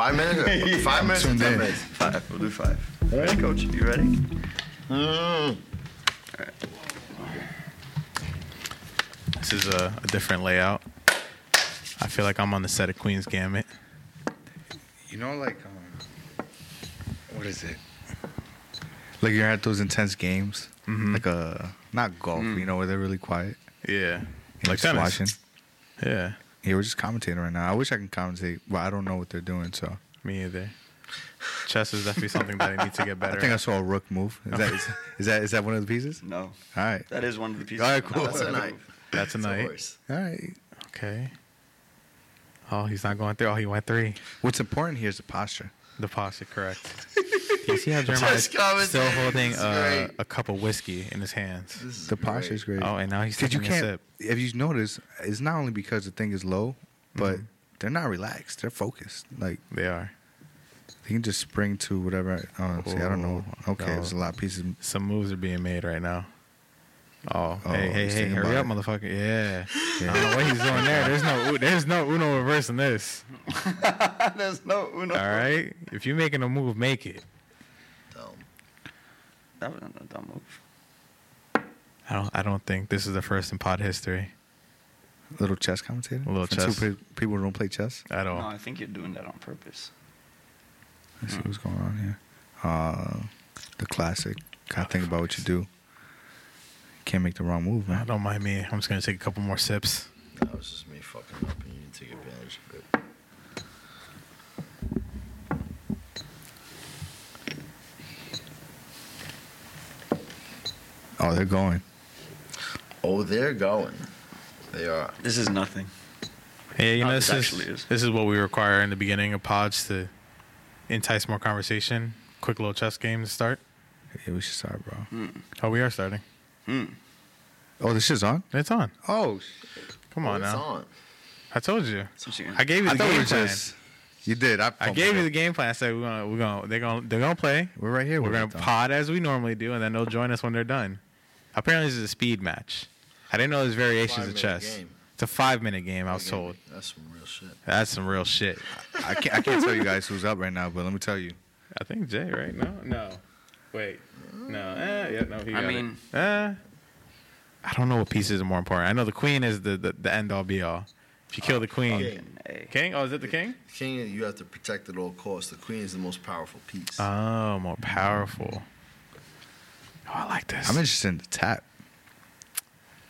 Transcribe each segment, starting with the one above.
Five minutes. Five minutes. or tuned ten in. minutes. Five. We'll do five. Ready, coach? You ready? Mm. This is a, a different layout. I feel like I'm on the set of Queen's Gambit. You know, like, um, what is it? Like you're at those intense games, Mhm. like a not golf, you know, where they're really quiet. Yeah, like just tennis. watching. Yeah, Yeah, we're just commentating right now. I wish I can commentate, but I don't know what they're doing. So me either. Chess is definitely something that I need to get better. I think I saw a rook move. Is that is, is that is that one of the pieces? No. All right, That is one of the pieces. All right, cool. That's a knight. That's a It's a night. horse. all right. Okay. Oh, he's not going through. Oh, he went three. What's important here is the posture. The posture, correct. Do you see how Jeremiah is still holding This a, a cup of whiskey in his hands? The posture is great. Oh, and now he's Because you taking a can't. sip. If you notice, it's not only because the thing is low, but Mhm. they're not relaxed. They're focused. Like They are. they can just spring to whatever. Oh, see, I don't know. Oh, Okay, no. there's a lot of pieces. Some moves are being made right now. Oh, Oh, hey, hey, he's hey! thinking Hurry up, about motherfucker! Yeah. Yeah. I don't know what he's doing there. There's no, there's no Uno reverse in this. There's no Uno. All right. If you're making a move, make it. Dumb. That was a dumb move. I don't. I don't think this is the first in pod history A Little chess commentator. A little For chess. Two people who don't play chess. at all. No, I think you're doing that on purpose. Let's see what's going on here. Uh, the classic. Gotta think about what you do. Can't make the wrong move, man. I don't mind me. I'm just gonna take a couple more sips. That was just me fucking up, and you didn't take advantage of it. Oh, they're going. Oh, they're going. They are. This is nothing. Hey, you No, know this this is actually is. this is what we require in the beginning of pods to entice more conversation. Quick little chess game to start. Yeah, we should start, bro. Hmm. Oh, we are starting. Hmm. Oh, this shit's on. It's on. Oh, Come on it's now. on. I told you. I gave you the thought game plan. just. You did. I, I gave you the game plan. I said we're gonna we're gonna they're gonna they're gonna play. We're right here. We're with gonna pod as we normally do, and then they'll join us when they're done. Apparently, this is a speed match. I didn't know there's variations of Five-minute chess. game. It's a five minute game. I was told. That's some real shit. That's some real shit. I can't. I can't tell you guys who's up right now, but let me tell you. I think Jay, right? No, no. Wait, no. Eh, yeah, no. He I got mean- it. Eh. I don't know what pieces are more important. I know the queen is the the, the end all be all. If you kill the queen, King. Hey. king. Oh, is it the king? King, you have to protect at all costs. The queen is the most powerful piece. Oh, more powerful. Oh, I like this. I'm interested in the tap.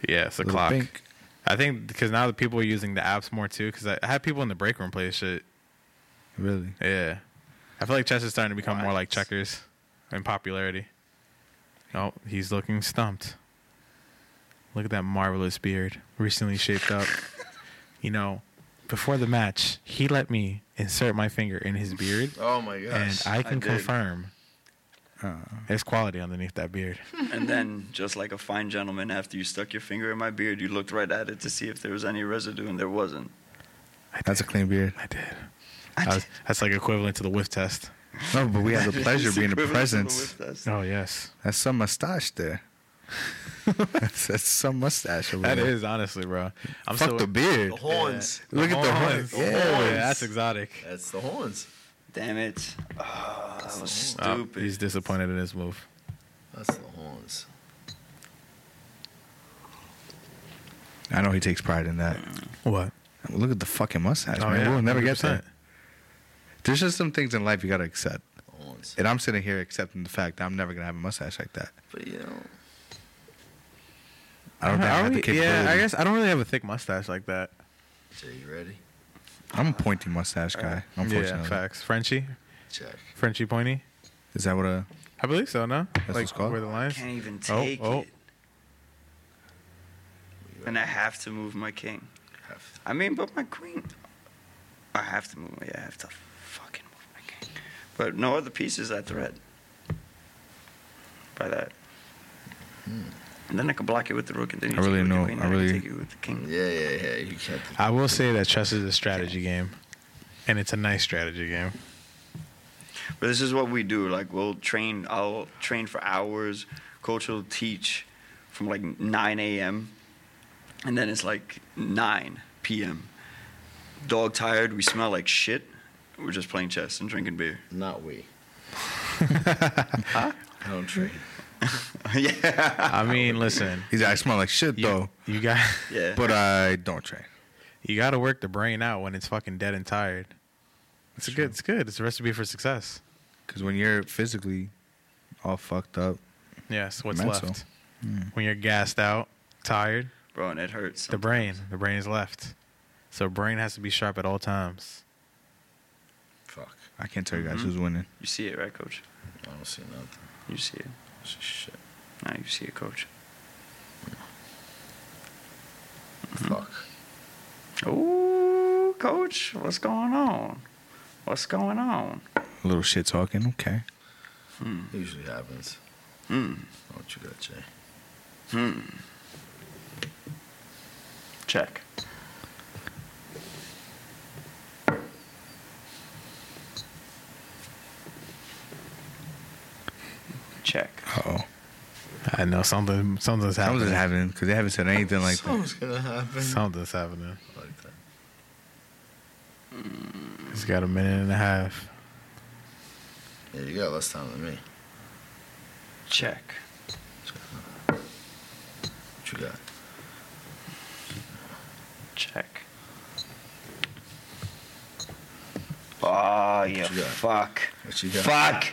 yeah, it's the Little clock. pink. I think because now the people are using the apps more too. Because I, I had people in the break room play this shit. Really. Yeah, I feel like chess is starting to become more like checkers in popularity. Oh, he's looking stumped. Look at that marvelous beard, recently shaped up. you know, before the match, he let me insert my finger in his beard, oh my gosh! and. I can did. confirm Uh, there's quality underneath that beard. And then, just like a fine gentleman, after you stuck your finger in my beard, you looked right at it to see if there was any residue, and there wasn't. that's a clean beard. I did. I That was- that's like equivalent to the whiff test. No, but we have the pleasure of being the equivalent the presence. Oh yes, That's some mustache there. that's, that's some mustache over that there. is honestly, bro. I'm Fuck still, the beard. the horns. Look at the horns. Yeah. yeah, that's exotic. That's the horns. Damn it. Oh, that was Oh, stupid. he's disappointed in his move. That's the horns. I know he takes pride in that. Mm. What? Look at the fucking mustache, Oh, man. yeah, we'll never get 100%. that. There's just some things in life you gotta accept. Horns. And I'm sitting here accepting the fact that I'm never gonna have a mustache like that. But you know, I don't think I Are have the we- capability. Yeah, I guess I don't really have a thick mustache like that. Jay, you ready? I'm a pointy mustache guy. Yeah, Unfortunately, facts. Frenchy, Check. Frenchy pointy. is that what a? I believe so. No, That's what like it's called? where the I lines. can't even Oh, take oh. it. And I have to move my king. Have I mean, but my queen. I have to move. Yeah, I have to fucking move my king. But no other pieces I threat. By that. Hmm. And then I can block it with the rook, and then you I take really it with know- the queen, I and really- can take it with the king. Yeah, yeah, yeah. You can't. I will say that chess is a strategy game, and it's a nice strategy game. But this is what we do. Like we'll train. I'll train for hours. Coach will teach from like 9 a.m. and then it's like 9 p.m. Dog tired. We smell like shit. We're just playing chess and drinking beer. Not we. I don't train. yeah. I mean, listen, He's like, I smell like shit you, though, you got Yeah. but I don't train. you got to work the brain out when it's fucking dead and tired. It's a good. It's good. It's a recipe for success. Because when you're physically all fucked up, Yes. What's Mental. left when you're gassed out, tired? Bro, and it hurts. The brain. The brain is left. So brain has to be sharp at all times. Fuck. I can't tell you guys Mhm. who's winning. You see it, right, coach? I don't see nothing. You see it. Shit. Now you see it, coach. Fuck. Ooh, coach, what's going on? What's going on? A little shit talking, okay. Hmm. Usually happens. Hmm. What you got, Jay? Hmm. Check. Check. Uh oh. I know something. Something's happening. Something's happening because they haven't said anything like that. Something's gonna happen. Something's happening. Like that. He's got a minute and a half. Yeah, you got less time than me. Check. What you got? Check. Oh, yeah. What you got? Fuck. What you got? Fuck.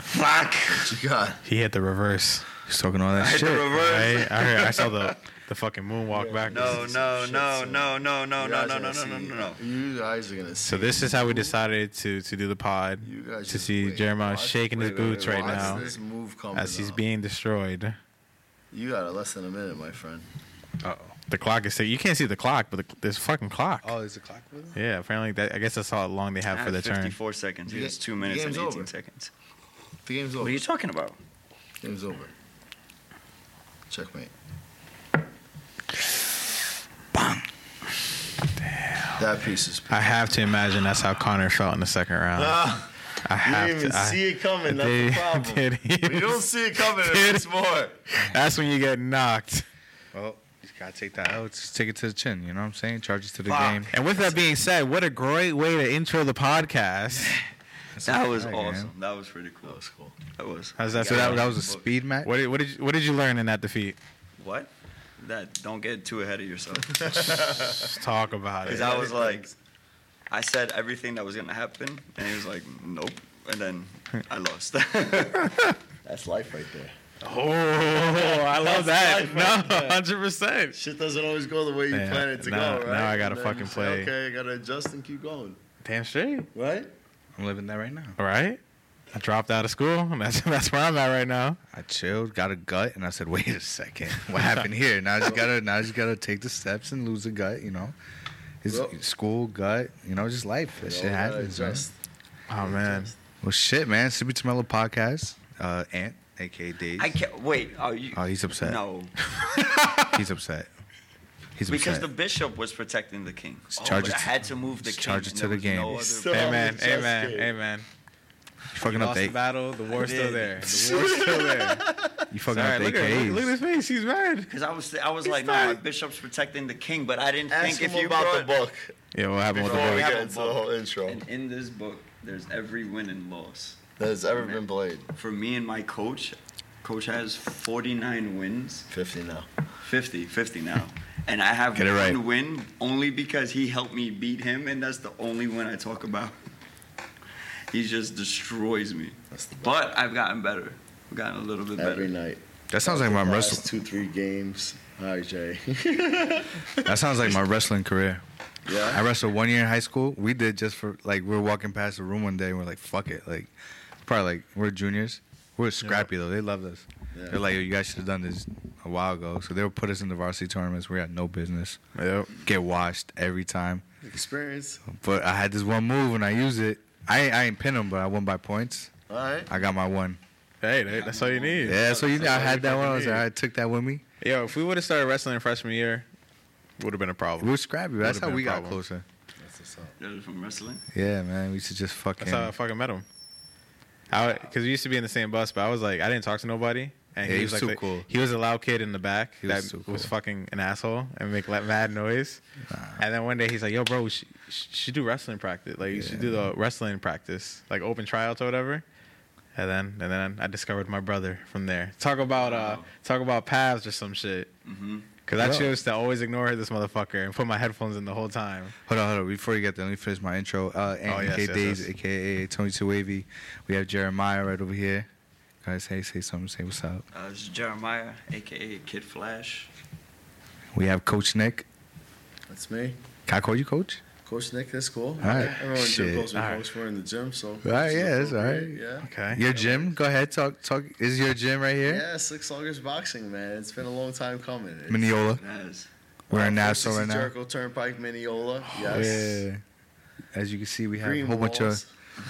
Fuck. What you got? He hit the reverse. He's talking all that I hit shit. the reverse. Right? I heard. I saw the the fucking moonwalk Yeah. back. No, no, no, no, no, no, no, no, no, no, no, no, no. You guys are gonna see. So this is how we decided to to do the pod. You guys to just see wait. Jeremiah Watch- shaking his wait, wait, boots wait, right Watch now this move coming as he's up. being destroyed. You got less than a minute, my friend. Uh oh. The clock is. You can't see the clock, but the, there's a fucking clock. oh. is the clock with him? Yeah, apparently that. I guess that's how long they have I for the have turn. 54 seconds. The It's two minutes and 18 over. seconds. The game's over. What are you talking about? Game's over. Checkmate. Bang. Damn. That piece is. I have to imagine that's how Conor felt in the second round. Ah, I have didn't even to. I- see it coming. That's Did- the problem. did he you don't see it coming, it did- hurts more. That's when you get knocked. Well, you gotta take that out. Just take it to the chin. You know what I'm saying? Charges to the Fuck. game. And with that being said, what a great way to intro the podcast. That was flag, awesome. man. That was pretty cool. That was cool. That was. How's that? So that, that was a speed match. What did, what did you, what did you learn in that defeat? What? That don't get too ahead of yourself. Let's talk about it. Because I was like, I said everything that was gonna happen, and he was like, nope, and then I lost. That's life right there. Oh, I love that. life No, there. hundred percent. Shit doesn't always go the way you Yeah, plan it to now- go, right? now I gotta And then fucking say, play. Okay, I gotta adjust and keep going, Damn straight. right? I'm living that right now. All right. I dropped out of school. That's that's where I'm at right now. I chilled, got a gut, and I said, "Wait a second, what happened here?" Now I just gotta, now I just gotta take the steps and lose a gut. You know, his Well- school gut. You know, just life. That shit happens, man. Oh man. Well, shit, man. Sippy Tomello podcast. Uh, Ant, aka Dave. I can't wait. Are you? Oh, he's upset. No, He's upset. He's because upset. the bishop was protecting the king. Just Oh, charge but it I to- had to move the king. charge it to the game. No so- Amen. Amen. kidding. Amen. you fucking up Lost the, the battle. The war's still there. The war's still there. you fucking Sorry, up the look, at, AKs. look, look at his face. He's mad. Because I was, I was He's like, no, my bishop's protecting the king, but I didn't Ask think if you about brought, the book Yeah, what happened with the before book. we We get a into the whole intro And in this book, there's every win and loss. that has ever been played. For me and my coach, coach has 49 wins, Fifty now. 50, 50 now. And I have Get one right. win only because he helped me beat him, and that's the only one I talk about. he just destroys me. That's the But I've gotten better. I've gotten a little bit Every better. Every night. That sounds like my Last wrestling. two, three games. All right, Jay. That sounds like my wrestling career. Yeah. I wrestled one year in high school. We did just for like we were walking past the room one day and we're like, fuck it. Like probably like we're juniors. We're scrappy though. They loved us. Yeah. They're like, you guys should have done this a while ago. So they would put us in the varsity tournaments. We had no business. Yep. Get washed every time. Experience. But I had this one move and I used it. I ain't, I ain't pin them, but I won by points. All right. I got my one. Hey, that- that's all you need. Yeah, so you know, I had that one. I, was like. I took that with me. Yo, if we would have started wrestling freshman year, would have been a problem. We problem. were scrappy. That's how we got closer. That's what's up. That from wrestling. Yeah, man. We used to just fucking. That's how I fucking met him. I Because we used to be in the same bus, but I was like, I didn't talk to nobody. And Yeah, he he was was like the- cool. he was a loud kid in the back He that was too was fucking an asshole and make like mad noise. And then one day he's like, "Yo, bro, we should, should do wrestling practice. Like, you should do the wrestling practice, like open tryouts or whatever." And then, and then I discovered my brother from there. Talk about, uh, Wow. talk about paths or some shit. Mm-hmm. Cause I chose to always ignore this motherfucker and put my headphones in the whole time. Hold on, hold on. Before you get there, let me finish my intro. Uh, Oh, yes, yes, Days, yes. aka Tony Two Wavy. We have Jeremiah right over here. Guys, hey, say something. Say what's up. Uh, this is Jeremiah, aka Kid Flash. We have Coach Nick. That's me. Can I call you Coach? Coach Nick, that's cool. All right. Everyone in the Shit. gym calls me All right. coach. We're in the gym, so. All right, yeah, that's all right. Yeah. Okay. Your gym? Go ahead. Talk. Talk. Is your gym right here? Yeah, Slick Sluggers Boxing, man. It's been a long time coming. It's, Mineola. Yes. We're in Nassau 460 right now. Jericho Turnpike, Mineola. Yes. Yeah. As you can see, we have Green a whole bunch of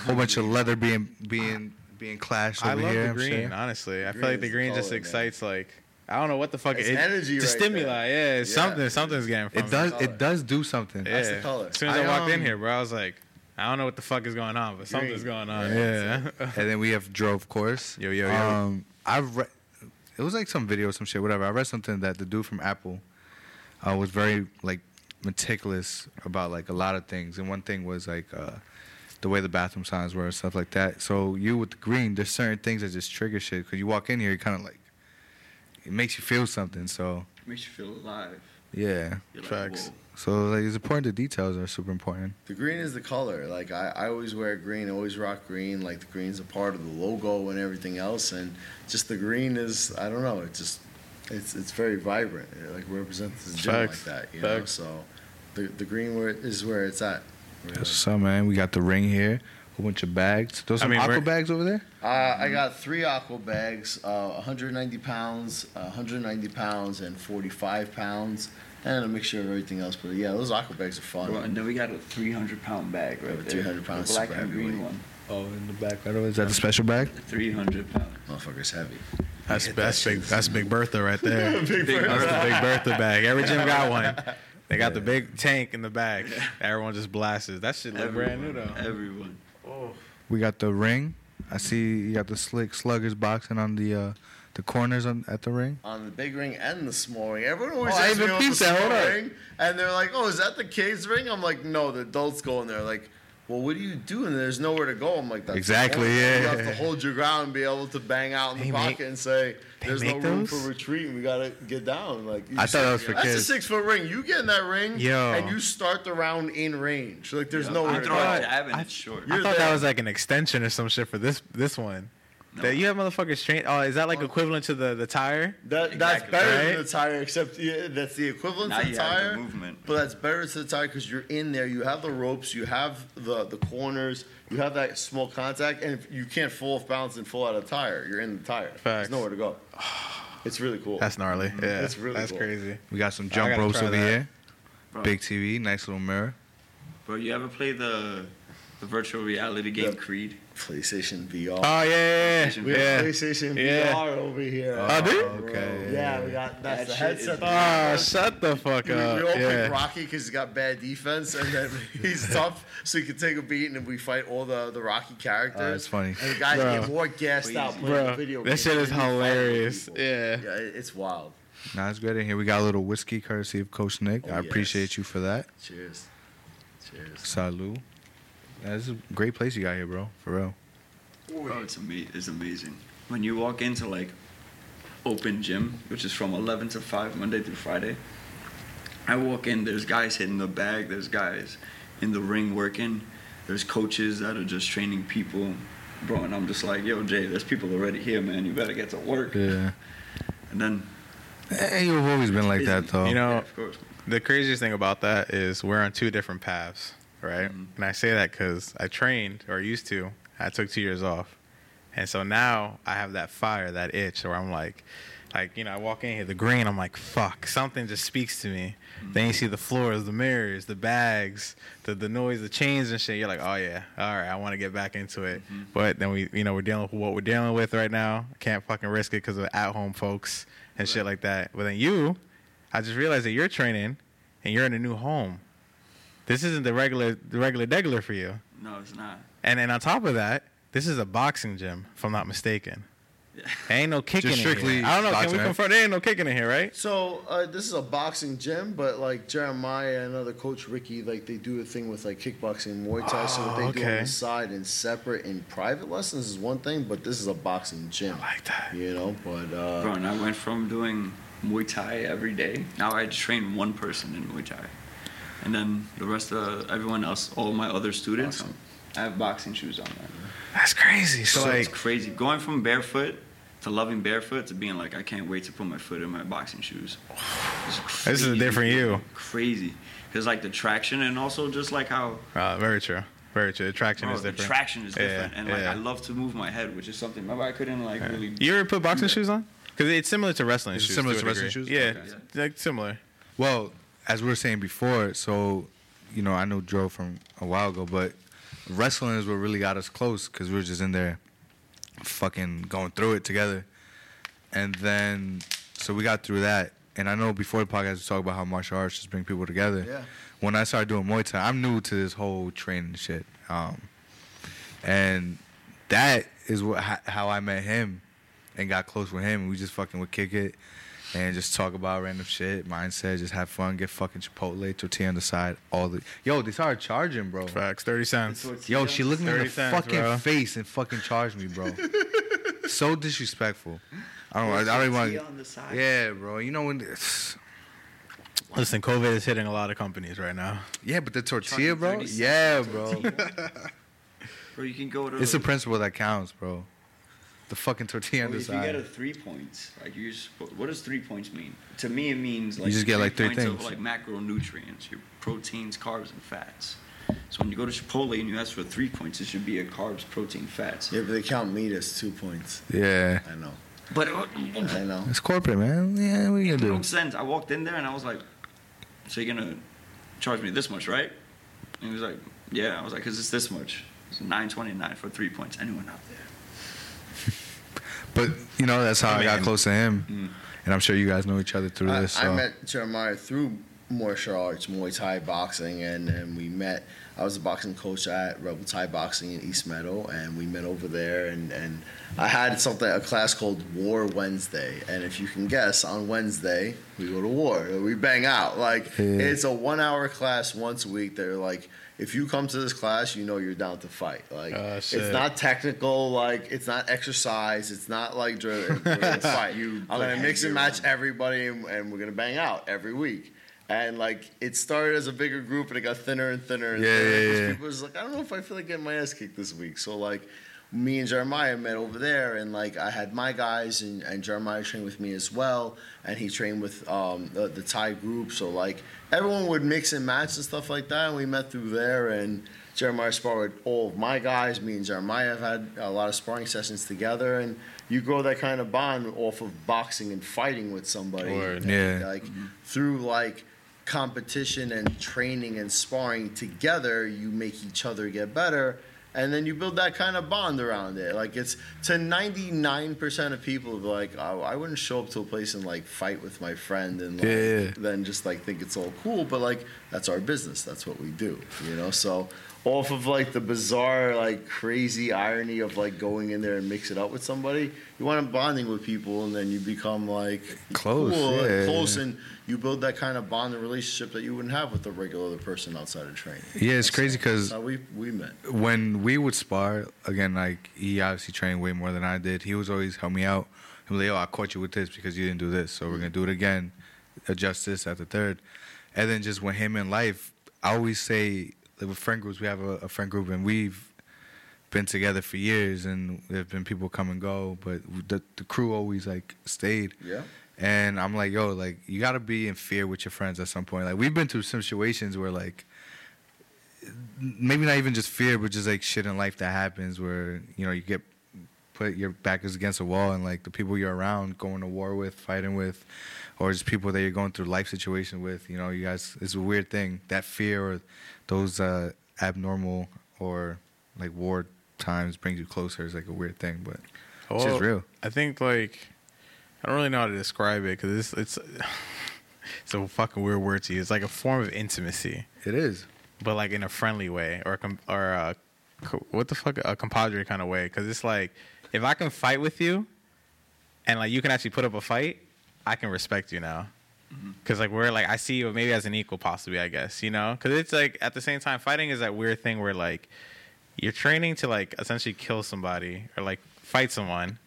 whole bunch of leather being being being clashed I over love here. the I'm green, sure. honestly. I Green feel like the is green just color, man. excites like I don't know what the fuck It's it energy to right stimuli. there. Yeah, it's Yeah. something. Something's getting from It does. color. It does do something. Yeah. That's the color. As soon as I, I, walked in um, here, bro, I was like, I don't know what the fuck is going on, but something's Green. going on. Yeah, Yeah. And then we have Joe, of course. Yo, yo, yo. Um, I read. It was like some video, some shit, whatever. I read something that the dude from Apple uh, was very like meticulous about like a lot of things, and one thing was like uh, the way the bathroom signs were and stuff like that. So you with the green, there's certain things that just trigger shit because you walk in here, you kind of like it makes you feel something. So it Makes you feel alive. yeah. You're Facts. Like, So like it's important. The details are super important. The green is the color. Like I, I always wear green, I always rock green. Like the green's a part of the logo and everything else, and just the green is I don't know. It just it's it's very vibrant. It like represents the gym Facts. like that. You know. Facts. So the the green where is where it's at. Really. That's what's up, man. We got the ring here, a bunch of bags. Those I some mean, aqua we're- bags over there. Uh, I got three aqua bags, uh, 190 pounds, uh, 190 pounds, and 45 pounds, and a mixture of everything else. But yeah, those aqua bags are fun. Bro, and then we got a 300 pound bag right a there. 300 pound The black super and green heavyweight. one. Oh, in the back. Right over. Is that the special bag? 300 pound. Motherfucker's heavy. That's Hit that's that big. That's Big Bertha right there. Big Big That's the Big Bertha bag. Every gym got one. They got the big tank in the back. Everyone just blasts. That shit look brand new though. Everyone. Oh. We got the ring. I see you got the slick sluggers boxing on the uh, the corners on at the ring. on the big ring and the small ring. Everyone always Oh, I asks me about the small ring, and they're like, "Oh, is that the kids' ring?" I'm like, "No, the adults go in there." Like, well, what do you do? And there's nowhere to go. I'm like, That's Exactly, yeah. You have to hold your ground and be able to bang out in the They pocket and say, "There's no make room those? for retreat. and We gotta get down." Like, I thought that was sit- for that's kids. a six foot ring. You get in that ring, Yo. and you start the round in range. Like, there's Yep. nowhere You to throw go. a jab and I- short. I You're thought that was like an extension or some shit for this this one. No. That you have motherfuckers train. Oh, is that like equivalent to the the tire? That, that's Exactly. better Right? than the tire, except yeah, that's the equivalent Now to the you have tire. the movement. But that's better to the tire because you're in there. You have the ropes. You have the the corners. You have that small contact, and if you can't fall off balance and fall out of the tire. You're in the tire. Facts. There's nowhere to go. It's really cool. That's gnarly. Mm-hmm. Yeah, It's really that's cool. crazy. We got some jump ropes over that. here. Bro, Big TV, nice little mirror. bro, you ever play the the virtual reality game Yep. Creed? PlayStation VR. Oh yeah, PlayStation we yeah, have yeah. PlayStation Yeah. VR over here. Oh, do you? Okay, Yeah, yeah, we got that's That the shit is headset. Oh, shut the fuck We, we up. all pick Rocky because he's got bad defense, and then he's tough, so he can take a beat, and we fight all the, the Rocky characters. Oh, that's funny. And the guys Bro. get more gassed out playing Bro, video that games shit is than you fight with hilarious. Yeah. Yeah, it's wild. Nah, it's good in here. We got a little whiskey courtesy of Coach Nick. Oh, I appreciate you for that. Cheers. Cheers. Salud. That's a great place you got here, bro. For real. Bro, it's, ama- it's amazing. When you walk into like open gym, which is from 11 to 5, Monday through Friday, I walk in, there's guys hitting the bag, there's guys in the ring working, there's coaches that are just training people. Bro, and I'm just like, yo, Jay, there's people already here, man. You better get to work. Yeah. And then. Hey, you've always been like that, though. You know, Yeah, of course. The craziest thing about that is we're on two different paths, right? Mhm. And I say that because I trained or used to. I took two years off, and so now I have that fire, that itch, where I'm like, like you know, I walk in here, the green, I'm like, fuck, something just speaks to me. Then you see the floors, the mirrors, the bags, the the noise, the chains and shit. You're like, oh yeah, all right, I want to get back into it. But then we, you know, we're dealing with what we're dealing with right now. Can't fucking risk it because of at home folks and shit like that. But then you, I just realized that you're training and you're in a new home. This isn't the regular the regular degular for you. No, it's not. And then on top of that, this is a boxing gym, if I'm not mistaken. There ain't no kicking Just in here. strictly I don't know. Can boxing, we right? confirm there ain't no kicking in here, right? So uh, this is a boxing gym, but like Jeremiah and other coach Ricky, like they do a thing with like kickboxing, and Muay Thai. so what they Oh, do on the side and separate in private lessons is one thing, but this is a boxing gym. I like that. You know, but uh, Bro, and I went from doing Muay Thai every day. Now I train one person in Muay Thai, and then the rest of everyone else, all my other students, I have boxing shoes on. Man. That's crazy. So, So like, it's crazy going from barefoot to loving barefoot to being like I can't wait to put my foot in my boxing shoes. This is a different you. Crazy, because like the traction and also just like how uh, very true. Very true. Attraction bro, is the different. traction is different, Yeah, different, and like yeah. I love to move my head, which is something. Remember, I couldn't like really. You ever put boxing shoes on? Because it's similar to wrestling Is it shoes. similar a to wrestling shoes? Yeah, Okay. it's like similar. Well, as we were saying before, so you know, I know Joe from a while ago, but wrestling is what really got us close because we were just in there, fucking going through it together, and then so we got through that. And I know before the podcast we talked about how martial arts just bring people together. Yeah. When I started doing Muay Thai, I'm new to this whole training shit, um, and that is what how I met him and got close with him. We just fucking would kick it and just talk about random shit, mindset, just have fun, get fucking Chipotle, tortilla on the side, all the yo. They started charging, bro. Facts. Thirty cents. Yo, she looked me in the cents, fucking bro. face and fucking charged me, bro. so disrespectful. I don't. I don't even want. on the side. Yeah, bro. You know when? it's- Listen, COVID is hitting a lot of companies right now. Yeah, but the tortilla, bro. Yeah, bro. tortilla. Bro, you can go to. It's the principle that counts, bro. The fucking tortilla on Bro, the if you get a three points, like you just, what does three points mean? To me, it means like just get, like, three points of things. like macronutrients, your proteins, carbs, and fats. So when you go to Chipotle and you ask for three points, it should be a carbs, protein, fats. yeah, but they count meat as two points. Yeah, I know. But uh, I know. it's corporate, man. Yeah, we are you it gonna no do? sense. I walked in there and I was like, "So you're gonna charge me this much, right?" And he was like, "Yeah." I was like, "Cause it's this much. It's nine twenty nine for three points." Anyone out there? But you know, that's how I got close to him, Mm. and I'm sure you guys know each other through I, this. I met Jeremiah through martial arts, Muay Thai boxing, and, and we met. I was a boxing coach at Rebel Thai Boxing in East Meadow, and we met over there. And, and I had something a class called War Wednesday, and if you can guess, on Wednesday we go to war. We bang out like Yeah. it's a one-hour class once a week. They're like, if you come to this class, you know you're down to fight. Like Oh, it's not technical, like it's not exercise, it's not like driven. We're fight. You I'm gonna mix and match on. everybody, and, and we're gonna bang out every week. And like it started as a bigger group, and it got thinner and thinner. And Yeah, thinner. yeah, yeah. People was like, I don't know if I feel like getting my ass kicked this week. So like, me and Jeremiah met over there, and like I had my guys, and, and Jeremiah trained with me as well, and he trained with um, the, the Thai group. So like everyone would mix and match and stuff like that, and we met through there. And Jeremiah sparred with all of my guys. Me and Jeremiah have had a lot of sparring sessions together, and you grow that kind of bond off of boxing and fighting with somebody. Word. And, Yeah. Like through like competition and training and sparring together, you make each other get better. And then you build that kind of bond around it. Like it's to 99% of people like, oh, I wouldn't show up to a place and like fight with my friend and like, Yeah, yeah. then just like think it's all cool. But like that's our business. That's what we do, you know? So off of like the bizarre, like crazy irony of like going in there and mix it up with somebody, you wind up bonding with people and then you become like Close, cool, yeah. close and you build that kind of bond and relationship that you wouldn't have with a regular other person outside of training. Yeah, it's That's crazy 'cause- we we met. when we would spar again, like he obviously trained way more than I did. He was always help me out. He'd be like, "Yo, I caught you with this because you didn't do this, so we're gonna do it again. Adjust this at the third, and then just when him in life, I always say with friend groups, we have a, a friend group and we've been together for years, and there've been people come and go, but the the crew always like stayed. Yeah. And I'm like, yo, like you gotta be in fear with your friends at some point. Like we've been through some situations where like maybe not even just fear, but just like shit in life that happens where, you know, you get put your back is against a wall and like the people you're around going to war with, fighting with, or just people that you're going through life situation with, you know, you guys it's a weird thing. That fear or those uh abnormal or like war times brings you closer is like a weird thing, but it's just real. I think like I don't really know how to describe it because it's it's it's a fucking weird word to use. It's like a form of intimacy, It is. but like in a friendly way or a or a, co- what the fuck a compadre kind of way. Because it's like if I can fight with you, and like you can actually put up a fight, I can respect you now. Mm-hmm. Cause like we're like I see you maybe as an equal possibly I guess you know? Because it's like at the same time fighting is that weird thing where like you're training to like essentially kill somebody or like fight someone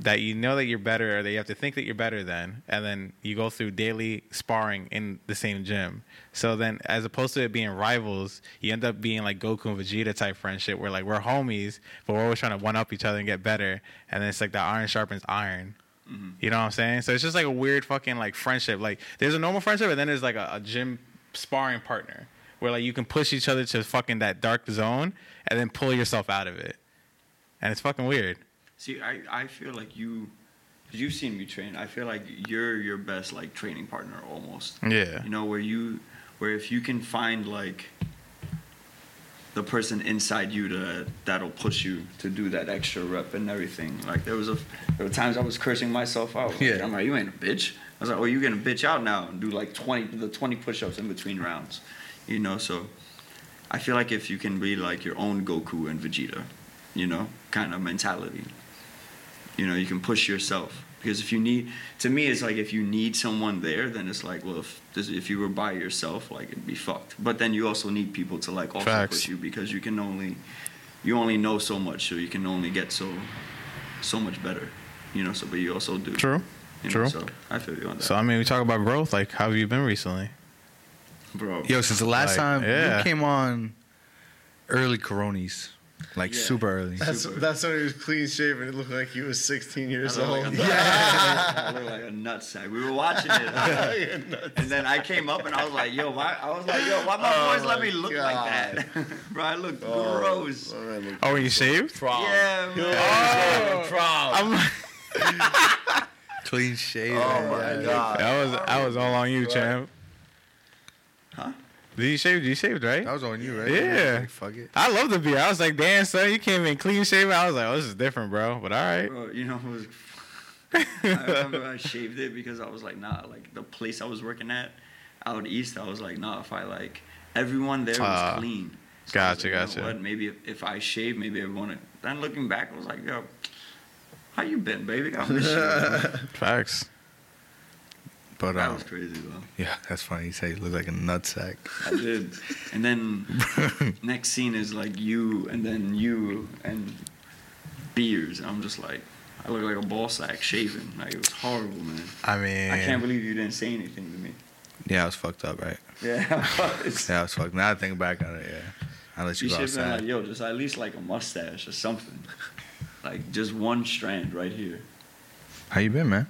that you know that you're better or that you have to think that you're better than and then you go through daily sparring in the same gym. So then as opposed to it being rivals you end up being like goku and vegeta type friendship where like we're homies but we're always trying to one up each other and get better and then it's like the iron sharpens iron Mm-hmm. you know what i'm saying? So it's just like a weird fucking like friendship. Like there's a normal friendship and then there's like a, a gym sparring partner where like you can push each other to fucking that dark zone and then pull yourself out of it. And it's fucking weird. See, I, I feel like you, because you've seen me train. I feel like you're your best like training partner almost. yeah. You know where you, where if you can find like the person inside you to that'll push you to do that extra rep and everything. Like there was a there were times I was cursing myself out. Like, Yeah. I'm like, you ain't a bitch. I was like, oh, you're gonna bitch out now and do like twenty the twenty push-ups in between rounds. You know, so I feel like if you can be like your own Goku and Vegeta, you know, kind of mentality. You know, you can push yourself because if you need, to me, it's like if you need someone there, then it's like, well, if this, if you were by yourself, like it'd be fucked. But then you also need people to like also Facts. push you because you can only, you only know so much, so you can only get so, so much better. You know, so but you also do. True. You know, True. so I feel you on that, So I mean, we talk about growth. Like, how have you been recently? bro. Yo, since the last Like, time yeah. you came on, early Coronis, like Yeah. super early. That's Super. that's when he was clean shaven. It looked like he was 16 years old. like a, I look like a nutsack. We were watching it, and then I came up and I was like, "Yo, why?" I was like, "Yo, why my Oh boys let me look God. like that?" Bro, I look Oh, gross. all right, look. Oh, when you shaved? Yeah, man. Oh, proud. I'm, Clean shave. Oh my god. that was that was all on you, champ. Huh? Did you shave? You shaved, right? That was on you, right? Yeah. Like, fuck it. I love the beard. I was like, damn, son, you came in clean shaven. I was like, oh, this is different, bro. But all right. Bro, you know, it was, I remember I shaved it because I was like, nah, like the place I was working at out east, I was like, nah, if I like, everyone there was Ah. clean. So I was Gotcha, you know gotcha. what, Maybe if, if I shave, maybe everyone. would- Then looking back, I was like, yo, how you been, baby? I miss you. man." Facts. But that um, was crazy though. yeah, that's funny. You say you look like a nutsack. I did. And then next scene is like you, and then you, and beers. I'm just like, I look like a ball sack shaving. Like it was horrible, man. I mean, I can't believe you didn't say anything to me. Yeah, I was fucked up, right? Yeah, it's, Yeah, I was fucked. Now I think back on it, yeah. I let you, you go should have been like, yo, just at least like a mustache or something. Like just one strand right here. How you been, man?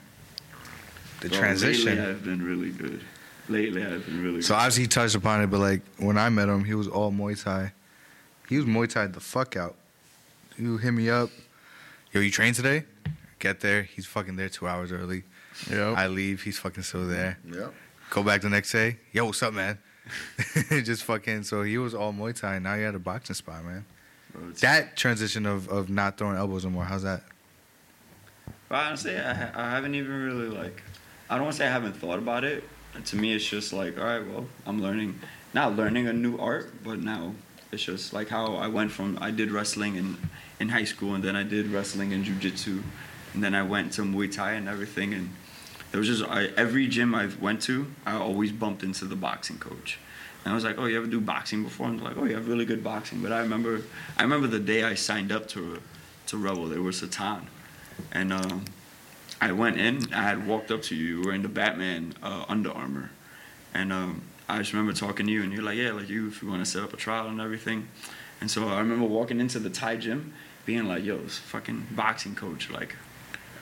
The Bro, transition. Lately, I've been really good. Lately, I've been really good. So good. obviously he touched upon it, but like when I met him, he was all Muay Thai. He was Muay Thai the fuck out. He would hit me up. Yo, you train today? Get there. He's fucking there two hours early. Yep. I leave. He's fucking still there. Yep. Go back the next day. Yo, what's up, man? Just fucking. So he was all Muay Thai. Now he had a boxing spot, man. Bro, That transition of of not throwing elbows anymore. How's that? But honestly, I, I haven't even really like. I don't want to say I haven't thought about it. To me, it's just like, all right, well, I'm learning, not learning a new art, but now it's just like how I went from I did wrestling in in high school, and then I did wrestling and jujitsu, and then I went to Muay Thai and everything, and it was just I, every gym I went to, I always bumped into the boxing coach. And I was like, "Oh, you ever do boxing before?" And like, "Oh, you have really good boxing." But I remember, I remember the day I signed up to to Rebel. There was Satan, and um, I went in. I had walked up to you. You were in the Batman uh, Under Armour, and um, I just remember talking to you, and you're like, "Yeah, like you, if you want to set up a trial and everything." And so I remember walking into the Thai gym, being like, "Yo, this fucking boxing coach, like."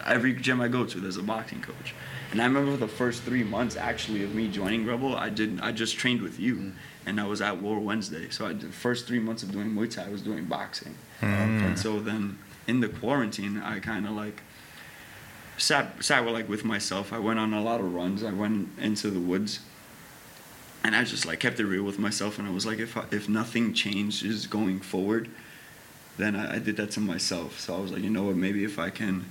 Every gym I go to, there's a boxing coach, and I remember the first three months actually of me joining Rebel, I did I just trained with you, and I was at War Wednesday. So I did the first three months of doing Muay Thai, I was doing boxing, and so then in the quarantine, I kind of like sat sat with like with myself. I went on a lot of runs. I went into the woods, and I just like kept it real with myself. And I was like, if I, if nothing changes going forward, then I, I did that to myself. So I was like, you know what? Maybe if I can,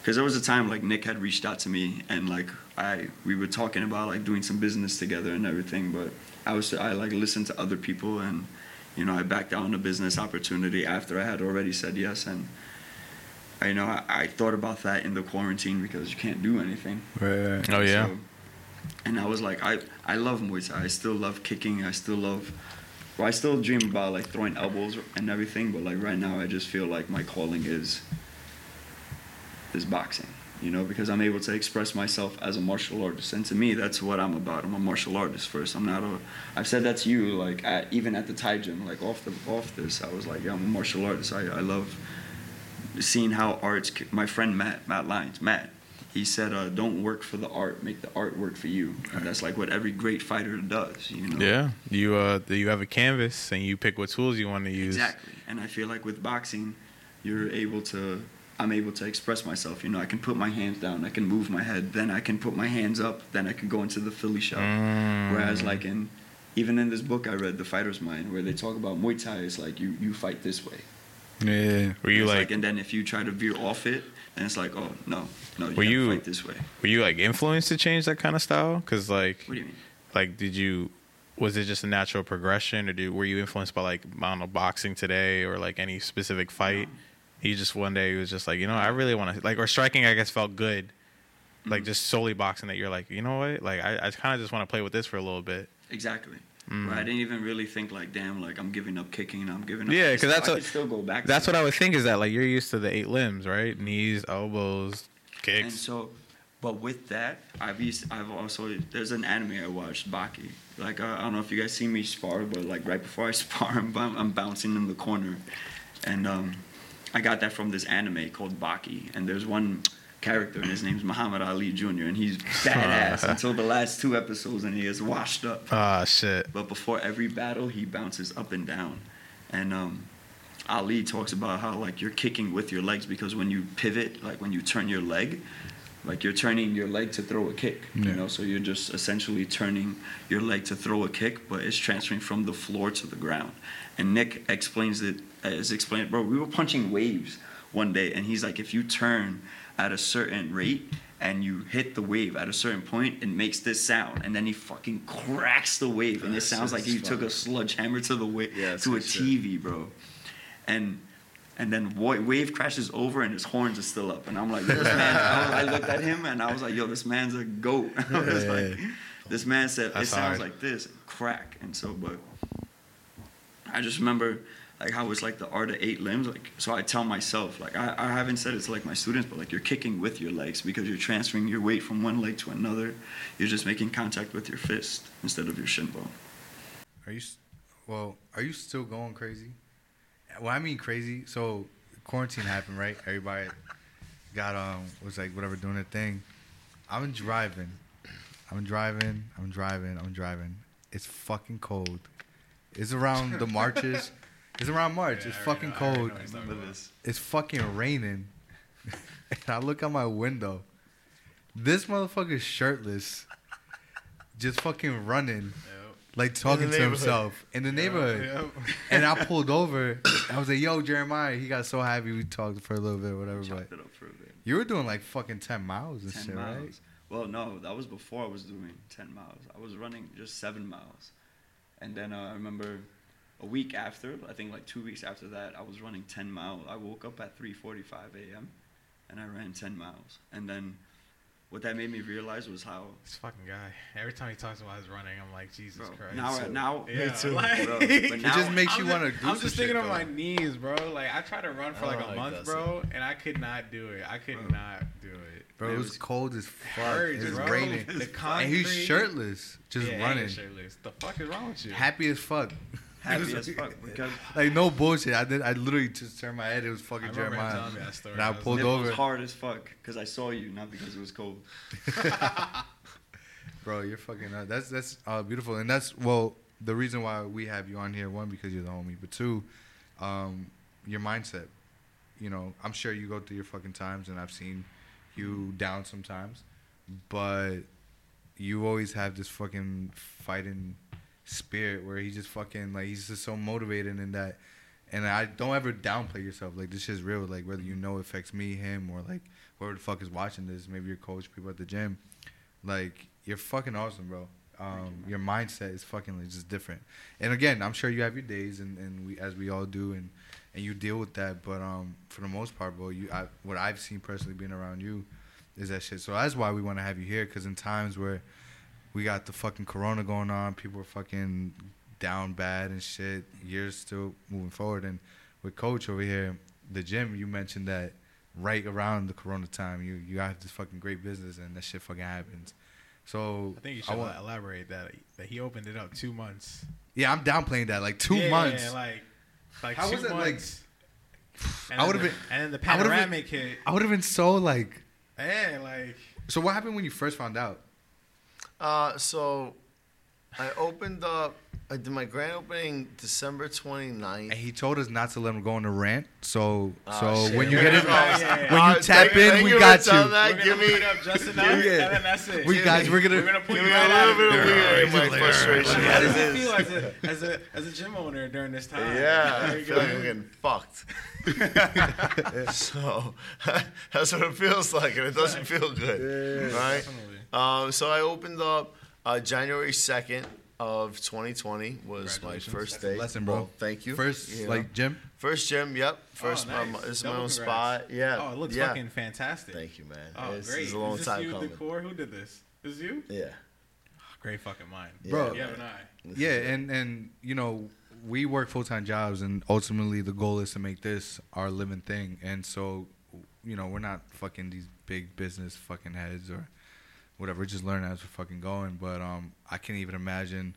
because there was a time like Nick had reached out to me, and like I we were talking about like doing some business together and everything. But I was I like listened to other people and. You know, I backed down a business opportunity after I had already said yes, and I know I, I thought about that in the quarantine because you can't do anything. Right. Oh yeah. So- and I was like, I, I love Muay Thai. I still love kicking. I still love, well, I still dream about like throwing elbows and everything. But like right now, I just feel like my calling is, is boxing. You know, because I'm able to express myself as a martial artist, and to me, that's what I'm about. I'm a martial artist first. I'm not a. I've said that to you, like at, even at the Thai gym, like off the off this, I was like, yeah, I'm a martial artist. I, I love seeing how arts. My friend Matt, Matt Lyons, Matt, he said, uh, "Don't work for the art, make the art work for you." And that's like what every great fighter does, you know. Yeah. You uh you have a canvas and you pick what tools you want to use. Exactly. And I feel like with boxing, you're able to. I'm able to express myself. You know, I can put my hands down, I can move my head, then I can put my hands up, then I can go into the Philly shell. Mm. Whereas, like in, even in this book I read, The Fighter's Mind, where they talk about Muay Thai, it's like you you fight this way. Yeah. Were you It's like, and then if you try to veer off it, and it's like, oh no, no, you Were you- fight this way. were you like influenced to change that kind of style? Cause like What do you mean? like did you was it just a natural progression or do, were you influenced by like I don't know boxing today or like any specific fight? You just one day was just like you know I really want to like or striking I guess felt good, like mm. just solely boxing that you're like you know what like I, I kind of just want to play with this for a little bit. Exactly. Mm. Where I didn't even really think like, damn, like I'm giving up kicking, I'm giving up. Yeah, because that's I what- still go back. That's that. what I would think is that like you're used to the eight limbs right knees elbows kicks. And so, but with that, I've used, I've also there's an anime I watched, Baki. Like uh, I don't know if you guys see me spar, but like right before I spar, I'm, I'm bouncing in the corner, and um, I got that from this anime called Baki. And there's one character, and his name's Muhammad Ali Jr. And he's badass until the last two episodes, and he is washed up. Ah shit. But before every battle, he bounces up and down. And um, Ali talks about how like you're kicking with your legs because when you pivot, like when you turn your leg, like you're turning your leg to throw a kick. Yeah. You know, so you're just essentially turning your leg to throw a kick, but it's transferring from the floor to the ground. And Nick explains it as explained, bro. We were punching waves one day, and he's like, if you turn at a certain rate and you hit the wave at a certain point, it makes this sound, and then he fucking cracks the wave, and it sounds like he took a sledgehammer to the wa- Yeah, to a shit. TV, bro. And and then wave crashes over, and his horns are still up, and I'm like, this man. I, was- I looked at him, and I was like, yo, this man's a goat. I was like, this man said That's it sounds hard. like this, crack, and so, but I just remember like how it's like the art of eight limbs. Like so, I tell myself like I, I haven't said it to like my students, but like you're kicking with your legs because you're transferring your weight from one leg to another. You're just making contact with your fist instead of your shin bone. Are you? s- Well, are you still going crazy? Well, I mean crazy. So quarantine happened, right? Everybody got um was like whatever doing their thing. I'm driving. I'm driving. I'm driving. I'm driving. It's fucking cold. It's around the marches. It's around March. it's fucking cold. It's fucking raining. and I look out my window. This motherfucker's shirtless. Just fucking running. Like talking to himself in the neighborhood. And I pulled over. I was like, yo, Jeremiah. He got so happy we talked for a little bit, whatever. But Chopped it up for a bit. you were doing like fucking 10 miles and Ten shit, miles. right? Well, no, that was before I was doing ten miles. I was running just seven miles, and then uh, I remember a week after, I think like two weeks after that, I was running ten miles. I woke up at three forty-five a.m. and I ran ten miles, and then what that made me realize was how This fucking guy. Every time he talks about his running, I'm like, Jesus bro, Christ. now now Yeah, too. like- Bro, but It now- just makes I'm you want to do I'm just shit, thinking of though. my knees, bro. Like I tried to run for like a like month, that bro, and I could not do it. I could Bro. not do it. Bro, It it was was- cold as fuck. hurts, It's bro. raining. The And he's shirtless, just yeah, running. you're shirtless. The fuck is wrong with you? Happy as fuck. Happy as fuck because Like no bullshit. I did. I literally just turned my head. It was I fucking remember him Jeremiah. telling me that story. And I I was pulled it over. was hard as fuck because I saw you, not because it was cold. Bro, you're fucking. Uh, that's that's uh, beautiful, and that's well the reason why we have you on here. One because you're the homie, but two, um, your mindset. You know, I'm sure you go through your fucking times, and I've seen you down sometimes, but you always have this fucking fighting spirit where he just fucking like he's just so motivated in that. And I don't ever downplay yourself. Like this shit's real. Like whether you know it affects me, him, or like whoever the fuck is watching this, maybe your coach, people at the gym. Like you're fucking awesome, bro. Um, your mindset is fucking like just different. And again, I'm sure you have your days, and, and we as we all do, and and you deal with that. But um, for the most part, bro, you I, what I've seen personally being around you is that shit. So that's why we want to have you here, because in times where we got the fucking corona going on, people are fucking down bad and shit. You're still moving forward, and with Coach over here, the gym, you mentioned that right around the corona time, you you have this fucking great business, and that shit fucking happens. So I think you should want- elaborate that that he opened it up two months. yeah, I'm downplaying that. Like two Yeah, months. like like How two was it, like- months. And I would've been- and then the I been- hit. I would have been so like. Yeah, like So what happened when you first found out? Uh, so I opened up. I did my grand opening December 29th. And he told us not to let him go on a rant. So Oh, so shit. when you get in, Oh, yeah. when Uh, you tap thank- in, thank we you got for telling you. that. we're Give gonna me, put it up just enough, Yeah. and then that's it. We guys, we're gonna. We're gonna put give you me right a out little of bit of there. weird in my frustration. How does It it is. feel as a as a as a gym owner during this time? Yeah, There I you feel go. like I'm getting fucked. so that's what it feels like, and it doesn't feel good, right? Definitely. Um, so I opened up uh, January 2nd of 2020 was my first day. lesson, bro. Well, thank you. First, You know. like gym. first gym. Yep. First, oh, nice. this is my own congrats. spot. Yeah. Oh, it looks yeah. fucking fantastic. Thank you, man. Oh, this great. is a long is this time you, coming. Decor? Who did this? This is you? Yeah. Great fucking mind. Yeah, Bro. You have an eye. Yeah, and and you know we work full time jobs, and ultimately the goal is to make this our living thing. And so, you know, we're not fucking these big business fucking heads or whatever. Just learning as we're fucking going. But um, I can't even imagine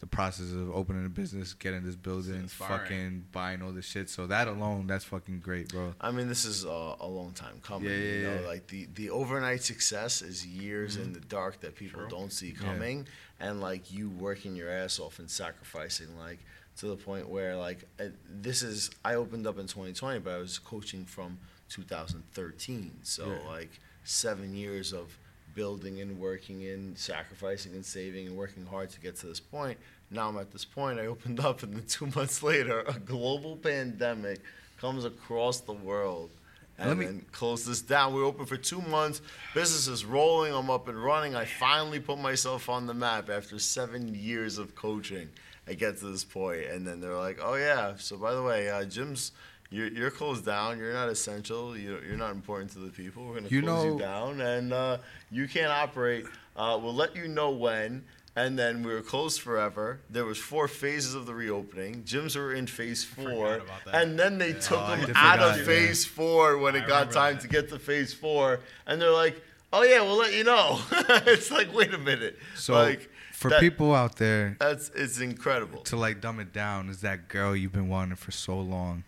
the process of opening a business, getting this building, fucking buying all this shit. So that alone, that's fucking great, bro. I mean, this is uh, a long time coming. Yeah, yeah, you know, yeah. Mm-hmm. like the, the overnight success is years in the dark that people True. don't see Yeah. coming, and like you working your ass off and sacrificing, like to the point where like uh, this is. I opened up in 2020, but I was coaching from 2013, so Yeah. like seven years of building and working and sacrificing and saving and working hard to get to this point. Now I'm at this point. I opened up, and then two months later, a global pandemic comes across the world and Let me- then close this down. We were open for two months. Business is rolling. I'm up and running. I finally put myself on the map after seven years of coaching. I get to this point, and then they're like, "Oh yeah, so by the way, uh, gyms." You're, you're closed down. You're not essential. You're, you're not important to the people. We're gonna close know- you down, and uh, you can't operate. Uh, we'll let you know when. And then we were closed forever. There was four phases of the reopening. Gyms were in phase four, about that. and then they took Oh, them out of forgot, yeah. phase four when I it got time that. to get to phase four. And they're like, "Oh yeah, we'll let you know." it's like, wait a minute. So like, for that- people out there that's it's incredible. to like dumb it down is that girl you've been wanting for so long.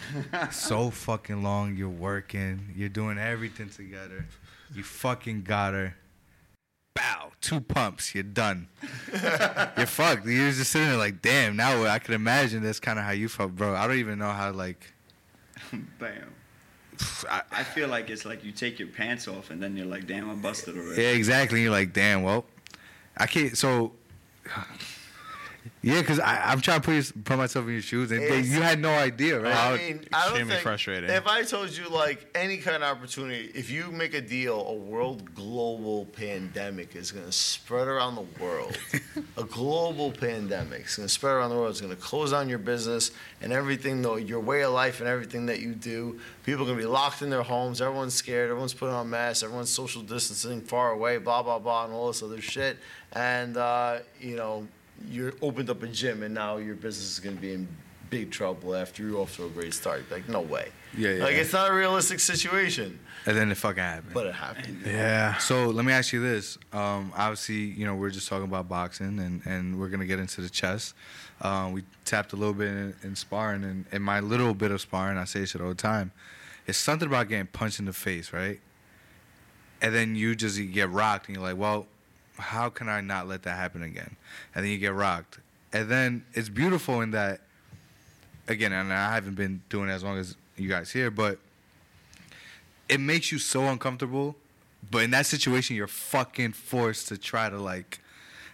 so fucking long. You're working. You're doing everything together. You fucking got her. Bow. Two pumps. You're done. you're fucked. You're just sitting there like, damn. Now I can imagine that's kind of how you felt, bro. I don't even know how like. Bam. I, I feel like it's like you take your pants off and then you're like, damn, I busted already. yeah, exactly. You're like, damn. Well, I can't. So. Yeah, because I'm trying to put, your, put myself in your shoes, and they, you had no idea, right? I mean, I don't extremely think frustrating. if I told you like any kind of opportunity, if you make a deal, a world global pandemic is going to spread around the world. a global pandemic is going to spread around the world. It's going to close down your business and everything, though your way of life and everything that you do. People are going to be locked in their homes. Everyone's scared. Everyone's putting on masks. Everyone's social distancing far away. Blah blah blah, and all this other shit. And uh, you know, you opened up a gym, and now your business is going to be in big trouble after you're off to a great start. Like, no way. Yeah, yeah, Like, it's not a realistic situation, and then it fucking happened. but it happened. Yeah. So let me ask you this. Um, obviously, you know, we're just talking about boxing, and, and we're gonna get into the chess. Um, we tapped a little bit in, in sparring, and in my little bit of sparring, I say shit all the time. It's something about getting punched in the face, right? And then you just you get rocked, and you're like, well, how can I not let that happen again? And then you get rocked, and then it's beautiful in that. Again, and I haven't been doing it as long as you guys here, but it makes you so uncomfortable. But in that situation, you're fucking forced to try to like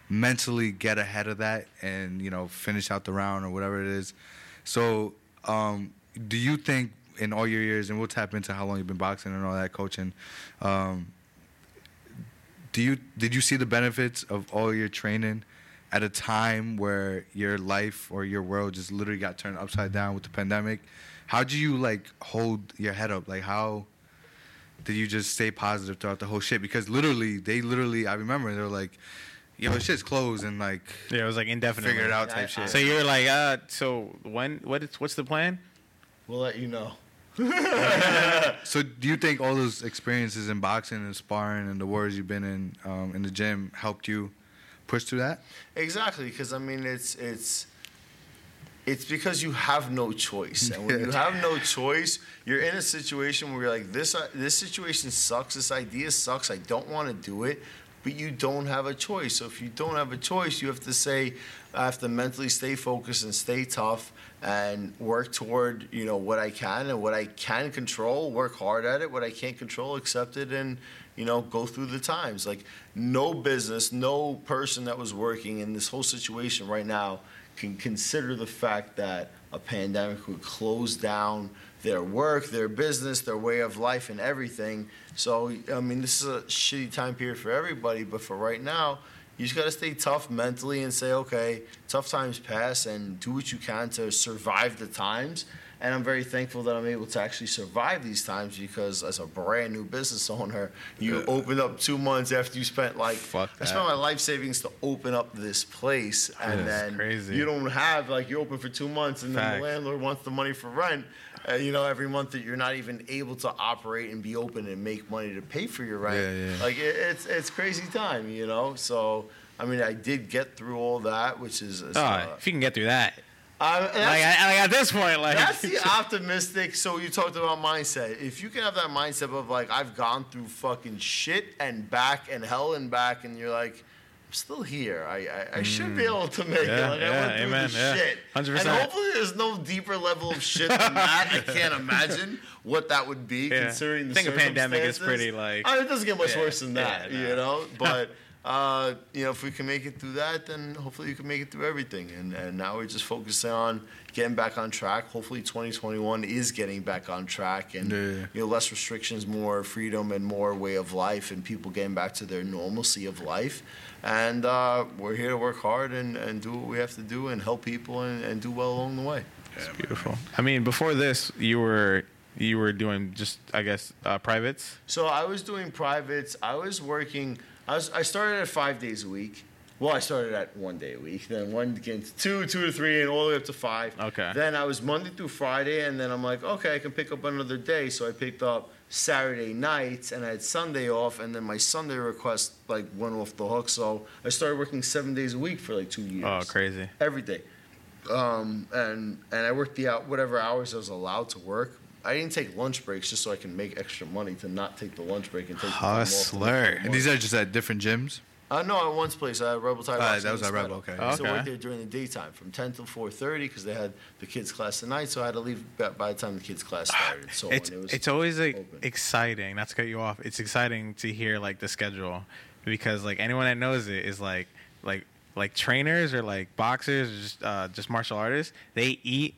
mentally get ahead of that and you know finish out the round or whatever it is. So, um, do you think in all your years, and we'll tap into how long you've been boxing and all that coaching, um, do you did you see the benefits of all your training at a time where your life or your world just literally got turned upside down with the pandemic? How do you like hold your head up? Like how did you just stay positive throughout the whole shit? Because literally, they literally, I remember they were like, "Yo, shit's closed," and like Yeah, it was like indefinite. figure it out type I- shit. So you're like, uh, so when? What is? What's the plan? We'll let you know. So do you think all those experiences in boxing and sparring and the wars you've been in um, in the gym helped you push through that? Exactly, because I mean, it's it's it's because you have no choice, and when you have no choice, you're in a situation where you're like, this uh, this situation sucks, this idea sucks, I don't want to do it, but you don't have a choice. So if you don't have a choice, you have to say, I have to mentally stay focused and stay tough and work toward you know what I can and what I can control, work hard at it. What I can't control, accept it, and you know go through the times. Like no business, no person that was working in this whole situation right now can consider the fact that a pandemic would close down their work, their business, their way of life, and everything. So, I mean, this is a shitty time period for everybody, but for right now, you just got to stay tough mentally and say, okay, tough times pass and do what you can to survive the times. And I'm very thankful that I'm able to actually survive these times because as a brand new business owner, you Yeah. opened up two months after you spent like, I spent my life savings to open up this place. And That's then crazy. you don't have, like, you're open for two months and then the landlord wants the money for rent. Uh, you know, every month that you're not even able to operate and be open and make money to pay for your rent. Yeah, yeah. Like it, it's it's crazy time, you know. So I mean, I did get through all that, which is. Oh, uh, if you can get through that, like, I, like at this point, like that's the optimistic. So you talked about mindset. If you can have that mindset of like I've gone through fucking shit and back and hell and back, and you're like, still here. I I, I should be able to make it. Mm. Yeah, I went through amen, the yeah. shit. 100%. And hopefully there's no deeper level of shit than that. I can't imagine what that would be Yeah. considering the I think a pandemic is pretty, like- I mean, it doesn't get much Yeah, worse than that, yeah, you know. But uh, you know, if we can make it through that, then hopefully you can make it through everything. And and now we're just focusing on getting back on track. Hopefully, 2021 is getting back on track, and Yeah. you know, less restrictions, more freedom, and more way of life, and people getting back to their normalcy of life. And uh, we're here to work hard and, and do what we have to do and help people and, and do well along the way. It's beautiful. I mean, before this, you were you were doing just, I guess, uh, privates. So I was doing privates. I was working. I was. I started at five days a week. Well, I started at one day a week. Then one again, two, two to three, and all the way up to five. Okay. Then I was Monday through Friday, and then I'm like, okay, I can pick up another day. So I picked up Saturday nights, and I had Sunday off, and then my Sunday request like went off the hook. So I started working seven days a week for like two years Oh, crazy. every day. Um, and and I worked the out whatever hours I was allowed to work. I didn't take lunch breaks just so I can make extra money to not take the lunch break and take the time off Hustler. And these are just at different gyms. Uh, no, at one's place, I had Rebel Tide. Ah, Boxing that was at Rebel, okay. I used to Okay. work there during the daytime from 10 till 4.30 because they had the kids' class at night, so I had to leave by, by the time the kids' class started. So It's it was it's always like open. exciting. Not to cut you off. It's exciting to hear like the schedule because like anyone that knows it is like like like trainers or like boxers or just uh, just martial artists. They eat,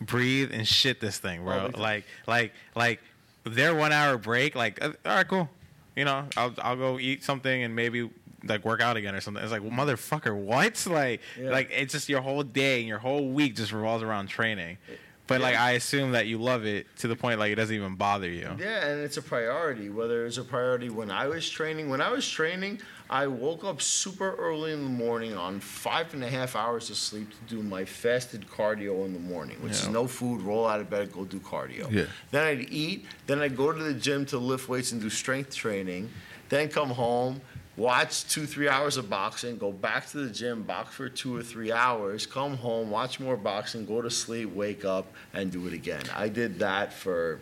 breathe, and shit this thing, Oh, bro. big time. like like like their one hour break. Like uh, all right, cool. You know, I'll I'll go eat something and maybe like work out again or something. It's like well, motherfucker, what? Like Yeah. like it's just your whole day and your whole week just revolves around training. But like I assume that you love it to the point like it doesn't even bother you. Yeah, and it's a priority. Whether it's a priority when I was training, when I was training, I woke up super early in the morning on five and a half hours of sleep to do my fasted cardio in the morning, which is no food, roll out of bed, go do cardio. Yeah. Then I'd eat, then I'd go to the gym to lift weights and do strength training, then come home, watch two, three hours of boxing, go back to the gym, box for two or three hours, come home, watch more boxing, go to sleep, wake up, and do it again. I did that for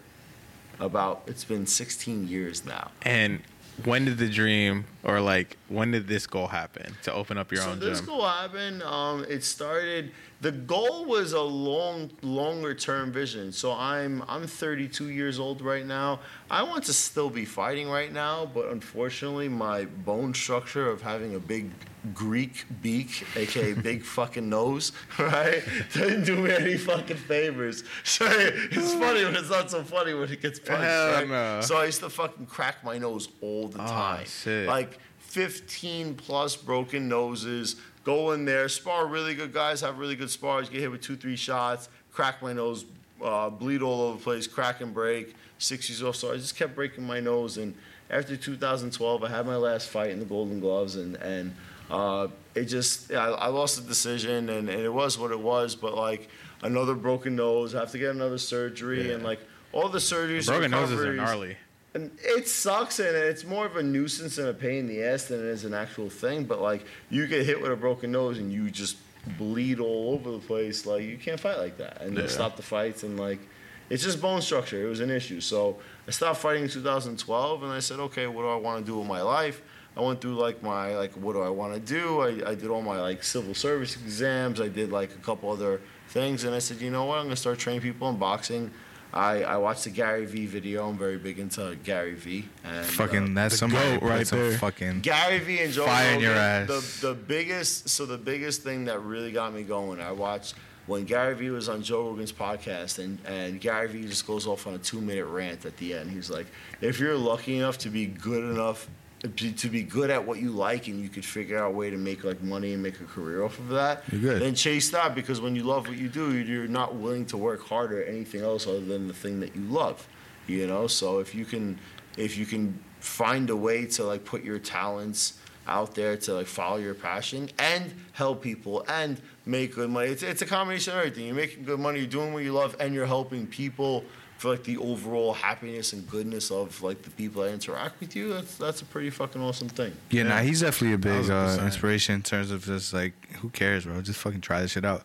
about it's been 16 years now. And when did the dream or like when did this goal happen to open up your own. so own this gym? goal happened. Um, it started. The goal was a long, longer term vision. So I'm I'm 32 years old right now. I want to still be fighting right now, but unfortunately, my bone structure of having a big Greek beak, aka big fucking nose, right, didn't do me any fucking favors. So it's funny, but it's not so funny when it gets punched. Hell right? no. So I used to fucking crack my nose all the Oh, time. shit. Like 15 plus broken noses. Go in there, spar really good guys, have really good spars, get hit with two, three shots, crack my nose, uh, bleed all over the place, crack and break. Six years old, so I just kept breaking my nose. And after 2012, I had my last fight in the Golden Gloves, and and uh, it just I, I lost the decision, and, and it was what it was. But like another broken nose, I have to get another surgery, and like all the surgeries, Broken noses are gnarly. And it sucks, and it's more of a nuisance and a pain in the ass than it is an actual thing. But like, you get hit with a broken nose and you just bleed all over the place. Like, you can't fight like that. And they Yeah. stop the fights, and like, it's just bone structure. It was an issue. So I stopped fighting in 2012, and I said, okay, what do I want to do with my life? I went through like my like, what do I want to do? I, I did all my like civil service exams. I did like a couple other things, and I said, you know what? I'm gonna start training people in boxing. I, I watched the Gary Vee video. I'm very big into Gary Vee. And, Fucking uh, that's some goat right some there. Fucking Gary Vee and Joe Fire in Rogan. your ass. The the biggest so the biggest thing that really got me going. I watched when Gary Vee was on Joe Rogan's podcast, and and Gary Vee just goes off on a two minute rant at the end. He's like, if you're lucky enough to be good enough. To to be good at what you like and you could figure out a way to make like money and make a career off of that, You're good. then chase that because when you love what you do, you're not willing to work harder at anything else other than the thing that you love. You know, so if you can, if you can find a way to like put your talents out there to like follow your passion and help people and make good money. It's, it's a combination of everything. You're making good money, you're doing what you love, and you're helping people for like the overall happiness and goodness of like the people that interact with you. That's that's a pretty fucking awesome thing. Yeah, nah, he's definitely a big uh, inspiration in terms of just like, who cares, bro? Just fucking try this shit out.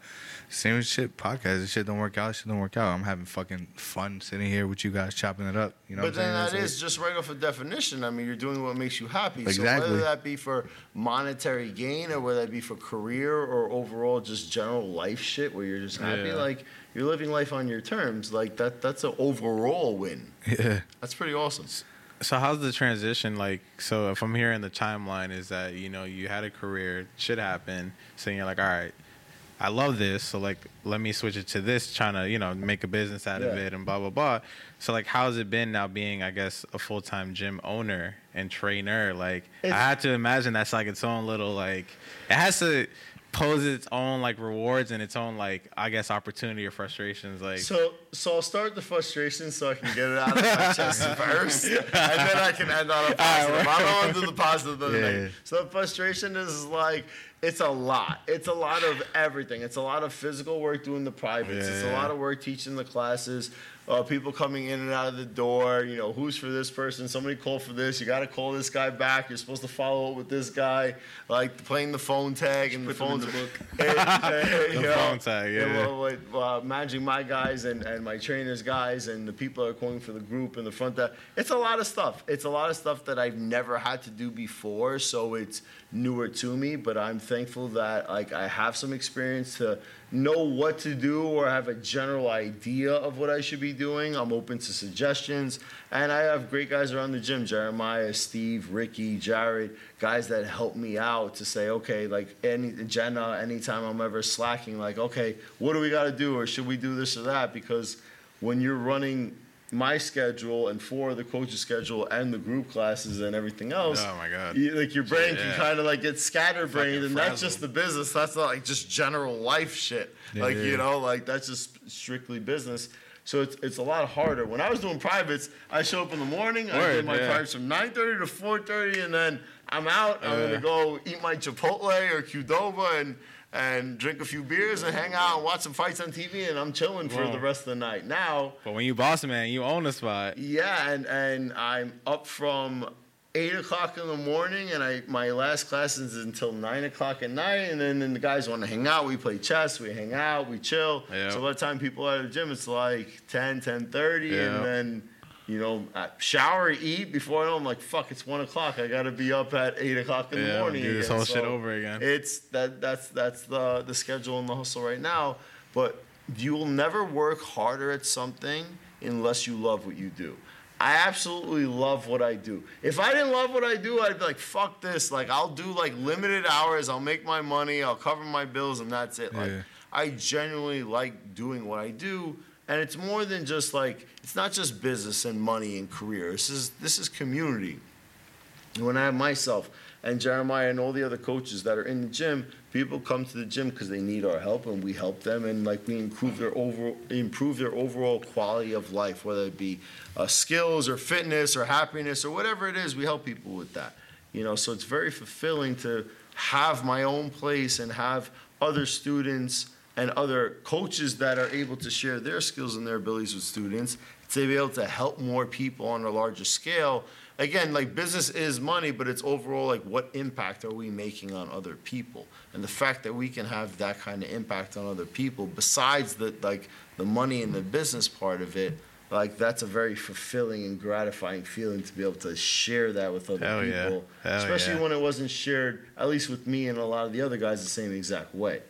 Same with shit podcast. This shit don't work out. Shit don't work out. I'm having fucking fun sitting here with you guys chopping it up. You know, but what then I'm that saying? is just right off a definition. I mean, you're doing what makes you happy. Exactly. So whether that be for monetary gain or whether that be for career or overall just general life shit where you're just happy, Yeah. like you're living life on your terms. Like that, that's an overall win. yeah. That's pretty awesome. So how's the transition like? So if I'm hearing the timeline is that you know you had a career, shit happened, so you're like, all right, I love this, so like let me switch it to this, trying to you know make a business out of it and blah blah blah. So like, how's it been now being, I guess, a full time gym owner and trainer? Like, It's- I had to imagine that's like its own little like it has to pose its own like rewards and its own like I guess opportunity or frustrations. Like, So, so I'll start the frustration so I can get it out of my chest first, and then I can end on a positive. I don't want to do the positive. The Yeah, negative. So the frustration is like it's a lot. It's a lot of everything. It's a lot of physical work doing the privates. It's a lot of work teaching the classes. Uh, people coming in and out of the door. You know, who's for this person? Somebody call for this. You got to call this guy back. You're supposed to follow up with this guy. Like playing the phone tag and the put phone the book. The phone tag, yeah. well, with, uh, managing my guys and, and my trainers guys and the people that are calling for the group in the front desk. It's a lot of stuff. It's a lot of stuff that I've never had to do before, so it's newer to me. But I'm thankful that like I have some experience to know what to do or have a general idea of what I should be doing. I'm open to suggestions, and I have great guys around the gym: Jeremiah, Steve, Ricky, Jared, guys that help me out to say, okay, like any Jenna, anytime I'm ever slacking, like, okay, what do we got to do, or should we do this or that? Because when you're running my schedule and for the coaches' schedule and the group classes and everything else, Oh my God. you, like your brain Yeah. can kind of like get scatterbrained, and that's just the business. That's not like just general life shit. like Yeah. you know, like that's just strictly business. So it's, it's a lot harder. When I was doing privates, I show up in the morning. I Word, did my yeah. privates from 9:30 to 4:30, and then I'm out. I'm gonna go eat my Chipotle or Qdoba and and drink a few beers and hang out and watch some fights on TV, and I'm chilling for Wow. the rest of the night. Now, but when you boss man, you own the spot. yeah, and and I'm up from eight o'clock in the morning, and I my last class is until nine o'clock at night, and then, then the guys want to hang out. We play chess, we hang out, we chill. Yeah. So by the time people are at the gym, it's like 10, 10.30, Yeah. and then. You know, I shower, eat before I know. I'm like, fuck, it's one o'clock. I gotta be up at eight o'clock in the morning. do this again. whole shit over again. It's that that's that's the the schedule and the hustle right now. But you will never work harder at something unless you love what you do. I absolutely love what I do. If I didn't love what I do, I'd be like, fuck this. Like I'll do like limited hours, I'll make my money, I'll cover my bills, and that's it. Like Yeah. I genuinely like doing what I do. And it's more than just like it's not just business and money and career. This is this is community. when I have myself and Jeremiah and all the other coaches that are in the gym, people come to the gym because they need our help, and we help them, and like we improve their over improve their overall quality of life, whether it be uh, skills or fitness or happiness or whatever it is. We help people with that, you know. So it's very fulfilling to have my own place and have other students and other coaches that are able to share their skills and their abilities with students to be able to help more people on a larger scale again, like business is money, but it's overall like what impact are we making on other people? And the fact that we can have that kind of impact on other people, besides the like the money and the business part of it, like that's a very fulfilling and gratifying feeling to be able to share that with other Hell people. Hell Especially yeah. when it wasn't shared, at least with me and a lot of the other guys, the same exact way.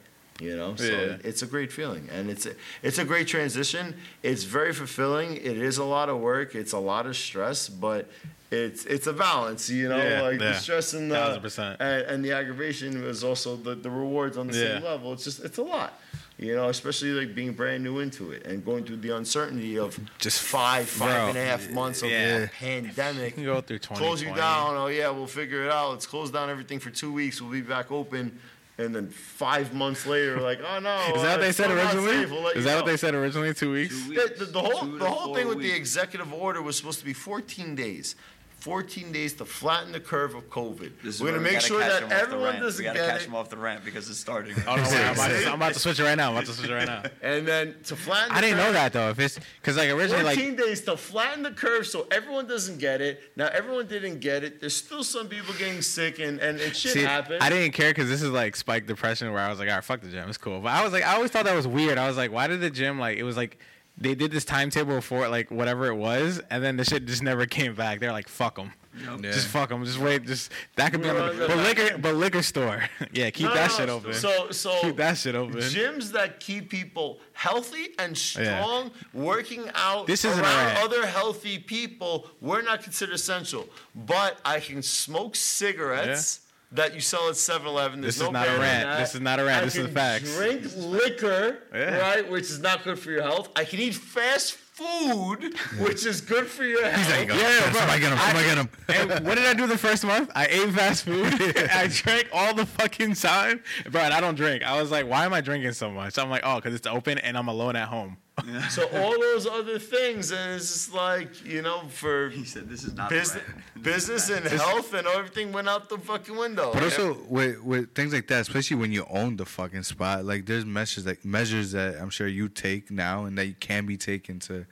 You know, so Yeah. it's a great feeling, and it's a, it's a great transition. It's very fulfilling. It is a lot of work. It's a lot of stress, but it's it's a balance. You know, Yeah, like yeah. the stress and the and, and the aggravation was also the, the rewards on the same level. It's just it's a lot. You know, especially like being brand new into it and going through the uncertainty of Just five, five bro, and a half months of yeah. a pandemic. You can go through 20. Close you down. Oh yeah, we'll figure it out. Let's close down everything for two weeks. We'll be back open. And then five months later, like, oh no, Is that what they said originally? safe. We'll Is that know. what they said originally? Two weeks? Two The, weeks. the, the whole the whole four thing with the executive order was supposed to be 14 days. 14 days to flatten the curve of COVID. This is We're gonna we make sure that him off the everyone rant. doesn't We gotta get catch them off the rant because it's starting. Oh, no, wait, I'm, about to, I'm about to switch it right now. I'm about to switch it right now. And then to flatten the I didn't know that though. If it's because like originally 14 like days to flatten the curve so everyone doesn't get it. Now everyone didn't get it. There's still some people getting sick and, and, and shit See, happened. I didn't care because this is like spike depression where I was like, all right, fuck the gym, it's cool. But I was like, I always thought that was weird. I was like, why did the gym like it was like they did this timetable for like whatever it was, and then the shit just never came back. They're like, fuck them. Yep. Yeah. Just fuck them. Just wait. Just that could be on the on but the- liquor, but liquor store. yeah, keep No, that no, shit open. So so keep that shit open. Gyms that keep people healthy and strong, working out This isn't a around rant. other healthy people, we're not considered essential. But I can smoke cigarettes. That you sell at 7-Eleven. There's This is no not a rant. This is not a rant. I This is the can facts. Drink liquor, Yeah. right, which is not good for your health. I can eat fast food, which is good for your health. He's like, oh, Yeah, yeah, bro. somebody get him, somebody get him. And what did I do the first month? I ate fast food. I drank all the fucking time. Bro, and I don't drink. I was like, why am I drinking so much? I'm like, oh, because it's open and I'm alone at home. So all those other things, and it's just like you know, for He said, "This is not business, a business and health and everything went out the fucking window. But also with with things like that, especially when you own the fucking spot, like there's measures like measures that I'm sure you take now and that you can be taken to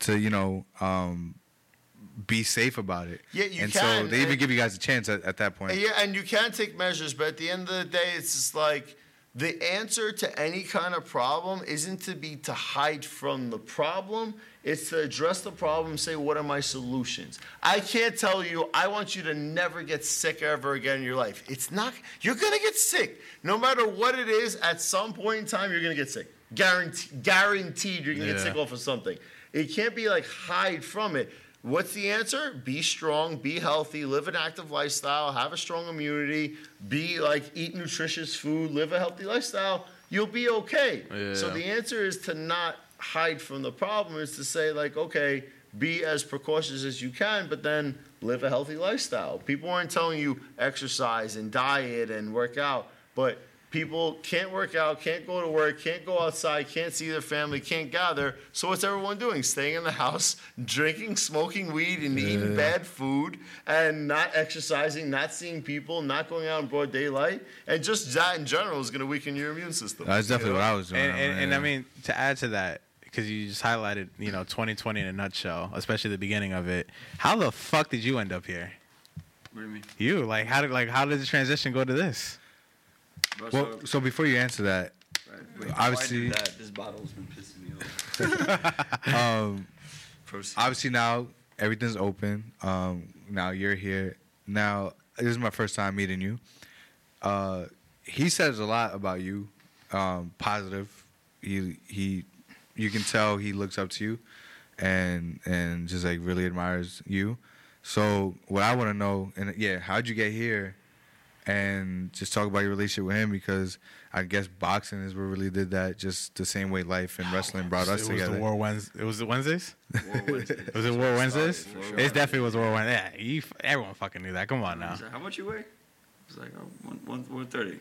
to you know um, be safe about it. Yeah, you and can, so they even and- give you guys a chance at, at that point. Yeah, and you can take measures, but at the end of the day, it's just like the answer to any kind of problem isn't to be to hide from the problem. It's to address the problem. Say, what are my solutions? I can't tell you. I want you to never get sick ever again in your life. It's not. You're gonna get sick, no matter what it is. At some point in time, you're gonna get sick. Guaranteed. Guaranteed, you're gonna get sick off of something. It can't be like hide from it. What's the answer? Be strong, be healthy, live an active lifestyle, have a strong immunity, be like eat nutritious food, live a healthy lifestyle. You'll be okay. So the answer is to not hide from the problem, is to say, like, okay, be as precautious as you can, but then live a healthy lifestyle. People aren't telling you exercise and diet and work out, but people can't work out, can't go to work, can't go outside, can't see their family, can't gather. So what's everyone doing? Staying in the house, drinking, smoking weed, and eating bad food, and not exercising, not seeing people, not going out in broad daylight, and just that in general is going to weaken your immune system. That's definitely what I was doing. And, and, and I mean, to add to that, because you just highlighted, you know, 2020 in a nutshell, especially the beginning of it. How the fuck did you end up here? What do you mean? You like how did like how did the transition go to this? Well, so- so before you answer that, right, wait, before I do obviously- that, this bottle's been pissing me off. um, obviously now everything's open. Um, now you're here. Now this is my first time meeting you. Uh, he says a lot about you, um, positive. He he, you can tell he looks up to you, and and just like really admires you. So what I want to know, and yeah, how'd you get here? And just talk about your relationship with him because I guess boxing is what really did that. Just the same way life and wrestling brought us it was together. the War Wednesday. It was the Wednesdays. War Wednesday. Was it War Wednesdays? for sure. It definitely was War Wednesday. Yeah, you, everyone fucking knew that. Come on now. Like, how much you weigh? He's like, oh, one, one, 130.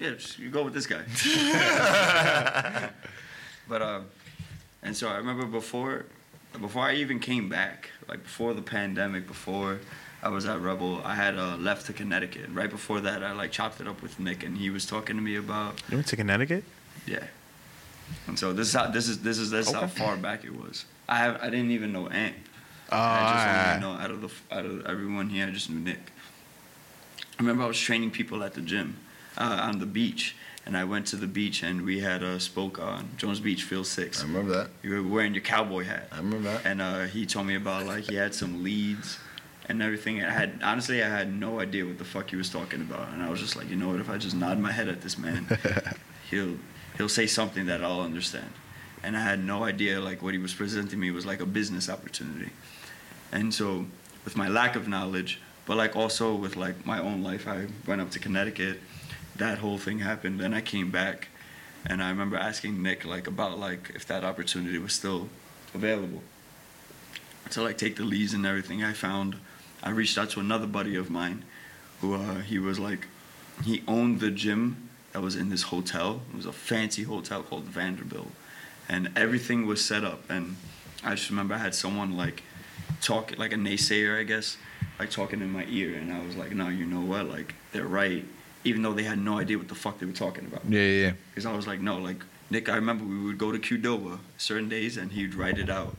Yeah, just, you go with this guy. but, um, and so I remember before, before I even came back, like before the pandemic, before I was at Rebel, I had uh, left to Connecticut. Right before that, I like chopped it up with Nick, and he was talking to me about You went to Connecticut? yeah. And so this is how this is this is this is how far back it was. I have I didn't even know Ant. Oh, I just alright. only know out of the out of everyone here, I just knew Nick. I remember I was training people at the gym uh, on the beach, and I went to the beach and we had a spoke on Jones Beach Field Six. I remember that. You were wearing your cowboy hat, I remember that. and uh, he told me about like he had some leads and everything. I had honestly I had no idea what the fuck he was talking about, and I was just like, you know what? If I just nod my head at this man, he'll he'll say something that I'll understand. And I had no idea like what he was presenting me was like a business opportunity. And so with my lack of knowledge, but like also with like my own life, I went up to Connecticut. That whole thing happened. Then I came back, and I remember asking Nick like about like if that opportunity was still available to like take the leads and everything. I found I reached out to another buddy of mine, who uh, he was like he owned the gym that was in this hotel. It was a fancy hotel called Vanderbilt, and everything was set up. And I just remember I had someone like talk like a naysayer, I guess, like talking in my ear, and I was like, no, you know what? Like they're right, even though they had no idea what the fuck they were talking about. Yeah, yeah, yeah. Because I was like, no, like Nick. I remember we would go to Qdoba certain days, and he'd write it out,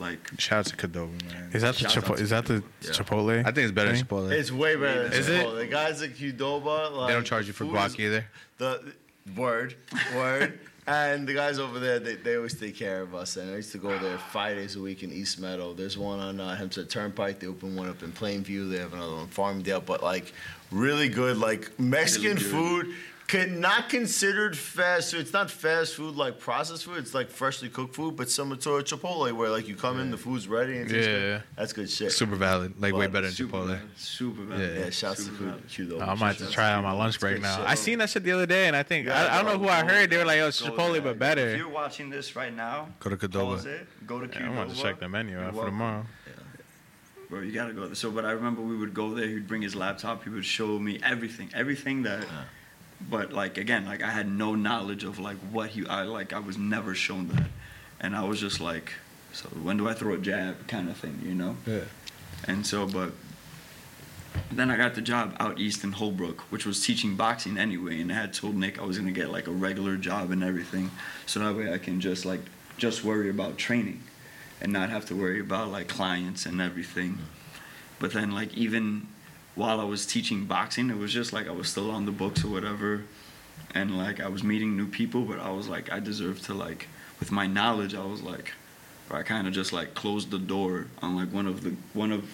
like Shout out to Qdoba, man. Is that the Shout out Chipo- to is that the Yeah. Chipotle? I think it's better thing? than Chipotle. It's way better than Is it? Chipotle. The guys at Qdoba, like, they don't charge you for food guac is- either. The word, word. And the guys over there, they, they always take care of us. And I used to go there five days a week in East Meadow. There's one on uh, Hempstead Turnpike. They open one up in Plainview. They have another one in Farmdale. But like really good, like Mexican Really good. food. Can, not considered fast food. It's not fast food like processed food. It's like freshly cooked food, but similar to a Chipotle, where like you come in, the food's ready and it Yeah, good. yeah. That's good shit. Super valid. Like way better than super Chipotle. bad, super bad. Yeah. Yeah, shouts to Super food. bad. Qdoba. I might have to try it on my lunch break now. shit. I seen that shit the other day, and I think Yeah, I, I don't know who I heard. They were like, "Yo, oh, it's Chipotle, there. but better." If you're watching this right now, Go to pause Go to Yeah, I'm about to check the menu out for tomorrow. Bro, you gotta go there. So, but I remember we would go there. He'd bring his laptop. He would show me everything, everything that. But like again, like I had no knowledge of like what he. I like I was never shown that, and I was just like, so when do I throw a jab, kind of thing, you know? Yeah. And so, but then I got the job out east in Holbrook, which was teaching boxing anyway, and I had told Nick I was gonna get like a regular job and everything, so that way I can just like just worry about training, and not have to worry about like clients and everything. But then like even while I was teaching boxing, it was just like I was still on the books or whatever, and like I was meeting new people, but I was like I deserve to like with my knowledge, I was like, or I kind of just like closed the door on like one of the one of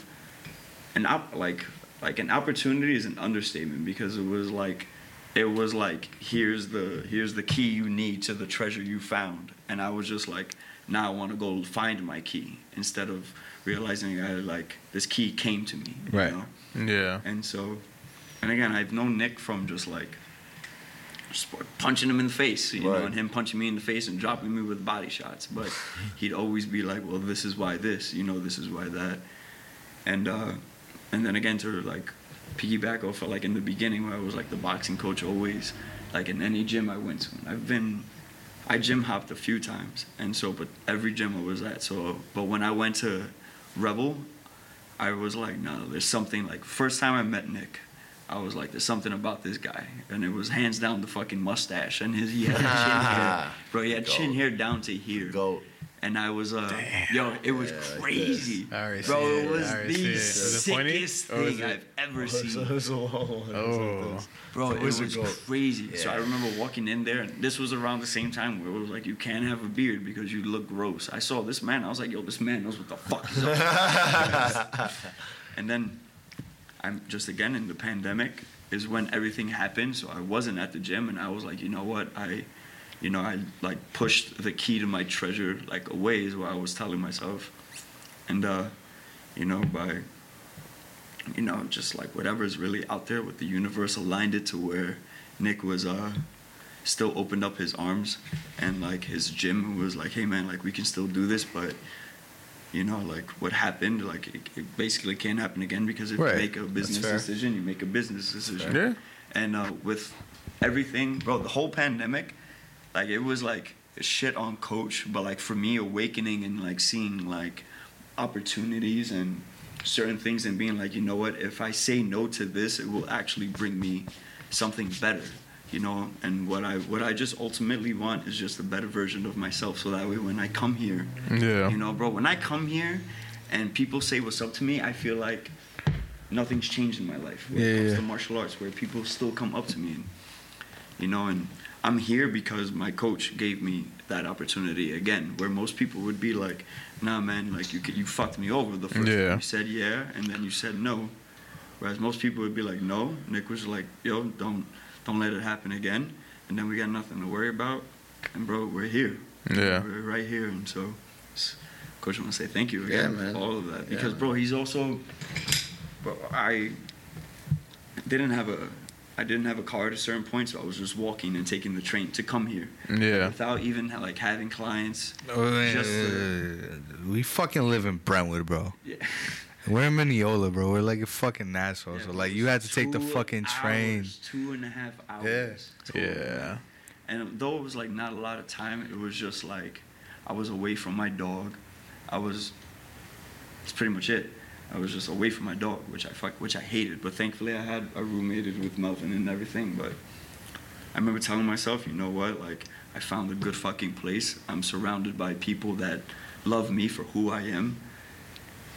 an op- like like an opportunity is an understatement because it was like it was like here's the here's the key you need to the treasure you found and i was just like now i want to go find my key instead of realizing i like this key came to me Right. know? Yeah. and so and again i've known nick from just like just punching him in the face you know and him punching me in the face and dropping me with body shots. But he'd always be like well this is why this you know this is why that. And uh and then again to like piggyback off of like in the beginning where I was like the boxing coach always like in any gym I went to. And I've been I gym hopped a few times and so but every gym I was at so but when I went to Rebel I was like no there's something like first time I met Nick I was like there's something about this guy. And it was hands down the fucking mustache and his he had chin hair. Bro he had chin hair down to here. Goat. And I was uh yo it was Yeah, crazy I already bro it it. was the see it. Was it sickest thing it- I've ever So seen it was a long. It was like Oh. Bro, So it was was a goat. crazy. So I remember walking in there, and this was around the same time where it was like, you can't have a beard because you look gross. I saw this man, I was like, yo, this man knows what the fuck is up. and then I'm just again in the pandemic is when everything happened. So I wasn't at the gym, and I was like, you know what, I, you know, I like pushed the key to my treasure like away is what I was telling myself, and uh, you know by you know, just like whatever is really out there with the universe aligned it to where Nick was uh still opened up his arms and like his gym was like, hey man, like we can still do this, but you know, like what happened, like it, it basically can't happen again because if Right. you make a business decision, you make a business decision. Yeah. And uh, with everything, bro, the whole pandemic, like it was like shit on coach, but like for me, awakening and like seeing like opportunities and certain things and being like, you know what, if I say no to this, it will actually bring me something better. You know, and what I what I just ultimately want is just a better version of myself, so that way when I come here, Yeah. you know, bro, when I come here and people say what's up to me, I feel like nothing's changed in my life when Yeah, it comes yeah. to martial arts, where people still come up to me, and, you know, and I'm here because my coach gave me that opportunity again, where most people would be like, "Nah, man, like you you fucked me over the first Yeah. time you said yeah, and then you said no," whereas most people would be like, "No." Nick was like, "Yo, don't don't let it happen again," and then we got nothing to worry about, and bro, we're here. Yeah. We're right here, and so, coach, I want to say thank you again Yeah, man. for all of that because, man. bro, he's also, bro, I didn't have a, I didn't have a car at a certain point, so I was just walking and taking the train to come here Yeah. without even like having clients. Oh, Just, we fucking live in Brentwood, bro. Yeah. We're in Mineola, bro. We're like a fucking asshole. Yeah, so like you had to take the fucking train. two and a half hours. total. Yeah. And though it was like not a lot of time, it was just like I was away from my dog. I was. It's pretty much it. I was just away from my dog, which I fuck, which I hated. But thankfully, I had I roommated with Melvin and everything. But I remember telling myself, you know what? Like I found a good fucking place. I'm surrounded by people that love me for who I am,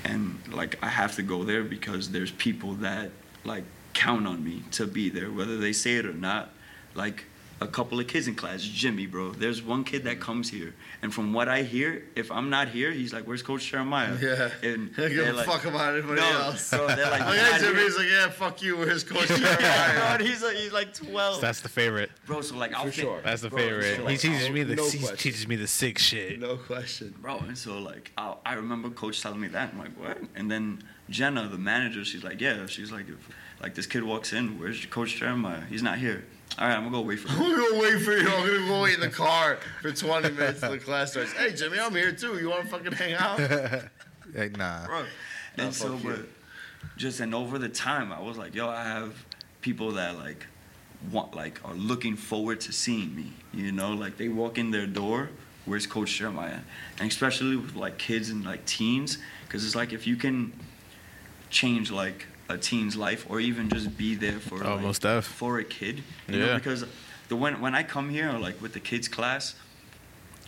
and like I have to go there because there's people that like count on me to be there, whether they say it or not. Like a couple of kids in class, Jimmy, bro. There's one kid that comes here, and from what I hear, if I'm not here, he's like, "Where's Coach Jeremiah?" Yeah. and I give they're a like- fuck about anybody No, else. so they're like, Like, "You're Jimmy, here." he's like, yeah, fuck you. Where's Coach Jeremiah?" yeah, Jeremiah? bro, he's like, he's like 12, That's the favorite. bro. So like, I'll For fit- sure. That's the bro, so, favorite. like, he teaches me the no he question. teaches me the sick shit. no question. bro. And so like, I, I remember coach telling me that. I'm like, what? And then Jenna, the manager, she's like, yeah. She's like, if like this kid walks in, where's Coach Jeremiah? He's not here. All right, I'm gonna go wait for you. I'm gonna go wait for you. I'm gonna go wait in the car for 20 minutes till the class starts. Hey, Jimmy, I'm here too. You wanna fucking hang out? like nah. bro. Nah, And so, but just and over the time, I was like, yo, I have people that like want like are looking forward to seeing me. You know, like they walk in their door, where's Coach Jeremiah? And especially with like kids and like teens, because it's like if you can change like a teen's life or even just be there for Oh, like, def. for a kid. You Yeah. know, because the when when I come here like with the kids class,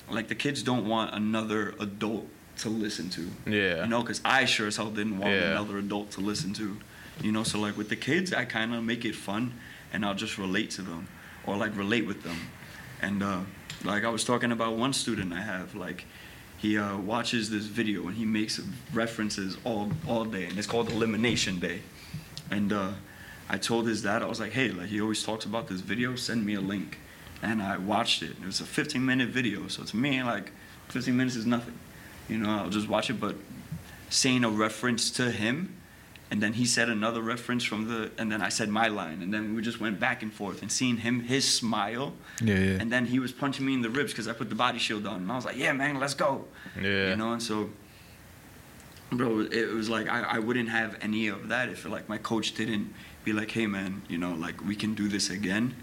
like the kids don't want another adult to listen to. Yeah. You know, because I sure as hell didn't want Yeah. another adult to listen to. You know, so like with the kids, I kind of make it fun, and I'll just relate to them, or like relate with them, and uh, like I was talking about one student I have, like he uh, watches this video and he makes references all all day, and it's called Elimination Day, and uh, I told his dad I was like, hey, like he always talks about this video, send me a link, and I watched it. It was a 15 minute video, so to me like 15 minutes is nothing, you know. I'll just watch it, but saying a reference to him and then he said another reference from the and then I said my line. And then we just went back and forth and seeing him his smile. Yeah, yeah. and then he was punching me in the ribs because I put the body shield on. And I was like yeah man let's go. Yeah. you know and so bro it was like I, I wouldn't have any of that if like my coach didn't be like hey man you know like we can do this again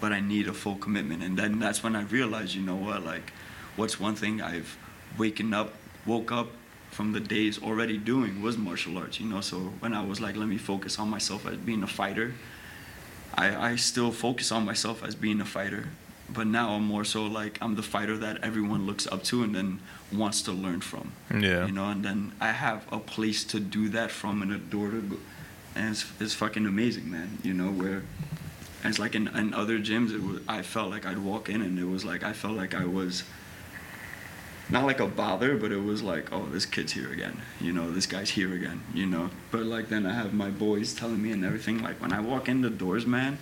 but I need a full commitment. And then that's when I realized you know what like what's one thing I've waken up woke up from the days already doing was martial arts you know so when I was like let me focus on myself as being a fighter I, I still focus on myself as being a fighter. But now I'm more so like I'm the fighter that everyone looks up to and then wants to learn from. Yeah. you know and then I have a place to do that from and a door to go. And it's, it's fucking amazing man you know where it's like in, in other gyms it was, I felt like I'd walk in and it was like I felt like I was not like a bother, but it was like, oh, this kid's here again. You know, this guy's here again. You know, but like then I have my boys telling me and everything. Like when I walk in the doors, man,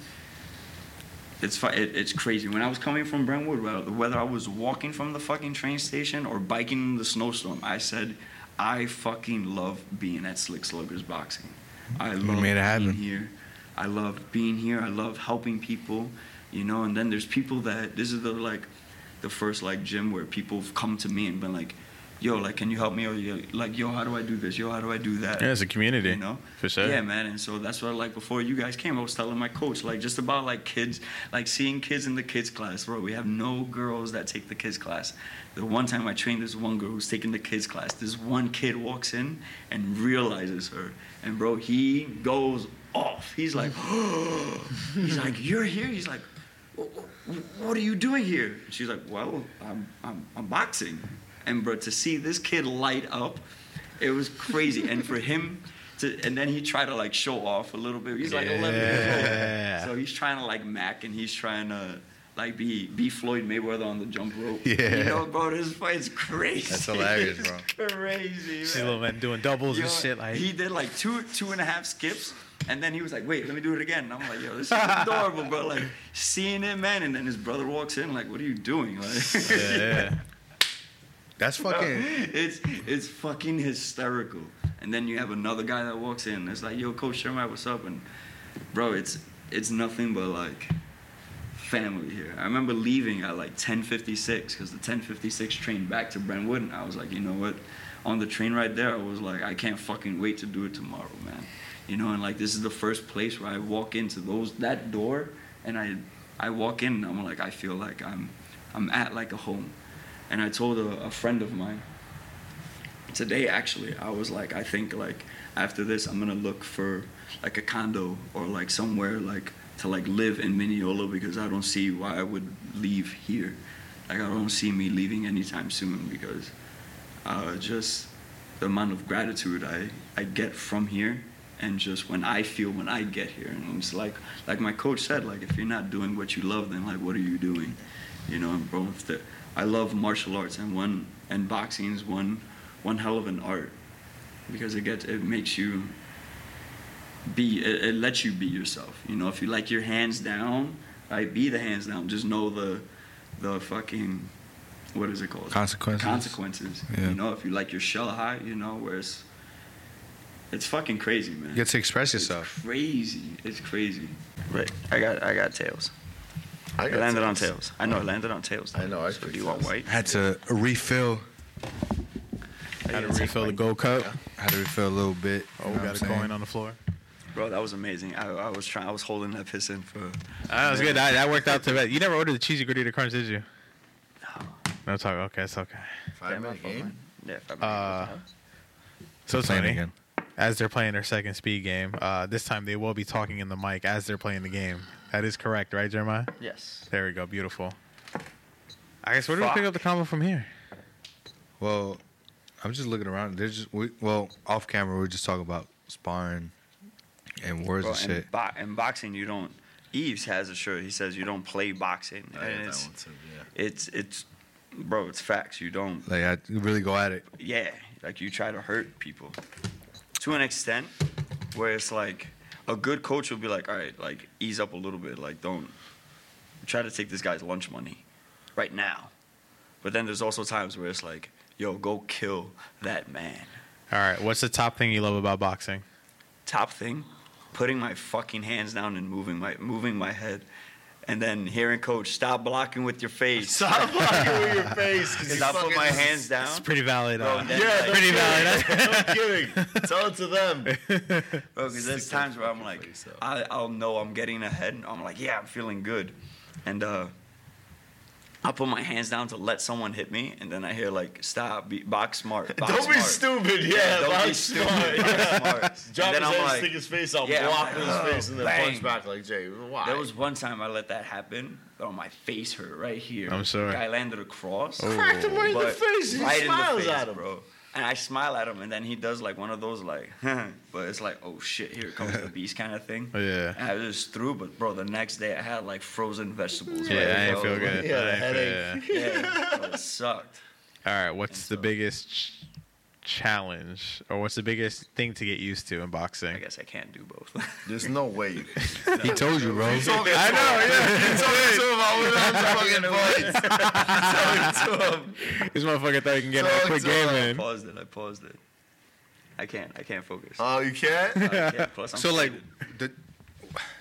it's it, it's crazy. When I was coming from Brentwood, whether- whether I was walking from the fucking train station or biking in the snowstorm, I said, I fucking love being at Slick Sluggers Boxing. I You love made it being happen. here. I love being here. I love helping people, you know. And then there's people that this is the like, the first like gym where people have come to me and been like, "Yo, like, can you help me?" Or yo, like, "Yo, how do I do this? Yo, how do I do that?" Yeah, it's a community. you know For sure. yeah man and so that's what like before you guys came i was telling my coach like just about like kids like seeing kids in the kids class bro we have no girls that take the kids class the one time i trained this one girl who's taking the kids class this one kid walks in and realizes her and bro he goes off he's like he's like you're here he's like "Wh- wh- what are you doing here and she's like well i'm i'm, I'm boxing and bro to see this kid light up it was crazy and for him to, and then he tried to like show off a little bit. He's like 11 years old, so he's trying to like Mac, and he's trying to like be be Floyd Mayweather on the jump rope. Yeah. you know, bro, this fight's crazy. That's hilarious, It's bro. crazy, See little men doing doubles Yo, and shit. Like, he did like two two and a half skips, and then he was like, "Wait, let me do it again." And I'm like, "Yo, this is adorable, bro." Like seeing it, man. And then his brother walks in, like, "What are you doing?" Like, yeah, yeah. That's fucking. it's it's fucking hysterical. And then you have another guy that walks in. It's like, yo, Coach Sherman, what's up? And bro, it's it's nothing but like family here. I remember leaving at like 10:56 because the 10:56 train back to Brentwood, and I was like, you know what? On the train right there, I was like, I can't fucking wait to do it tomorrow, man. You know, and like this is the first place where I walk into those that door, and I I walk in, and I'm like, I feel like I'm I'm at like a home. And I told a, a friend of mine today actually i was like i think like after this i'm gonna look for like a condo or like somewhere like to like live in mineola because i don't see why i would leave here like i don't see me leaving anytime soon because uh, just the amount of gratitude i i get from here and just when i feel when i get here and it's like like my coach said like if you're not doing what you love then like what are you doing? You know and bro the, i love martial arts and one and boxing is one one hell of an art because it gets it makes you be it, it lets you be yourself. You know if you like your hands down right be the hands down. Just know the the fucking what is it called? Consequences. consequences. Yeah. you know if you like your shell high you know where it's it's fucking crazy man You get to express it's yourself. crazy it's crazy right i got i got tails I it got landed on tails. tails i know it landed on tails I know, I so do you want white I had to refill. Had to Yeah, refill the gold cup. I had to refill a little bit. Oh, you we got what a I'm saying? coin on the floor. Bro, that was amazing. I, I was trying. I was holding that piss in for. That was good. That, that worked out to bet. You never ordered the cheesy gordita crunch, did you? No No talk. Okay, it's okay. Five minute game. Yeah. Five Uh. So Playing Tony, again. As they're playing their second speed game, uh, this time they will be talking in the mic as they're playing the game. That is correct, right, Jeremiah? yes. There we go. Beautiful. I guess where do we pick up the combo from here? Well, I'm just looking around. There's just we, well off camera. We are just talking about sparring and words Bro, and shit. and, bo- and boxing, you don't. Eves has a shirt. He says you don't play boxing, I and got that it's one too. Yeah. it's it's, bro, it's facts. You don't. Like I really go at it. Yeah, like you try to hurt people to an extent where it's like a good coach will be like, all right, like ease up a little bit, like don't try to take this guy's lunch money right now. But then there's also times where it's like, yo, go kill that man. All right. What's the top thing you love about boxing? Top thing, putting my fucking hands down and moving my moving my head. And then hearing coach, stop blocking with your face. Stop blocking with your face. Because I put my hands down. It's pretty valid. Bro, Uh, Yeah, like- pretty kidding. valid. no kidding. Tell it to them. Bro, because there's times where I'm like. I, I'll know I'm getting ahead. I'm like, yeah, I'm feeling good. And uh, I'll put my hands down to let someone hit me, and then I hear like, stop, be, box smart. Box Don't be stupid. Yeah, don't be box stupid. smart. Box Yeah. smart. Drop then his I'm head, like, stick his face out, Yeah, I'm block like, with "Oh, his face, and then bang." punch back like Jay. Why? there was one time I let that happen. Oh, my face hurt right here. I'm sorry. Guy landed across. Oh. Cracked him right in the but face. He right in the smiles face, at him. bro. And I smile at him, and then he does like one of those like, but it's like, oh shit, here comes the beast kind of thing. Oh, yeah. And I was just threw, but bro, the next day I had like frozen vegetables. yeah, ready I to ain't go. feel good. Yeah, I the ain't feel- headache. Yeah, bro, it sucked. All right. What's the biggest ch- challenge, or what's the biggest thing to get used to in boxing? I guess I can't do both. There's no way. you He told you, bro. I know, yeah. He told me to him. I went out to fucking fights. Told me to him. This motherfucker thought he can get So a quick it's, game uh, I paused it. I paused it. I can't. I can't focus. Oh, you can't. I can't. Plus, I'm so like, the,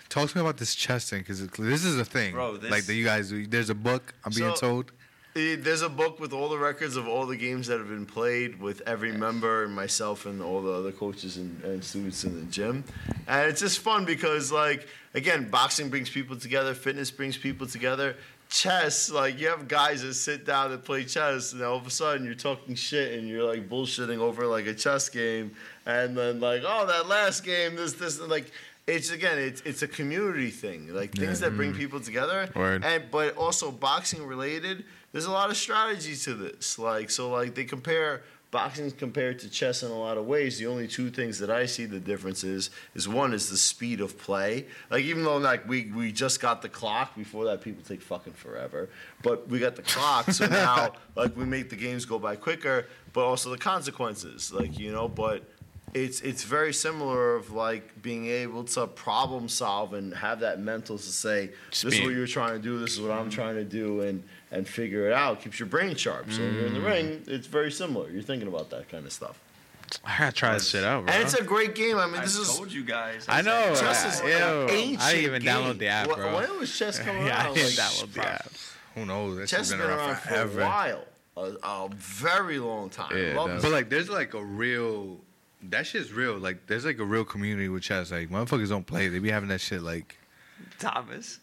talk to me about this chess thing because this is a thing. Bro, this- like that you guys, there's a book. I'm being told. There's a book with all the records of all the games that have been played with every member and myself and all the other coaches and, and students in the gym. And it's just fun because, like, again, boxing brings people together, fitness brings people together. Chess, like, you have guys that sit down and play chess, and all of a sudden you're talking shit and you're like bullshitting over like a chess game. And then, like, oh, that last game, this, this, and like, it's again, it's it's a community thing, like things that bring mm. people together. Word. And but also boxing related, there's a lot of strategy to this. Like so, like they compare boxing compared to chess in a lot of ways. The only two things that I see the difference is is one is the speed of play. Like even though like we we just got the clock before that, people take fucking forever. But we got the clock, so now like we make the games go by quicker. But also the consequences, like you know, but it's it's very similar of like being able to problem solve and have that mental to say this is what you're trying to do this is what i'm trying to do and and figure it out keeps your brain sharp so when you're in the mm. ring it's very similar you're thinking about that kind of stuff I gotta try this shit out, bro. and it's a great game i mean I this is told you guys. I know. chess I- is Ew. like an I ancient didn't even game. download the app, bro. when was chess coming yeah, I didn't Like, download the app. Who knows? That chess shit's has been around for forever. a while a, a very long time Yeah, it Love does. But like, there's like a real. That shit's real. Like, there's like a real community with chess. Like, motherfuckers don't play. They be having that shit. Like, Thomas.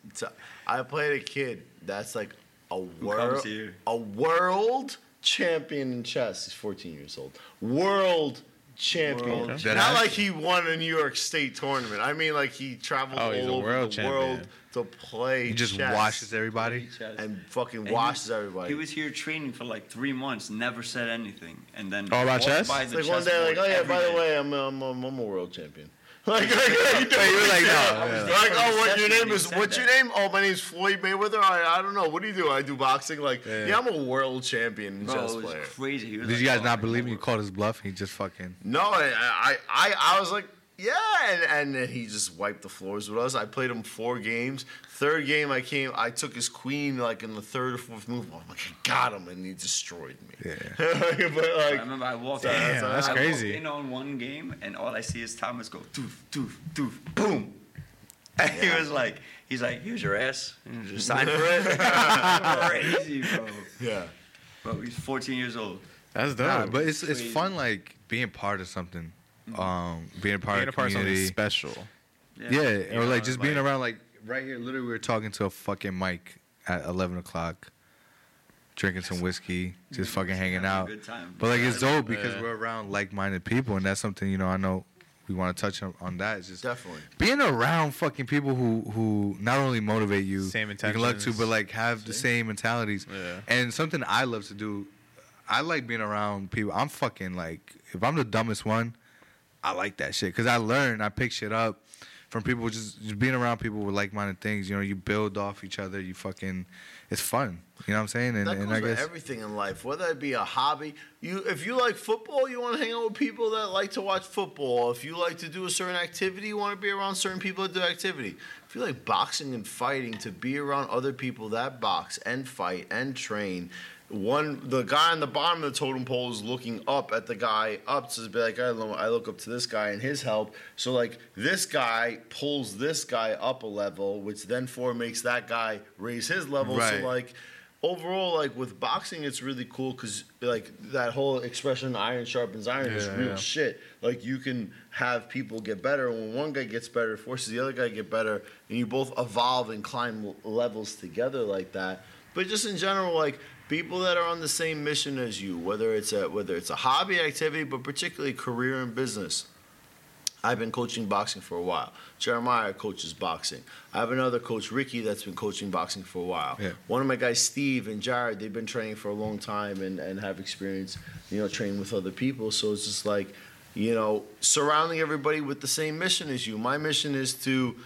I played a kid that's like a world a world champion in chess. He's 14 years old. World champion. World champion. Not like he won a New York State tournament. I mean like he traveled Oh, all he's a over world the champion. world to play. he just chess washes everybody. and fucking And he- washes everybody. He was here training for like three months, never said anything, and then All about walked chess? by It's the like one day, like, chessboard oh yeah, every by the day. way, I'm I'm, I'm, I'm a world champion. Like, like, you know, you were like, no, yeah. yeah. like, oh, what your name is? said What's your name? Oh, my name's Floyd Mayweather. I, I don't know. What do you do? I do boxing. Like, Yeah. yeah, I'm a world champion and Bro, chess it was player. crazy. Was Did like, you guys oh, not I believe know me? You called his bluff. He just fucking. No, I, I, I, I was like, yeah, and, and then he just wiped the floors with us. I played him four games. Third game, I came, I took his queen like in the third or fourth move. I'm like, I got him, and he destroyed me. Yeah. but I like, remember I walked Damn, in. that's I crazy. Walked in on one game, and all I see is Thomas go doof doof doof boom, and he was like, he's like, here's your ass, and just sign for it. crazy, bro. yeah, but he's 14 years old. That's dope. Nah, but it's it's Crazy. fun like being part of something. Um, being a part Being a of part of something community. special. Yeah, You or know, like just being around like right here. Literally, we were talking to a fucking mic at eleven o'clock, drinking some whiskey, just fucking hanging out. good time. But like it's dope because we're around like-minded people, and that's something you know. I know we want to touch on, on that. It's just definitely. being around fucking people who who not only motivate you, Same you can look to, but like have the same mentalities. Yeah. And something I love to do, I like being around people. I'm fucking like, if I'm the dumbest one, I like that shit because I learn, I pick shit up from people. Just, just being around people with like-minded things. You know, you build off each other. You fucking, it's fun. You know what I'm saying? And, that and goes I with guess everything in life, whether it be a hobby. You, if you like football, you want to hang out with people that like to watch football. If you like to do a certain activity, you want to be around certain people that do activity. If you like boxing and fighting, to be around other people that box and fight and train. One, the guy on the bottom of the totem pole is looking up at the guy up to be like, I lo- I look up to this guy and his help. So like this guy pulls this guy up a level, which then for makes that guy raise his level. Right. So like overall, like with boxing, it's really cool because like that whole expression "iron sharpens iron" is real yeah. shit. Like you can have people get better, and when one guy gets better, it forces the other guy to get better, and you both evolve and climb levels together like that. But just in general, like people that are on the same mission as you, whether it's a whether it's a hobby activity, but particularly career and business. I've been coaching boxing for a while. Jeremiah coaches boxing. I have another coach, Ricky, that's been coaching boxing for a while. Yeah. One of my guys, Steve and Jared, they've been training for a long time and, and have experience, you know, training with other people. So it's just like, you know, surrounding everybody with the same mission as you. My mission is to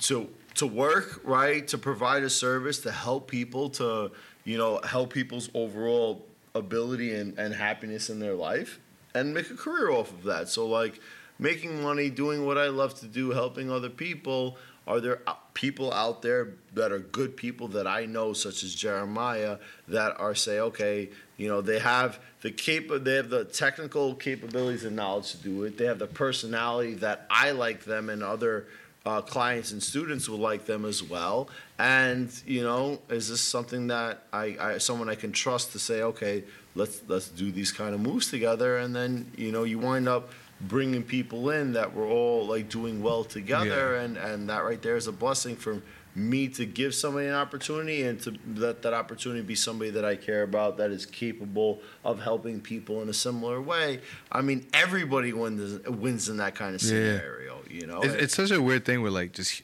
to to work right to provide a service to help people to you know help people's overall ability and, and happiness in their life and make a career off of that so like making money doing what i love to do helping other people are there uh, people out there that are good people that I know, such as Jeremiah, that are say, okay, you know, they have the cap- they have the technical capabilities and knowledge to do it. They have the personality that I like them and other uh, clients and students will like them as well. And you know, is this something that I, I someone I can trust to say, okay, let's let's do these kind of moves together, and then you know, you wind up bringing people in that we're all like doing well together, and and that right there is a blessing for me to give somebody an opportunity and to let that opportunity be somebody that I care about that is capable of helping people in a similar way. I mean, everybody wins wins in that kind of Yeah. scenario. You know, It's, it's such a weird thing with like just,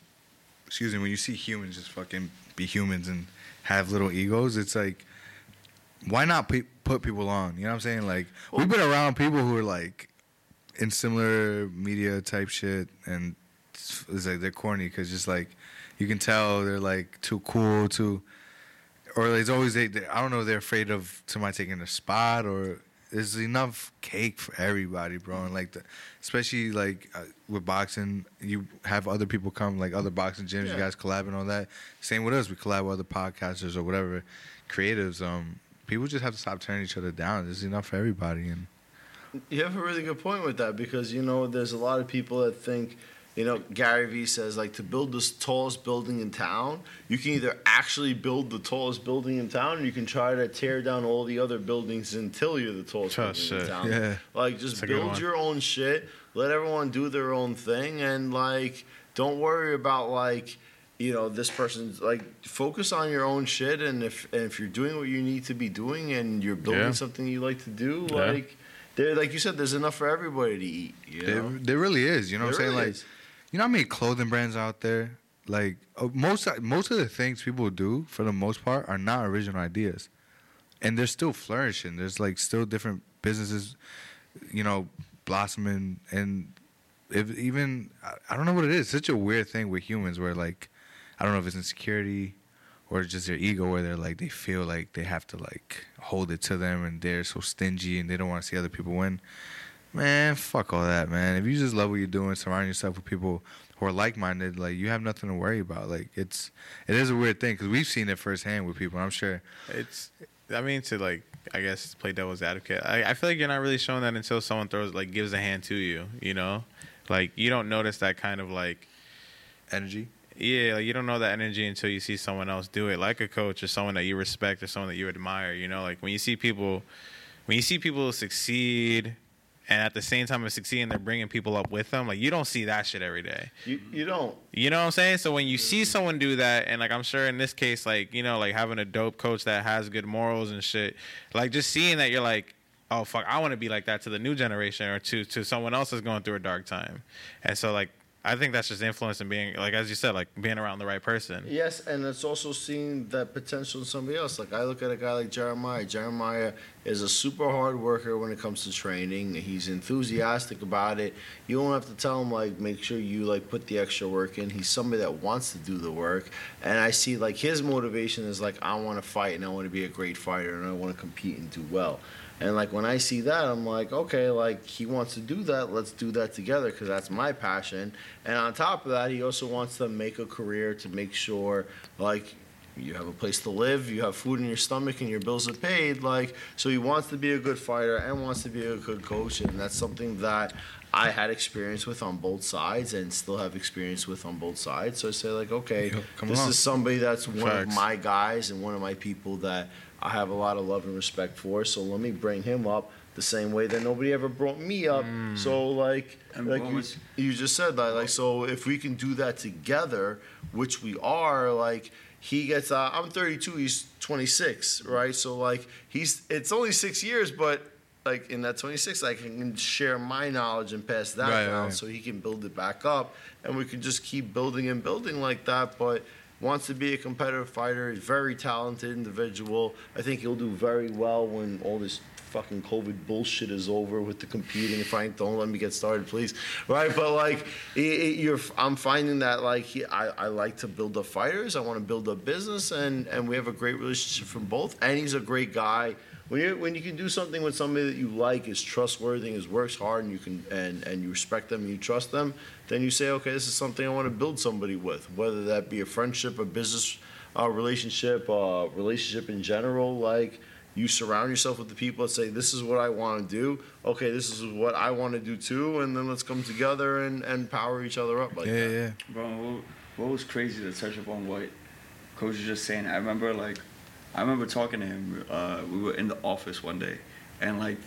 excuse me, when you see humans just fucking be humans and have little egos, it's like, why not pe- put people on? You know what I'm saying? Like we've been around people who are like in similar media type shit, and it's, it's like they're corny because just like you can tell they're like too cool, too, or it's always they, they I don't know they're afraid of somebody taking a spot or. There's enough cake for everybody, bro, and like, the, especially like uh, with boxing, you have other people come, like other boxing gyms. Yeah. You guys collab and all that. Same with us, we collab with other podcasters or whatever, creatives. Um, people just have to stop turning each other down. There's enough for everybody, and You have a really good point with that because you know there's a lot of people that think, you know, Gary Vee says like to build the tallest building in town, you can either actually build the tallest building in town, or you can try to tear down all the other buildings until you're the tallest Oh, building shit. in town. Yeah. Like just That's build your own shit, let everyone do their own thing, and like don't worry about like. You know, this person's like focus on your own shit, and if and if you're doing what you need to be doing, and you're building Yeah. something you like to do, Yeah. like there, like you said, there's enough for everybody to eat. You there, know, there really is. You know what I'm There saying? really Like, is. You know how many clothing brands out there? Like uh, most most of the things people do for the most part are not original ideas, and they're still flourishing. There's like still different businesses, you know, blossoming, and if even I- I don't know what it is. It's such a weird thing with humans where like I don't know if it's insecurity or just their ego where they're like they feel like they have to like hold it to them and they're so stingy and they don't want to see other people win. Man, fuck all that, man. If you just love what you're doing, surround yourself with people who are like-minded, like you have nothing to worry about. Like it's, it is a weird thing because we've seen it firsthand with people. I'm sure. It's. I mean, to like, I guess play devil's advocate. I, I feel like you're not really showing that until someone throws like gives a hand to you. You know, like you don't notice that kind of like Energy. yeah, like you don't know that energy until you see someone else do it, like a coach or someone that you respect or someone that you admire. You know, like when you see people, when you see people succeed, and at the same time of succeeding, they're bringing people up with them. Like you don't see that shit every day. you you don't. You know what I'm saying? So when you see someone do that, and like I'm sure in this case, like you know, like having a dope coach that has good morals and shit, like just seeing that, you're like, oh fuck, I want to be like that to the new generation or to to someone else that's going through a dark time, and so like I think that's just influence and being like as you said, like being around the right person. Yes, and it's also seeing that potential in somebody else. Like I look at a guy like Jeremiah. Jeremiah is a super hard worker when it comes to training. He's enthusiastic about it. You don't have to tell him like make sure you like put the extra work in. He's somebody that wants to do the work. And I see like his motivation is like I want to fight and I want to be a great fighter and I want to compete and do well. And like when I see that, I'm like, okay, like he wants to do that. Let's do that together because that's my passion. And on top of that, he also wants to make a career to make sure, like, you have a place to live, you have food in your stomach, and your bills are paid. Like, so he wants to be a good fighter and wants to be a good coach, and that's something that I had experience with on both sides, and still have experience with on both sides. So I say, like, okay, Yo, this along. is somebody that's one Facts. of my guys and one of my people that I have a lot of love and respect for. So let me bring him up the same way that nobody ever brought me up. So like, And like you, was- you just said that, like, so if we can do that together, which we are, like. He gets. Uh, I'm 32. He's 26, right? So like, he's. It's only six years, but like in that 26, I can share my knowledge and pass that Right, down, right. so he can build it back up, and we can just keep building and building like that. But wants to be a competitive fighter. He's a very talented individual. I think he'll do very well when all this fucking COVID bullshit is over with the competing. Frank, don't let me get started, please. Right? But like, it, it- you're, I'm finding that like he, I, I like to build up fighters. I want to build a business, and and we have a great relationship from both. And he's a great guy when you when you can do something with somebody that you like, is trustworthy, is works hard, and you can and and you respect them and you trust them, then you say, okay, this is something I want to build somebody with, whether that be a friendship, a business uh, relationship, uh, relationship in general, like. You surround yourself with the people that say, "This is what I want to do." Okay, this is what I want to do too, and then let's come together and, and power each other up like yeah, that. yeah. Bro, what, what was crazy to touch upon what coach was just saying? I remember like, I remember talking to him. Uh, we were in the office one day, and like,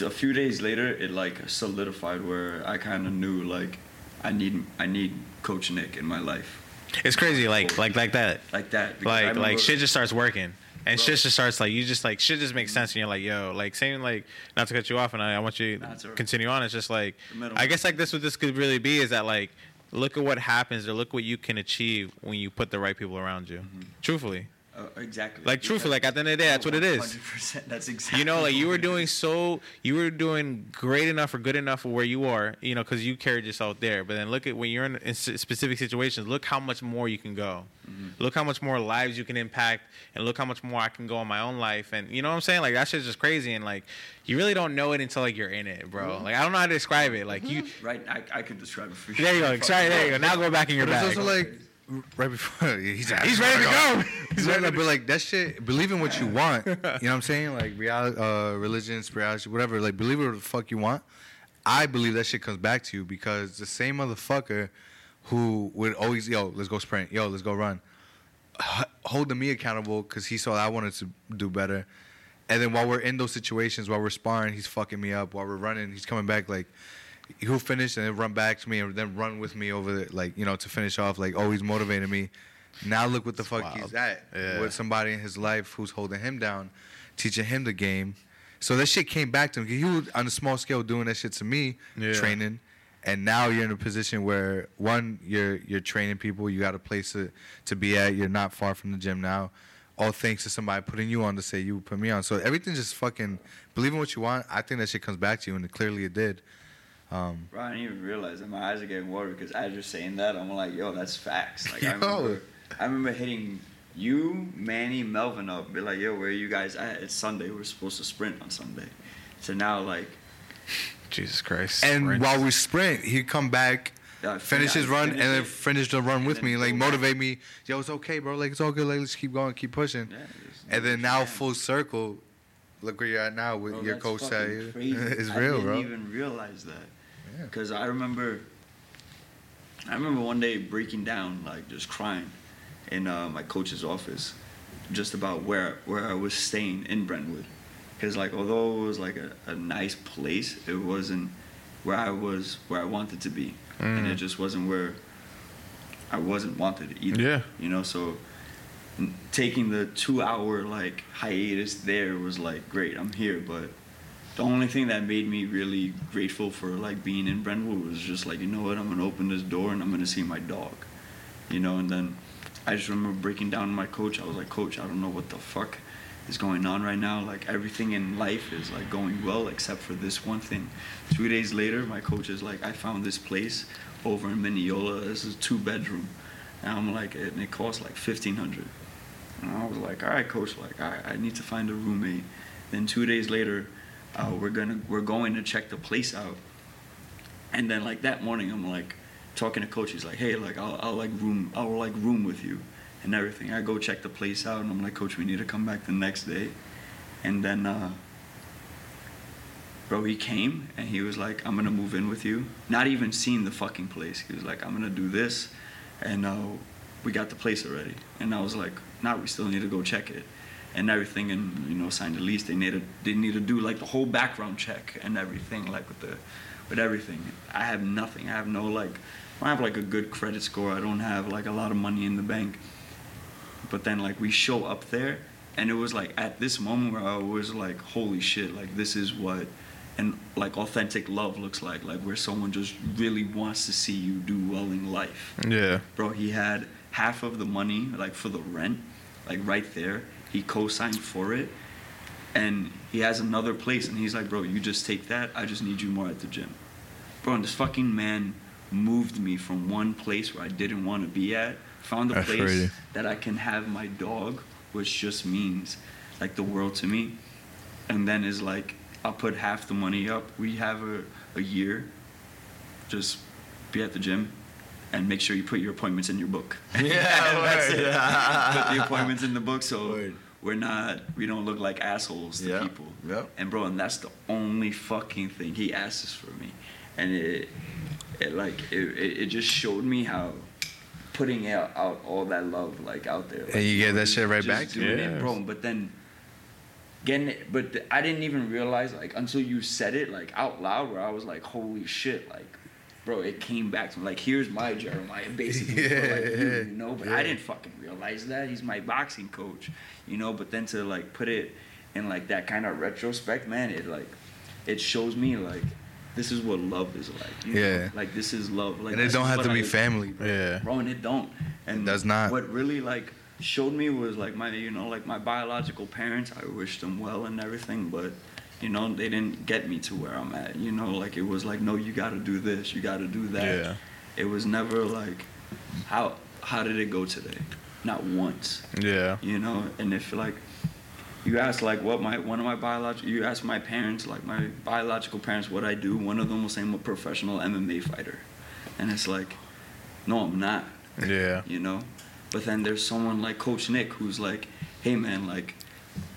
a few days later, it like solidified where I kind of knew like, I need I need Coach Nic in my life, It's crazy, like like like that. like that. Like like shit just starts working. And Bro. shit just starts like you just like shit just makes sense and you're like yo like same like not to cut you off and I, I want you Nah, to continue on it's just like I guess like this what this could really be is that like look at what happens or look what you can achieve when you put the right people around you mm-hmm. truthfully Uh, exactly. Like, truthfully, like, at the end of the day, that's what it is. 100%, That's exactly. you know like you were doing so you were doing great enough or good enough for where you are you know because you carried yourself there but then look at when you're in, in specific situations look how much more you can go Mm-hmm. look how much more lives you can impact and look how much more i can go in my own life and you know what i'm saying like that shit's just crazy and like you really don't know it until like you're in it bro Mm-hmm. like i don't know how to describe it like you Right, I, I could describe it for you. there you go sorry there you go now go back in your But it's bag also like right before he's, he's ready to go He's ready, to, but like that shit. Believe in what you want. You know what I'm saying? Like reality, uh, religion, spirituality, whatever. Like believe what the fuck you want. I believe that shit comes back to you because the same motherfucker who would always yo, let's go sprint, yo, let's go run, h- holding me accountable because he saw I wanted to do better. And then while we're in those situations, while we're sparring, he's fucking me up. While we're running, he's coming back like he'll finish and then run back to me and then run with me over the, like you know to finish off like oh, always motivating me. Now look what the fuck wild. he's at Yeah. with somebody in his life who's holding him down, teaching him the game. So that shit came back to him. He was on a small scale doing that shit to me, Yeah. training, and now you're in a position where one you're you're training people. You got a place to to be at. You're not far from the gym now. All thanks to somebody putting you on to say you put me on. So everything just fucking believe in what you want. I think that shit comes back to you, and it clearly it did. Um, Bro, I didn't even realize that my eyes are getting watery because as you're saying that, I'm like, yo, that's facts. Like, I remember, I remember hitting you, Manny, Melvin up, be like, yo, where are you guys at? It's Sunday. We're supposed to sprint on Sunday. So now, like, jesus christ and Sprint. while we sprint, he'd come back, Yeah, finish his run, finish and then finish the run with me, like go back. motivate me. Yo, it's okay, bro. Like it's all good. Like let's keep going, keep pushing. yeah, And then now you can. full circle, look where you're at now with Bro, your coach tell fucking you. crazy. it's I didn't bro. even realize that. Yeah. Because I remember, I remember one day breaking down, like just crying, in uh, my coach's office, just about where where I was staying in Brentwood. Because like although it was like a, a nice place, it wasn't where I was where I wanted to be, and it Mm. just wasn't where I wasn't wanted either. Yeah. You know, so taking the two hour like hiatus there was like great. I'm here, but the only thing that made me really grateful for like being in Brentwood was just like you know what I'm gonna open this door and I'm gonna see my dog, you know. And then I just remember breaking down to my coach. I was like, Coach, I don't know what the fuck is going on right now. Like everything in life is like going well except for this one thing. Two days later, my coach is like, I found this place over in Mineola. This is two bedroom, and I'm like, and it costs like fifteen hundred. And I was like, all right, coach, like I, I need to find a roommate. Then two days later, uh, we're gonna we're going to check the place out. And then like that morning, I'm like talking to coach. He's like, hey, like I'll, I'll like room I'll like room with you and everything. I go check the place out, and I'm like, coach, we need to come back the next day. And then, uh, bro, he came and he was like, I'm gonna move in with you. Not even seeing the fucking place. He was like, I'm gonna do this, and uh, we got the place already. And I was like, nah, we still need to go check it and everything and you know sign the lease. They need to they need to do like the whole background check and everything like with the with everything. I have nothing. I have no like i have like a good credit score. I don't have like a lot of money in the bank. But then like we show up there and it was like at this moment where i was like holy shit like this is what and like authentic love looks like. Like where someone just really wants to see you do well in life. Yeah. Bro he had half of the money like for the rent like right there he co-signed for it and he has another place and he's like bro you just take that i just need you more at the gym bro and this fucking man moved me from one place where i didn't want to be at found a That's place crazy. that i can have my dog which just means like the world to me. And then is like I'll put half the money up. We have a, a year. Just be at the gym and make sure you put your appointments in your book. Yeah, That's word. it. put the appointments in the book so Word. we're not we don't look like assholes to Yeah. people. Yep. And bro, and that's the only fucking thing he asks for me. And it it like it, it, it just showed me how putting out, out all that love like out there. Like, And you get that shit right back? doing Yes. it, bro. But then getting it, but th- I didn't even realize like until you said it like out loud, where I was like, holy shit, like. Bro, it came back to me. Like, here's my Jeremiah, basically. for, like, you, Yeah. you know, but I didn't fucking realize that. He's my boxing coach, you know. But then to like put it in like that kind of retrospect, man, it like it shows me like this is what love is like. you know? Yeah. Like this is love. Like and it don't have to be I- family. Bro. Yeah. bro, and it don't. And It does not. What really like showed me was like my, you know, like my biological parents. I wished them well and everything, but you know, they didn't get me to where I'm at. You know, like it was like, no, you got to do this, you got to do that. Yeah. It was never like, how how did it go today? Not once. Yeah. You know, and if like you ask like what my one of my biological you ask my parents like my biological parents what I do one of them will say I'm a professional MMA fighter and it's like no I'm not Yeah. you know but then there's someone like coach nic who's like hey man like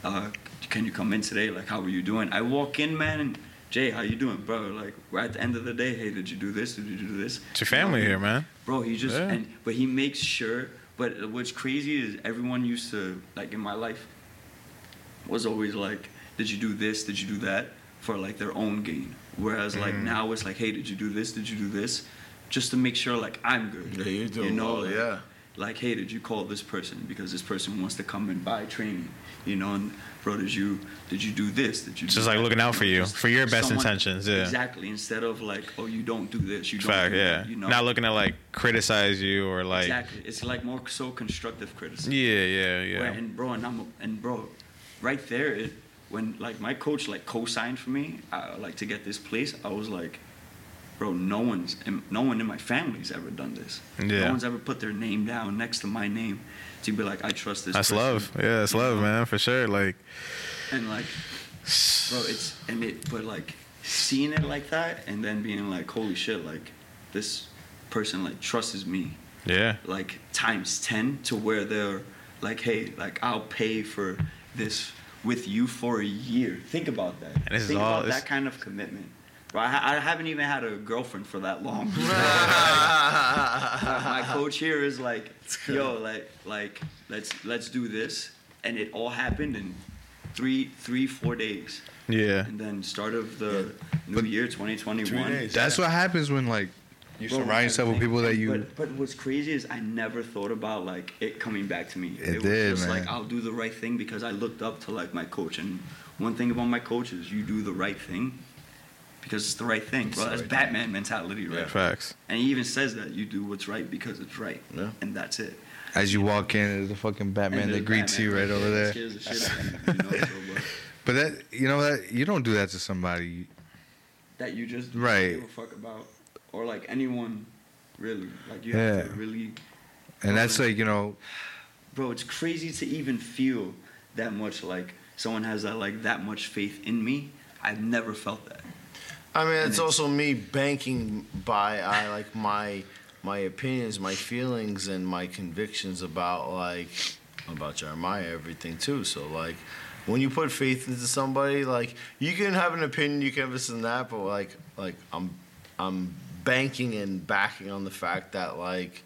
uh, can you come in today like how are you doing? I walk in man and jay how you doing bro? Like we're at the end of the day hey did you do this? Did you do this? It's your family You know, here, man. bro he just Yeah. and but he makes sure but what's crazy is everyone used to like in my life was always like did you do this? Did you do that? For like their own gain. Whereas like Mm. now it's like hey did you do this? Did you do this? Just to make sure like i'm good. Yeah, you're doing you know well, like, yeah. like hey did you call this person? Because this person wants to come and buy training you know and bro did you did you do this did you just like that? looking out for you, Just for your best someone- intentions, yeah. exactly instead of like oh you don't do this you don't Fact, do yeah. that, you know Not looking to like criticize you or like. exactly it's like more so constructive criticism Yeah, yeah, yeah. Where- and bro, and I'm and bro, right there, it when like my coach like co-signed for me, uh, like to get this place, I was like, bro, no one's no one in my family's ever done this. Yeah. No one's ever put their name down next to my name to be like, I trust this. That's person. love. Yeah, You love, man, for sure. Like, And like, bro, it's and it, but like seeing it like that, and then being like, holy shit, like this person like trusts me yeah, like times 10 to where they're like hey like i'll pay for this with you for a year think about that And think all- about that kind of commitment I, I haven't even had a girlfriend for that long my coach here is like yo like like let's let's do this and it all happened in three three four days yeah. and then start of the new But- year 2021 days. That's what happens when like you Bro, surround yourself with people that you. But, but what's crazy is I never thought about like it coming back to me. It was did, just like. I'll do the right thing because I looked up to like my coach. And one thing about my coach is you do the right thing because it's the right thing. Bro, the that's Batman mentality, right? Facts. And he even says that you do what's right because it's right, Yeah. and that's it. As you walk in, there's a fucking Batman that greets Batman you right there over there. the shit out of you, you know, so, but But that you know that you don't do that to somebody. that you just Right. give a fuck about, or like anyone, really. Like you Yeah. have to really And that's like you know, bro it's crazy to even feel that much like someone has that like that much faith in me i've never felt that I mean, it's it's- also me banking by I like my my opinions, my feelings, and my convictions about like about Jeremiah, everything too. So like, when you put faith into somebody, like you can have an opinion, you can have this and that, but like like I'm I'm banking and backing on the fact that like.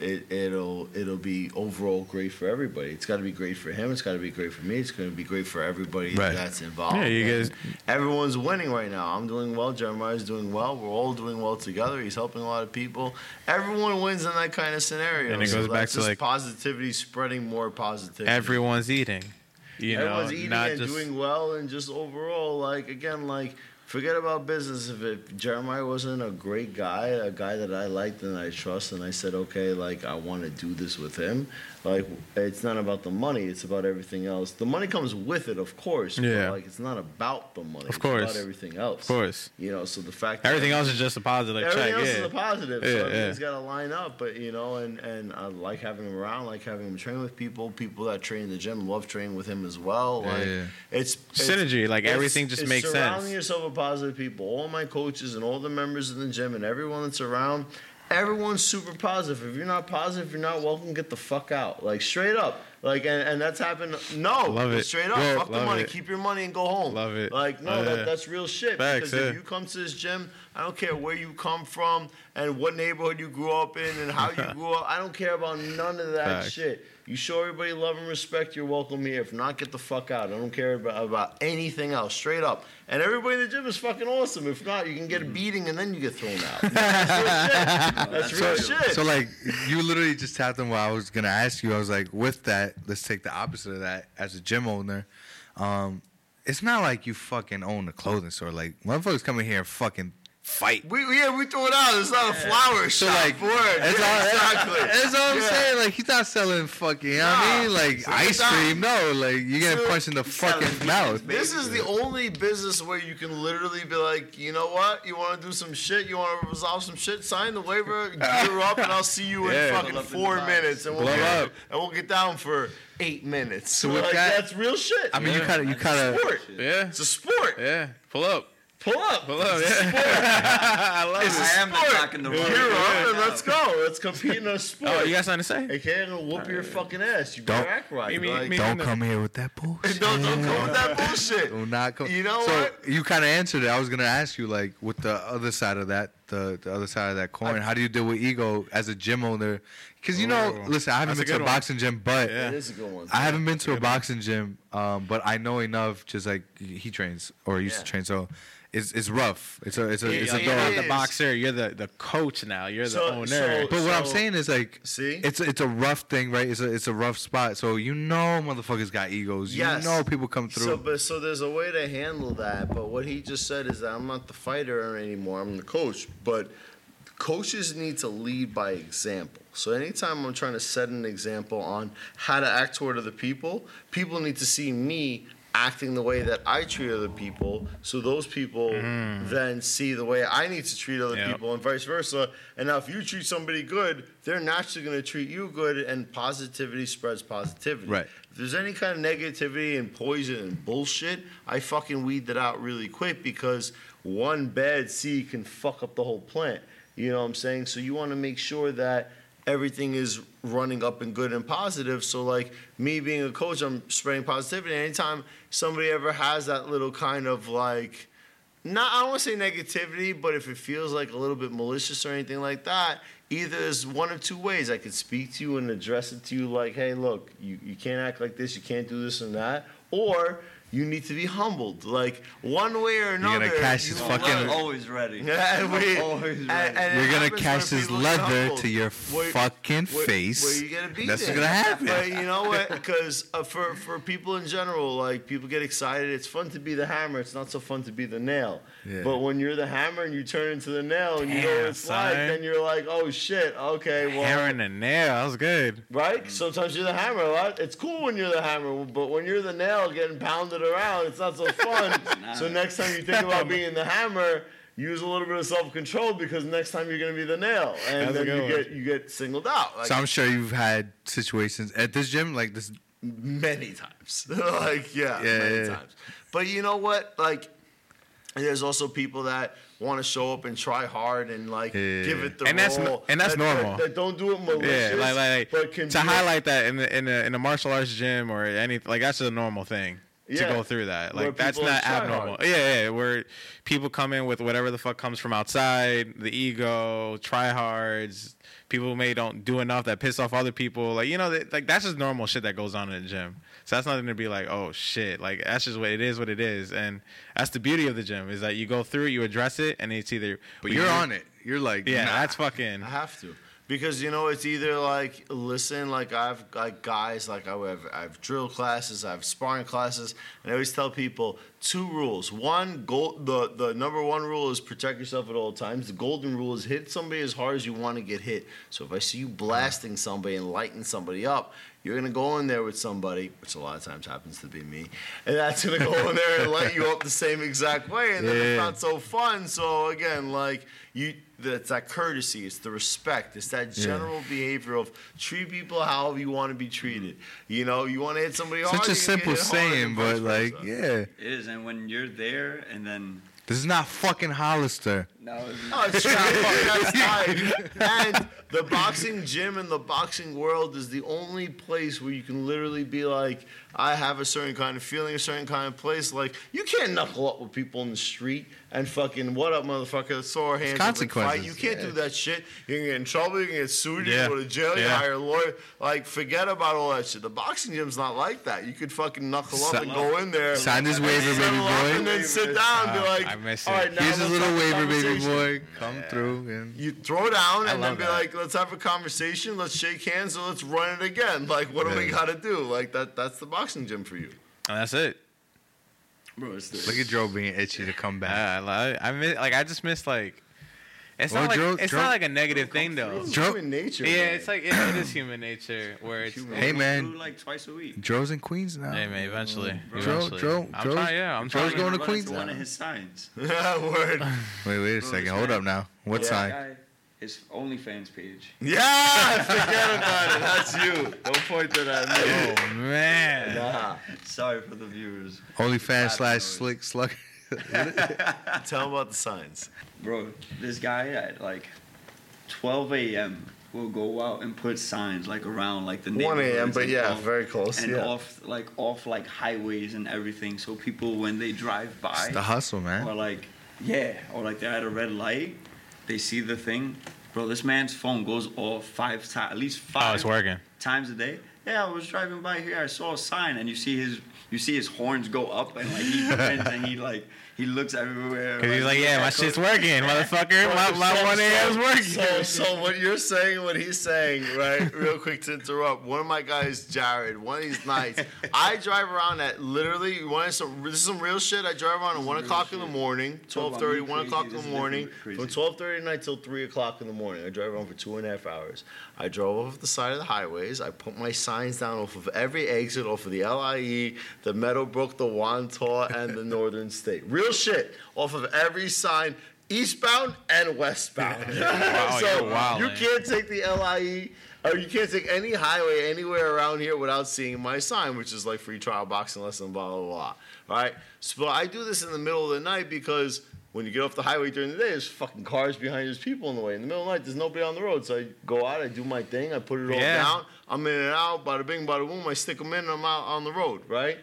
It, it'll it'll be overall great for everybody. It's got to be great for him. It's got to be great for me. It's going to be great for everybody Right. that's involved. Yeah, you And guys- everyone's winning right now. I'm doing well. Jeremiah's doing well. We're all doing well together. He's helping a lot of people. Everyone wins in that kind of scenario. And it So goes back to, like- positivity, spreading more positivity. Everyone's eating. You Everyone's know, eating not and just doing well, and just overall, like again, like forget about business. If, if Jeremiah wasn't a great guy, a guy that I liked and I trust, and I said, okay, like I want to do this with him. Like it's not about the money; it's about everything else. The money comes with it, of course. Yeah. But like it's not about the money. Of it's course. about everything else. Of course. You know, so the fact that Everything else is just a positive Everything check. else yeah. is a positive. Yeah, so yeah. he's got to line up. But you know, and and I like having him around. Like having him train with people. People that train in the gym love training with him as well. Yeah, Like yeah. it's, it's Synergy, like, it's- everything just it's makes surrounding sense. yourself with positive people. All my coaches and all the members of the gym and everyone that's around. Everyone's super positive. If you're not positive, you're not welcome, get the fuck out. Like straight up. Like and, and that's happened. No, Love it. straight up. Yeah, fuck the money. it. Keep your money and go home. Love it. Like no, Oh, that, that's real shit. Facts, because yeah. if you come to this gym, I don't care where you come from and what neighborhood you grew up in and how you grew up. I don't care about none of that Facts. shit. You show everybody love and respect, you're welcome here. If not, get the fuck out. I don't care about, about anything else. Straight up. And everybody in the gym is fucking awesome. If not, you can get a beating and then you get thrown out. That's real shit. That's real shit. So like you literally just tapped on what I was gonna ask you. I was like, with that, let's take the opposite of that. As a gym owner, um, it's not like you fucking own a clothing store. Like motherfuckers come in here and fucking fight. we, yeah, we throw it out. It's not a flower So shop. like, Word. that's, Yeah, all, exactly. that's all I'm Yeah. saying. Like he's not selling fucking. You know what I mean? Like So ice not- cream. No, like you're getting So punched in the fucking mouth. baby. This is the only business where you can literally be like, you know what? You want to do some shit? You want to resolve some shit? Sign the waiver, gear up, and I'll see you in fucking Pull in four minutes, and we'll Blow get, up. and we'll get down for eight minutes. So So with like, that- that's real shit. I mean, you Yeah. kind of, you kind of. sport. Yeah. It's a sport. Yeah. Pull up. Pull up. Pull up. Yeah. I love It's it. I am the sport. cock in the Gear room. up and let's go. Let's compete in a oh, sport. Oh, you got something to say? Okay, I'm gonna whoop your fucking ass. You Don't- better act right. Me- me- like, me- Don't no. come here with that bullshit. don't, don't come with that bullshit. Do not come. You know so what? You kind of answered it. I was gonna ask you, like, with the other side of that, the, the other side of that coin. how do you deal with ego as a gym owner? Because you know, listen, I haven't been to a one. boxing gym, but Yeah. It is a good one. I haven't been to a boxing gym, um, but I know enough. Just like he trains or used to train, so it's it's rough. It's a it's a It- it's Like, a you're dog. not the boxer. You're the, the coach now. You're the owner. so- But what I'm saying is like, See? it's it's a rough thing, right? It's a it's a rough spot. So you know, motherfuckers got egos. Yes. You know, people come through. So, but so there's a way to handle that. But what he just said is that I'm not the fighter anymore. I'm the coach. But coaches need to lead by example. So anytime I'm trying to set an example on how to act toward other people, people need to see me acting the way that I treat other people. So those people mm. then see the way I need to treat other Yep. people, and vice versa. And now, if you treat somebody good, they're naturally going to treat you good, and positivity spreads positivity. Right. If there's any kind of negativity and poison and bullshit, I fucking weed that out really quick because one bad seed can fuck up the whole plant. You know what I'm saying? So you want to make sure that everything is running up and good and positive. So like me being a coach, I'm spreading positivity. Anytime somebody ever has that little kind of like not I don't want to say negativity, but if it feels like a little bit malicious or anything like that, either there's one of two ways. I could speak to you and address it to you like, hey, look, you, you can't act like this, you can't do this and that. Or you need to be humbled. Like one way or gonna another. catch you this will fucking- learn. always ready. Yeah, and we- always and- ready. and it You're gonna happens catch when this people get leather to your Where- fucking where- face. Where you gonna be? That's what's gonna happen. But you know what? Because uh, for for people in general, like people get excited. It's fun to be the hammer. It's not so fun to be the nail. Yeah. But when you're the hammer and you turn into the nail and you know what Damn, it's like, son. then you're like, oh shit, okay, well. Hair and a nail. That was good. Right? Sometimes you're the hammer. A lot. It's cool when you're the hammer, but when you're the nail getting pounded around, it's not so fun. so next time you think about being the hammer, use a little bit of self control because next time you're gonna be the nail, and That's then you one. get you get singled out. Like, so I'm sure you've had situations at this gym like this. many times. like yeah, Yeah, many yeah. times. But you know what? Like there's also people that want to show up and try hard and like Yeah. give it the And that's role. no- and that's that, that- normal. That, don't do it malicious. Yeah, like like, but can to be- highlight that in the in a in a martial arts gym or anything like that's a normal thing Yeah. to go through that. Like that's not abnormal. hard. Yeah, yeah, where people come in with whatever the fuck comes from outside, the ego, tryhards, people who may don't do enough that piss off other people. Like you know, that, like that's just normal shit that goes on in the gym. So that's nothing to be like, oh shit. Like that's just what it is, what it is, and that's the beauty of the gym is that you go through it, you address it, and it's either. But you're on it. You're like, Yeah, nah. that's fucking. I have to. because you know it's either like listen, like I've like guys like I have I have drill classes, I have sparring classes, and I always tell people two rules. One, gold, the the number one rule is protect yourself at all times. The golden rule is hit somebody as hard as you want to get hit. So if I see you blasting somebody and lighting somebody up, you're gonna go in there with somebody, which a lot of times happens to be me, and that's gonna go in there and light you up the same exact way, and then it's not so fun. So again, like you, that's that courtesy, it's the respect, it's that Yeah. general behavior of treat people however you want to be treated. You know, you want to hit somebody hard. Such a simple get hit hard saying, but like, versa. yeah. It is, and when you're there, and then This is not fucking Hollister. No, it's Oh, it's true. That's tight. And the boxing gym and the boxing world is the only place where you can literally be like, I have a certain kind of feeling, a certain kind of place. Like, you can't knuckle up with people in the street and fucking, what up, motherfucker, sore hands. and, consequences, fight. You can't yeah. do that shit. You can get in trouble, you can get sued, you Yeah. can go to jail, you hire a lawyer. Like, forget about all that shit. The boxing gym's not like that. You could fucking knuckle up Si- and go in there. Sign this waiver, baby boy. And then sit down and be like, ah, I miss all it. right, now Here's a little waiver, baby conversation." boy. Come through. And You throw down I and then be that. like, let's have a conversation, let's shake hands, and let's run it again. Like, what do we gotta do? Like that that's the boxing gym for you. And that's it. bro. It's the, look at Joe being itchy to come back. Yeah, I, li- I miss, like I just miss like. It's Well, not like Joe- it's Joe- not like a negative thing though. It's Joe- human nature. Yeah, man. it's like it, it is human nature where it's. Human. Hey, man. like twice a week. Joe's in Queens now. Hey man, eventually, oh, Bro. Joe- eventually. Joe- I'm Joe's- trying. Yeah, I'm Joe's trying. going to Queens into One of his signs. Word. Wait, wait a second. Hold up now. What Yeah. sign? Guy, his OnlyFans page. Yeah, forget about it. That's you. Don't point to that at. Oh man. Nah. Sorry for the viewers, OnlyFans Bad slash slick slug. Tell them about the signs. bro. This guy at like 12 a.m. will go out and put signs like around like the 1 a.m., neighborhoods but and yeah, off- very close. and yeah. off like off like highways and everything, so people when they drive by It's the hustle, man. or like yeah, or like they're at a red light, they see the thing. Bro, this man's phone goes off five times, at least Oh, five it's working. times a day. Yeah, I was driving by here. I saw a sign, and you see his, you see his horns go up, and like he bends and he like he looks everywhere. Cause he's like, yeah, my shit's working, motherfucker. My, my So- one AM's so- working. So, so what you're saying, what he's saying, right? Real quick to interrupt. One of my guys, Jared. One of these nights, I drive around at literally. You want some? This is some real shit. I drive around at one real o'clock in the morning, Talk 12:30, 1 crazy. o'clock in the morning, from 12:30 at night till three o'clock in the morning. I drive around for two and a half hours. I drove off the side of the highways. I put my signs down off of every exit, off of the LIE, the Meadowbrook, the Wantagh, and the Northern State. Real shit. Off of every sign, eastbound and westbound. Wow, so you can't take the LIE. Or you can't take any highway anywhere around here without seeing my sign, which is like free trial boxing lesson, blah blah blah. Right? So I do this in the middle of the night because when you get off the highway during the day, there's fucking cars behind, you, there's people in the way. In the middle of the night, there's nobody on the road. So I go out, I do my thing, I put it all Yeah. down. I'm in and out, bada bing, bada boom. I stick them in, and I'm out on the road, right?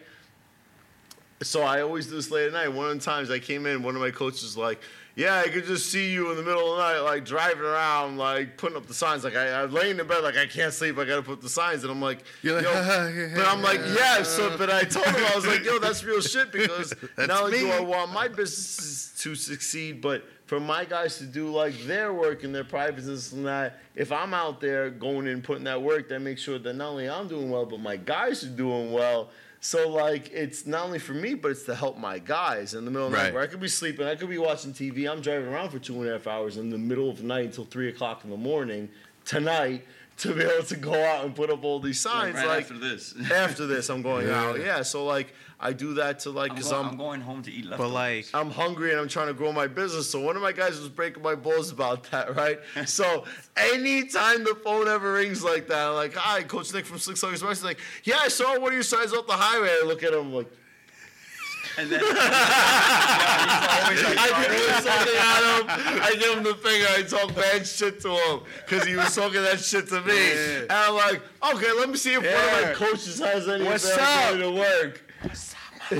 So I always do this late at night. One of the times I came in, one of my coaches was like, "Yeah, I could just see you in the middle of the night, like driving around, like putting up the signs. Like I, I'm laying in bed, like I can't sleep. I gotta put the signs." And I'm like, like, "Yo," yeah, but I'm like, "Yeah." So, but I told him I was like, "Yo, that's real shit." Because not only do. I want my businesses to succeed, but for my guys to do like their work and their private business and that, if I'm out there going in and putting that work, that makes sure that not only I'm doing well, but my guys are doing well. So like it's not only for me, but it's to help my guys in the middle of the night where I could be sleeping, I could be watching TV. I'm driving around for two and a half hours in the middle of the night until three o'clock in the morning tonight to be able to go out and put up all these Like, signs. right Like, after this. after this, I'm going Yeah. out. Yeah, so like I do that to like I'm, because I'm I'm going home to eat leftovers. But like, I'm hungry and I'm trying to grow my business. So one of my guys was breaking my balls about that, right? so anytime the phone ever rings like that, I'm like, hi, Coach Nic from Slick Sluggers He's like, yeah, I saw one of your signs off the highway. I look at him like, and then yeah, he's always like, I throw something at him. I give him the finger. I talk bad shit to him because he was talking that shit to me. Yeah. And I'm like, okay, let me see if one of my coaches has any What's availability to work.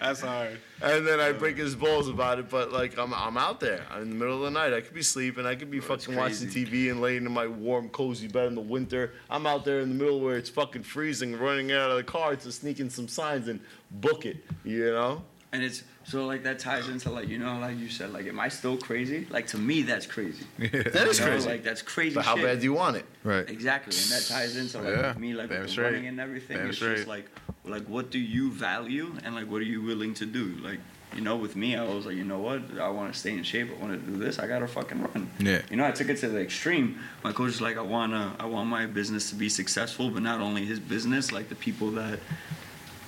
that's hard. And then I break his balls about it, but like I'm, I'm out there I'm in the middle of the night. I could be sleeping, I could be Bro, fucking watching. TV and laying in my warm, cozy bed in the winter. I'm out there in the middle where it's fucking freezing, running out of the car to sneak in some signs and book it. You know? And it's so like that ties into like you know like you said like am I still crazy? Like to me that's crazy. That is You know, crazy. Like that's crazy. but how shit. bad do you want it? Right. Exactly, and that ties into like Yeah, me, like damn with the running and everything. Damn it's straight. just like, like what do you value, and like what are you willing to do? Like, you know, with me, I was like, you know what, I want to stay in shape. I want to do this. I gotta fucking run. Yeah. You know, I took it to the extreme. My coach is like, I wanna, I want my business to be successful, but not only his business, like the people that,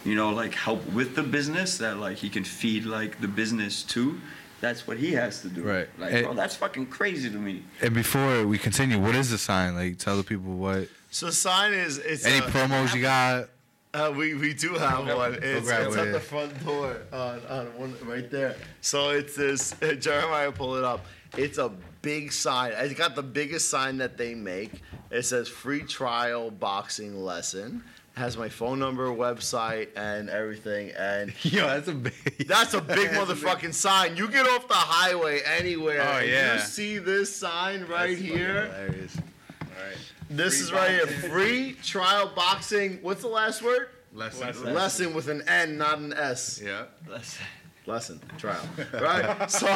you know, like help with the business, that like he can feed like the business too. That's what he has to do. Right. Like, And- bro, that's fucking crazy to me. And before we continue, what is the sign? Like, tell the people what. So the sign is it's Any uh, promos you got? Uh, we we do have one. It's, grab it's at the front door on, on one right there. So it's this Jeremiah pull it up. It's a big sign. It's got the biggest sign that they make. It says free trial boxing lesson. Has my phone number, website, and everything. And Yo, that's a big. that's a big motherfucking sign. You get off the highway anywhere. Oh, and yeah. You see this sign right here. Hilarious. This Free is right here. Free trial boxing. What's the last word? Lesson. Lesson with an N, not an S. Yeah. Lesson, trial. Right? so,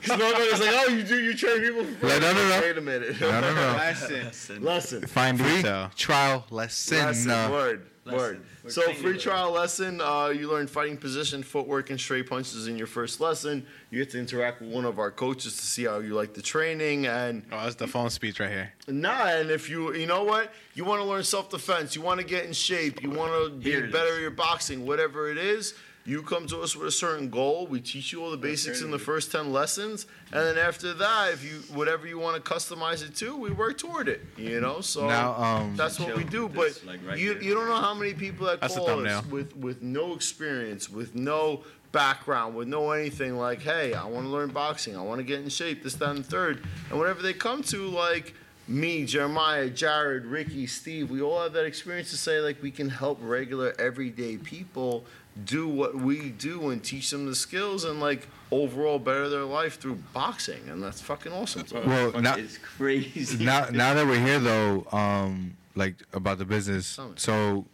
because nobody's like, oh, you do, you train people for No, no, no, no. Wait a minute. No, no, no. Lesson. Lesson. Fine Free detail. trial lesson. Lesson, Uh, word, Lesson. word. We're So free with it. trial lesson. Uh, you learn fighting position, footwork, and straight punches in your first lesson. You get to interact with one of our coaches to see how you like the training, and Oh, that's the phone speech right here. Nah, and if you you know what, you want to learn self defense, you want to get in shape, you want to be better at your boxing, whatever it is. You come to us with a certain goal. We teach you all the basics in the first ten lessons, and then after that, if you whatever you want to customize it to, we work toward it. You know, so Now, um, that's what we do. But this, like, right you here. you don't know how many people that That's call us with with no experience, with no background, with no anything. Like, hey, I want to learn boxing. I want to get in shape. This, that, and the third. And whenever they come to like me, Jeremiah, Jared, Ricky, Steve, we all have that experience to say like we can help regular everyday people do what we do and teach them the skills and like overall better their life through boxing and that's fucking awesome. Well, Fuck, now, it's crazy. now, now that we're here though, um, like about the business. So,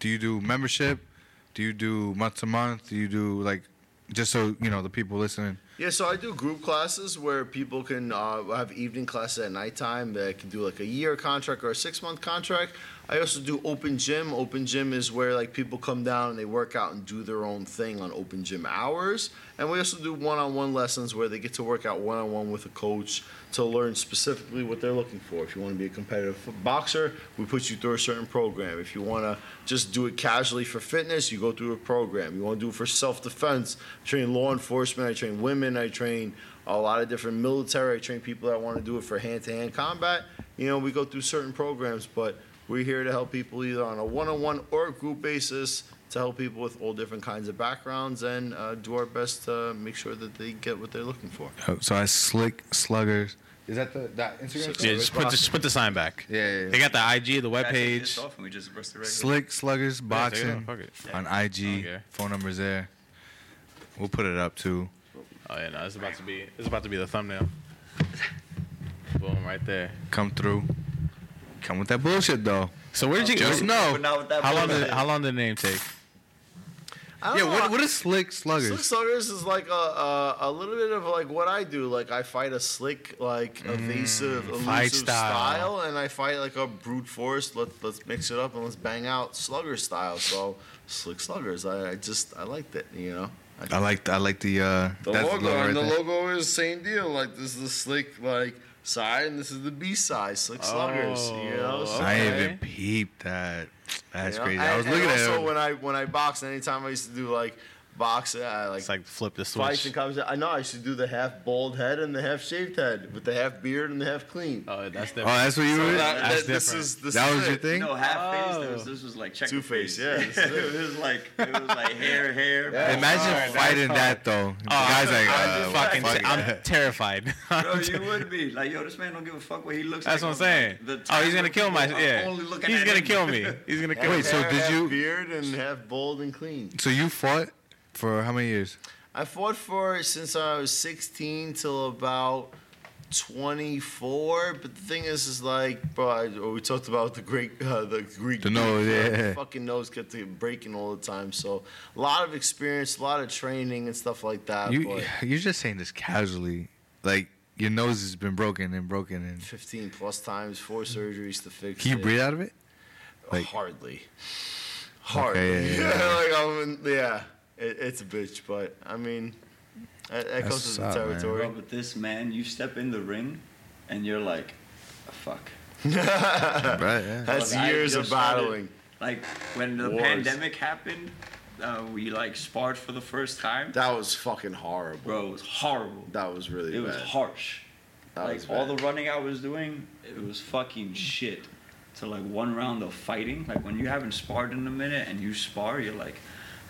do you do membership? Do you do month to month? Do you do like, just so you know the people listening? Yeah, so I do group classes where people can uh, have evening classes at nighttime. They can do like a year contract or a six month contract. I also do open gym. Open gym is where like people come down and they work out and do their own thing on open gym hours. And we also do one on one lessons where they get to work out one on one with a coach to learn specifically what they're looking for. If you want to be a competitive boxer, we put you through a certain program. If you want to just do it casually for fitness, you go through a program. You want to do it for self defense, train law enforcement, I train women, I train a lot of different military, I train people that want to do it for hand to hand combat. You know, we go through certain programs, but we're here to help people either on a one on one or group basis to help people with all different kinds of backgrounds and uh, do our best to make sure that they get what they're looking for. Oh, So I slick sluggers. Is that the that Instagram? Yeah, just put the, just put the sign back. Yeah, yeah, yeah. They got the IG, the Guys, take this webpage. off and we just rest it right here. Slick sluggers Yeah, take it boxing off, fuck it. on IG. Okay. Phone numbers there. We'll put it up too. Oh yeah, no, it's about to be it's about to be the thumbnail. Boom, right there. Come through. Come with that bullshit though. So where did you? Just know. But not with that How long did bullshit. how long did the name take? I Yeah, know, what what is slick sluggers? Slick sluggers is like a, a a little bit of like what I do. Like I fight a slick, like evasive, elusive Mm, fight style. style. and I fight like a brute force. Let let's mix it up and let's bang out slugger style. So slick sluggers. I, I just I liked it. You know. I like I like the uh The logo, right and the there. logo is same deal. Like this is the slick like side, and this is the B side, slick sluggers. you oh, know. Oh, So, I Okay. even peeped that. That's you know? crazy. And, I was and looking at also when I when I boxed, anytime I used to do like box, I like It's like flip the fights switch. and conversation. I know I should do the half bald head and the half shaved head with the half beard and the half clean. Oh, that's Oh, that's what you were. That- That's that- this different. is this that is was your thing. No, half face. This Oh. was, this was like checker Two-face, yeah, this is it was like it was like hair, hair. Yeah. Imagine hard, fighting that though. The Oh, guy's like, I'm uh, just what fucking. the fuck? I'm terrified. Bro, you would be like, yo, this man don't give a fuck what he looks That's like. That's what I'm saying. The Oh, he's gonna kill my. Yeah, he's gonna kill me. He's gonna kill Wait, so did you- beard and half bald and clean? So you fought for how many years? I fought for it since I was 16 till about 24. But the thing is, is like, bro, I, we talked about the great, uh, the Greek. The nose, yeah. the fucking nose kept breaking all the time. So a lot of experience, a lot of training and stuff like that. You but you're just saying this casually, like your nose has been broken and broken and. 15 plus times, four surgeries to fix Can you it. breathe out of it? Like- Hardly. Hardly. yeah, yeah, yeah. like, in, yeah. It, it's a bitch, but I mean, that, that That's comes with the what's up, man. territory. Bro, but this man, you step in the ring, and you're like, "Ah, fuck. Right. Yeah. That's Look, years of just started- battling. Like when the Wars. pandemic happened, uh, we like sparred for the first time. That was fucking horrible. Bro, it was horrible. That was really It bad. was harsh. That like was all the running I was doing, it was fucking shit. To like one round of fighting, like when you haven't sparred in a minute and you spar, you're like,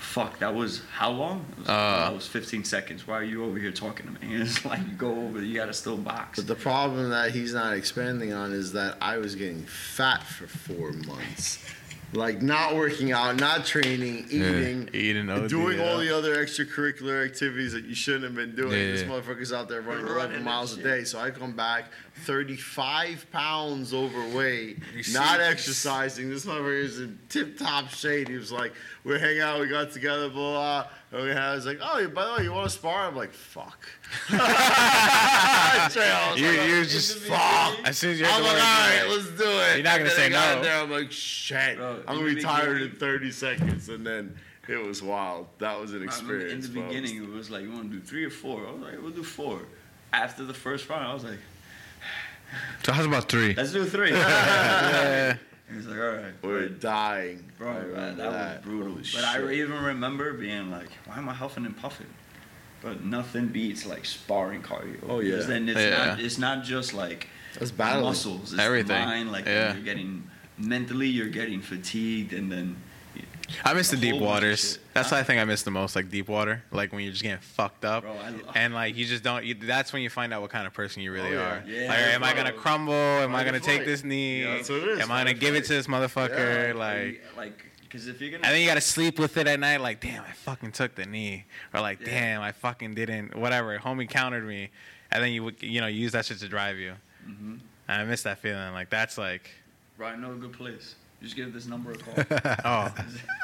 "Fuck, that was how long?" It was, Uh. that was 15 seconds. Why are you over here talking to me? It's like you go over, you gotta still box. But the problem that he's not expanding on is that I was getting fat for four months. Like not working out, not training, eating, Eating OD, doing all the other extracurricular activities that you shouldn't have been doing. Yeah, this yeah. motherfucker's out there running Running 11 miles a day. So I come back 35 pounds overweight, You not exercising. This motherfucker is in tip top shape. He was like, we're hanging out, we got together, blah, blah. And we had, I was like, oh, by the way, you want to spar? I'm like, fuck. Straight, I was You, like, you're just fuck. beginning, As soon as you're I'm the like, one- all right, let's do it. You're not gonna say then no. There, I'm like, shit, Bro, I'm gonna be tired in 30 seconds, and then it was wild. That was an experience. in the bro. beginning, it was like, "You want to do three or four? I was like, "We'll do four. After the first round, I was like, So how's about three? "Let's do three. Yeah. He was like, "All right." we were But- dying, Bro, I that, that that. was brutal. Holy but I even remember being like, why am I huffing and puffing? But nothing beats like sparring cardio. Oh, yeah. Because then it's Yeah. not it's not just like That's battling. muscles. It's Everything. Mind. Like Yeah. you're getting mentally, you're getting fatigued, and then I miss the deep whole bunch of waters. That's Huh? what I think I miss the most, like deep water. Like when you're just getting fucked up, Bro, I and like you just don't. You, that's when you find out what kind of person you really Oh, yeah. are. Yeah, like, am I gonna crumble? Am I Fight gonna take this knee? Yeah, that's what it is, Am I gonna give it to this motherfucker? Like, like because if you're gonna and then you gotta sleep with it at night. Like, damn, I fucking took the knee, or like, damn, I fucking didn't. Whatever, homie countered me, and then you you know, use that shit to drive you. Mm-hmm. And I miss that feeling. Like that's like, right, no good place. Just give this number a call. oh,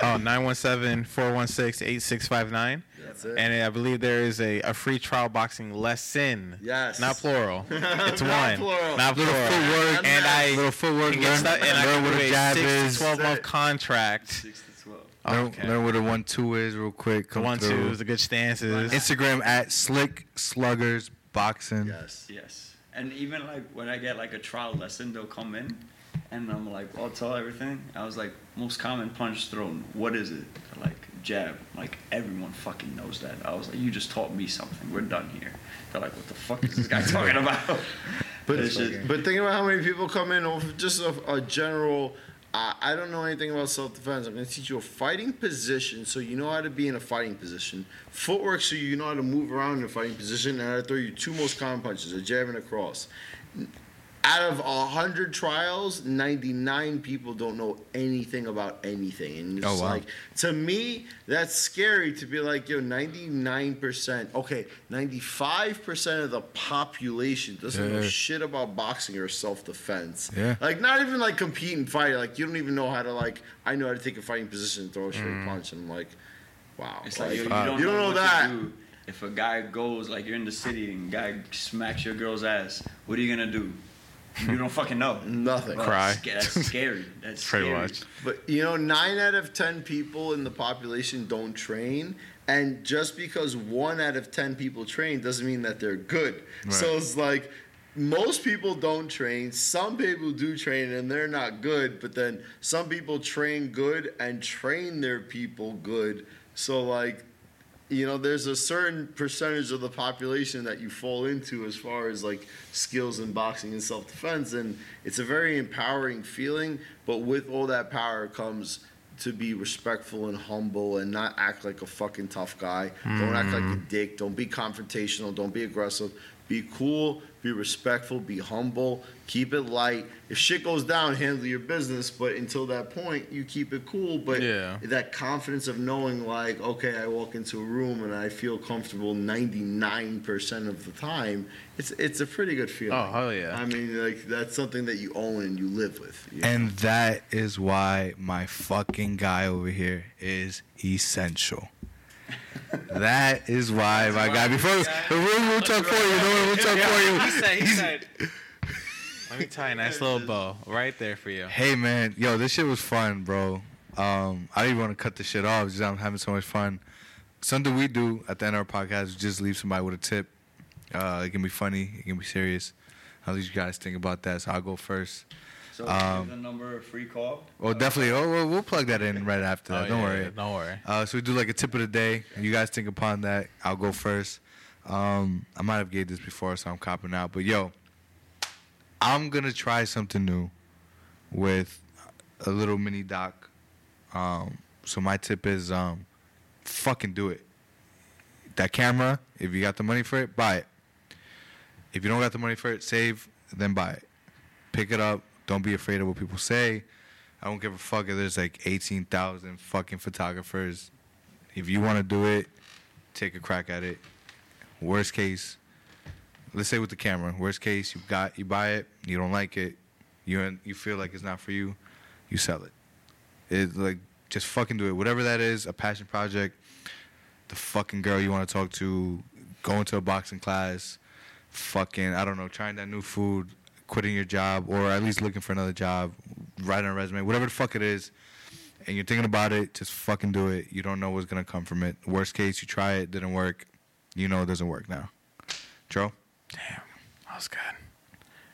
oh, 917-416-8659. That's it. And I believe there is a, a free trial boxing lesson. Yes. Not plural. It's Not one. plural. Not Little plural. footwork, And I little footwork. can get Learn, stuck, and I learn what a a jab six is. to twelve month Set. Six to twelve. Learn, Okay. learn what a one-two is real quick. The Come one through. twos, the good stances. Instagram at Slick Sluggers Boxing. Yes. Yes. And even like when I get like a trial lesson, they'll come in and I'm like, I'll tell everything. I was like, most common punch thrown. What is it? They're like, jab. Like, everyone fucking knows that. I was like, you just taught me something. We're done here. They're like, what the fuck is this guy talking about? But It's just- but think about how many people come in with just a, a general. Uh, I don't know anything about self defense. I'm going to teach you a fighting position so you know how to be in a fighting position. Footwork so you know how to move around in a fighting position. And I throw you two most common punches: a jab and a cross. Out of hundred trials, 99 people don't know anything about anything, and it's Oh, wow. like to me that's scary to be like, yo, 99%. Okay, 95% of the population doesn't know shit about boxing or self defense. Yeah. Like not even like compete and fight. Like you don't even know how to like. I know how to take a fighting position and throw a straight mm. punch, and I'm like, wow. It's like, like, yo, you, don't you don't know what that. If a guy goes, like you're in the city and a guy smacks your girl's ass, what are you going to do? You don't fucking know. nothing. Bro, Cry. That's, sca- that's scary. That's Pretty scary. much. But you know, nine out of ten people in the population don't train, and just because one out of ten people train doesn't mean that they're good. So it's like most people don't train. Some people do train and they're not good, but then some people train good and train their people good. So like you know, there's a certain percentage of the population that you fall into as far as like skills in boxing and self defense. And it's a very empowering feeling. But with all that power comes to be respectful and humble and not act like a fucking tough guy. Don't act like a mm. dick. Don't be confrontational. Don't be aggressive. Be cool, be respectful, be humble, keep it light. If shit goes down, handle your business. But until that point, you keep it cool. But Yeah. that confidence of knowing, like, okay, I walk into a room and I feel comfortable 99% of the time, it's it's a pretty good feeling. Oh, hell yeah. I mean, like, that's something that you own and you live with. you know? And that is why my fucking guy over here is essential. That is why my guy. Before the room will talk for you. No one will talk for you. He said, he said, let me tie a nice little bow right there for you. Hey man, yo, this shit was fun, bro. Um, I didn't even want to cut the shit off. Just I'm having so much fun. Something we do at the end of our podcast is just leave somebody with a tip. Uh, it can be funny, it can be serious. I'll let you guys think about that. So I'll go first. So Um, the number of free call. Well, definitely. Oh, we'll, we'll plug that in right after that. Oh, Don't yeah, worry. yeah, Don't worry. Uh, so we do like a tip of the day. and You guys think upon that. I'll go first. Um, I might have gave this before, so I'm copping out. But yo, I'm gonna try something new with a little mini doc. Um, so my tip is, um, fucking do it. That camera, if you got the money for it, buy it. If you don't got the money for it, save, then buy it. Pick it up. Don't be afraid of what people say. I don't give a fuck if there's like 18,000 fucking photographers. If you want to do it, take a crack at it. Worst case, let's say with the camera. Worst case, you got you buy it, you don't like it, you you feel like it's not for you, you sell it. It's like just fucking do it. Whatever that is, a passion project, the fucking girl you want to talk to, going to a boxing class, fucking I don't know, trying that new food, quitting your job, or at least looking for another job, writing a resume, whatever the fuck it is, and you're thinking about it, just fucking do it. You don't know what's gonna come from it. Worst case, you try it, didn't work. You know it doesn't work now. Joe? Damn, that was good.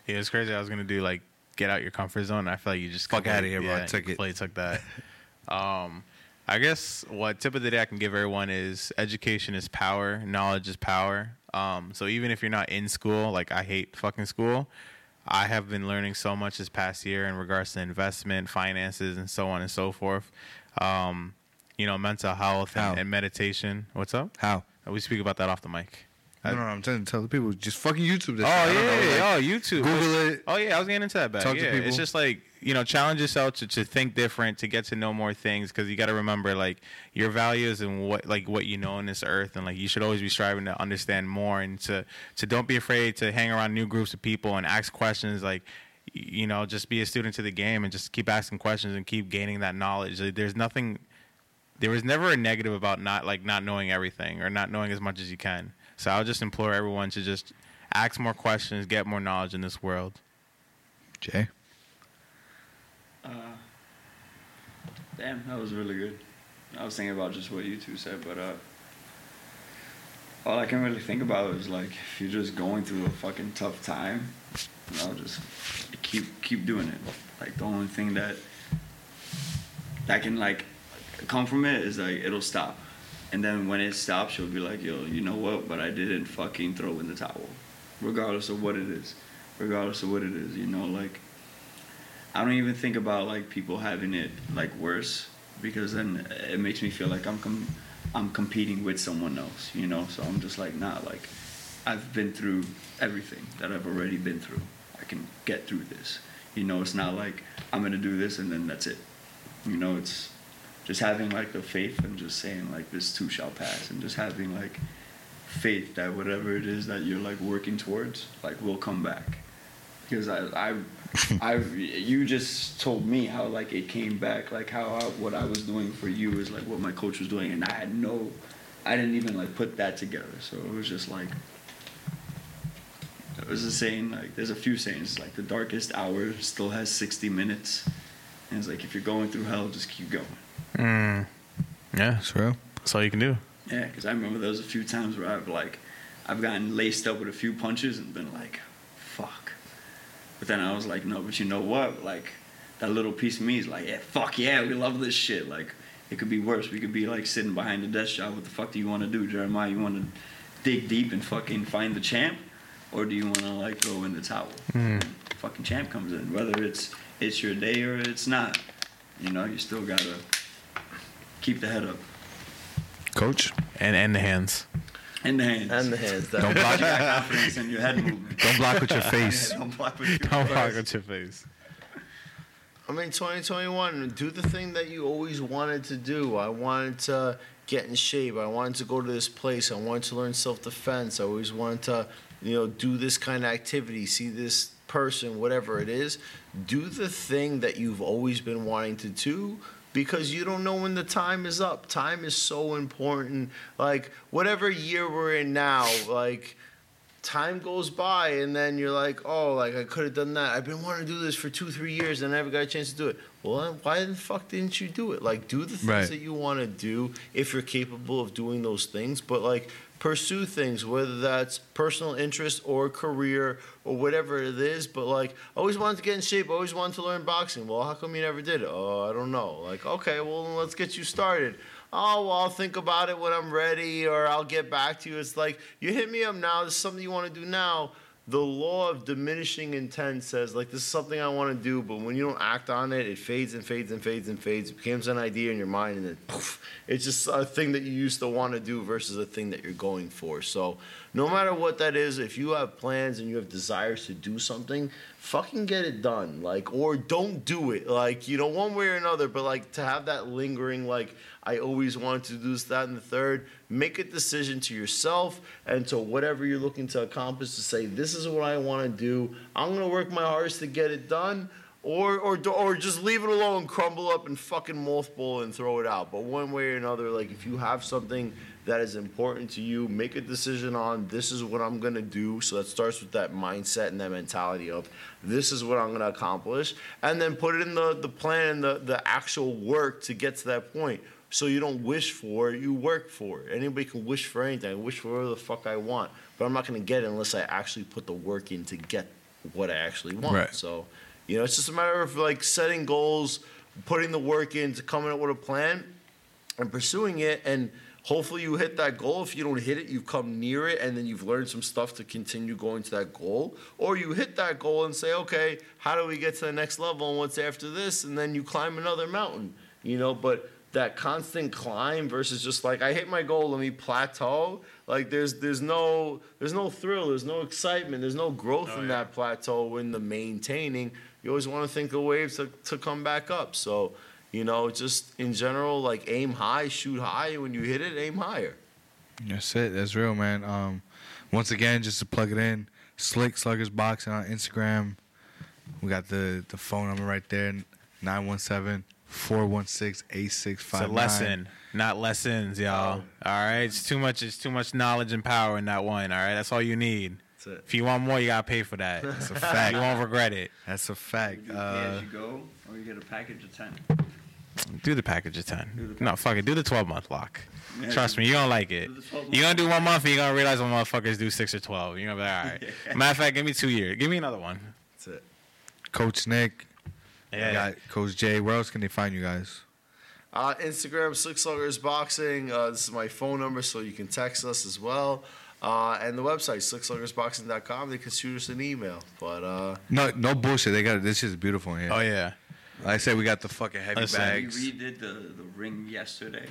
Yeah, it's crazy. I was gonna do like get out your comfort zone. I feel like you just Fuck out of here, bro. I took it. completely took that. um, I guess what tip of the day I can give everyone is education is power, knowledge is power. Um, so even if you're not in school, like I hate fucking school, I have been learning so much this past year in regards to investment, finances, and so on and so forth. Um, you know, mental health and, and meditation. What's up? How? We speak about that off the mic. I don't know. I'm trying to tell the people just fucking YouTube this. Oh yeah, know, like, oh YouTube. Google it. Oh yeah, I was getting into that back. Talk to people. it's just like you know, challenge yourself to, to think different, to get to know more things, because you got to remember like your values and what like what you know on this earth, and like you should always be striving to understand more, and to to don't be afraid to hang around new groups of people and ask questions. Like you know, just be a student to the game and just keep asking questions and keep gaining that knowledge. Like, there's nothing. There was never a negative about not like not knowing everything or not knowing as much as you can. So I'll just implore everyone to just ask more questions, get more knowledge in this world. Jay. Uh, damn, that was really good. I was thinking about just what you two said, but uh, all I can really think about is like if you're just going through a fucking tough time, you know, just keep keep doing it. Like the only thing that that can like come from it is like it'll stop, and then when it stops, you'll be like, yo, you know what? But I didn't fucking throw in the towel, regardless of what it is, regardless of what it is. You know, like. I don't even think about like people having it like worse because then it makes me feel like I'm com- I'm competing with someone else, you know. So I'm just like, nah, like I've been through everything that I've already been through. I can get through this. You know, it's not like I'm gonna do this and then that's it. You know, it's just having like the faith and just saying like this too shall pass and just having like faith that whatever it is that you're like working towards like will come back because I, I, I, you just told me how like it came back, like how I, what I was doing for you is like what my coach was doing, and I had no, I didn't even like put that together. So it was just like, it was a saying like there's a few sayings like the darkest hour still has 60 minutes, and it's like if you're going through hell, just keep going. Mm. Yeah, That's real. that's all you can do. Yeah, because I remember there was a few times where I've like, I've gotten laced up with a few punches and been like, fuck. But then I was like, no, but you know what? Like, that little piece of me is like, yeah, fuck yeah, we love this shit. Like, it could be worse. We could be like sitting behind the desk job. What the fuck do you want to do, Jeremiah? You want to dig deep and fucking find the champ, or do you want to like throw in the towel? Fucking champ comes in, whether it's it's your day or it's not. You know, you still gotta keep the head up. Coach. And and the hands. And the hands. and the hands. Don't block. You got confidence in your head movement. Don't block with your face. Yeah, don't block with your Don't face. walk with your face. I mean, 2021, do the thing that you always wanted to do. I wanted to get in shape. I wanted to go to this place. I wanted to learn self defense. I always wanted to, you know, do this kind of activity, see this person, whatever it is. Do the thing that you've always been wanting to do because you don't know when the time is up. Time is so important. Like, whatever year we're in now, like, time goes by and then you're like, oh, like I could have done that. I've been wanting to do this for two, three years and I never got a chance to do it. Well, then why the fuck didn't you do it? Like, do the things Right. that you want to do if you're capable of doing those things, but like pursue things, whether that's personal interest or career or whatever it is. But like, I always wanted to get in shape. I always wanted to learn boxing. Well, how come you never did it? Oh, I don't know. Like, okay, well, let's get you started. Oh, well, I'll think about it when I'm ready or I'll get back to you. It's like, you hit me up now. This is something you want to do now. The law of diminishing intent says, like, this is something I want to do, but when you don't act on it, it fades and fades and fades and fades. It becomes an idea in your mind, and then poof, it's just a thing that you used to want to do versus a thing that you're going for. So, no matter what that is, if you have plans and you have desires to do something, fucking get it done. Like, or don't do it. Like, you know, one way or another, but like to have that lingering, like, I always wanted to do this, that, and the third. Make a decision to yourself and to whatever you're looking to accomplish to say, this is what I want to do. I'm going to work my hardest to get it done. Or, or, or just leave it alone, crumble up, and fucking mothball and throw it out. But one way or another, like if you have something that is important to you, make a decision on this is what I'm gonna do. So that starts with that mindset and that mentality of this is what I'm gonna accomplish, and then put it in the the plan the the actual work to get to that point. So you don't wish for it, you work for it. Anybody can wish for anything. I wish for whatever the fuck I want, but I'm not gonna get it unless I actually put the work in to get what I actually want. Right. So, you know, it's just a matter of like setting goals, putting the work in to coming up with a plan, and pursuing it. And hopefully, you hit that goal. If you don't hit it, you've come near it, and then you've learned some stuff to continue going to that goal. Or you hit that goal and say, okay, how do we get to the next level, and what's after this? And then you climb another mountain. You know, but that constant climb versus just like I hit my goal, let me plateau. Like there's there's no there's no thrill, there's no excitement, there's no growth Oh, in yeah. that plateau in the maintaining. You always want to think of ways to, to come back up. So, you know, just in general, like aim high, shoot high, and when you hit it, aim higher. That's it. That's real, man. Um, once again, just to plug it in, Slick Sluggers Boxing on Instagram. We got the the phone number right there, 917-416-8659. It's a lesson, not lessons, y'all. All right, it's too much. It's too much knowledge and power in that one. All right, that's all you need. That's it. If you want more, you gotta pay for that. That's a fact. you won't regret it. That's a fact. You pay Uh, as you go, or you get a package of ten. Do the package of ten. Do the No, fuck it. Do the twelve month lock. Yeah, Trust me, you don't like it. do the 12 You're gonna do one month, and you're gonna realize when motherfuckers do six or twelve. You're gonna be like, all right. Matter of fact, give me two years. Give me another one. That's it. Coach Nic, Yeah. we got Coach Jay. Where else can they find you guys? Uh, Instagram, Slick Sluggers Boxing. Uh, this is my phone number, so you can text us as well. Uh, and the website, slicksluggersboxing.com. They can shoot us an email. But uh, No, no bullshit. They got it. This is beautiful in here. Oh yeah. Like I said, we got the fucking heavy Listen. We redid the the ring yesterday,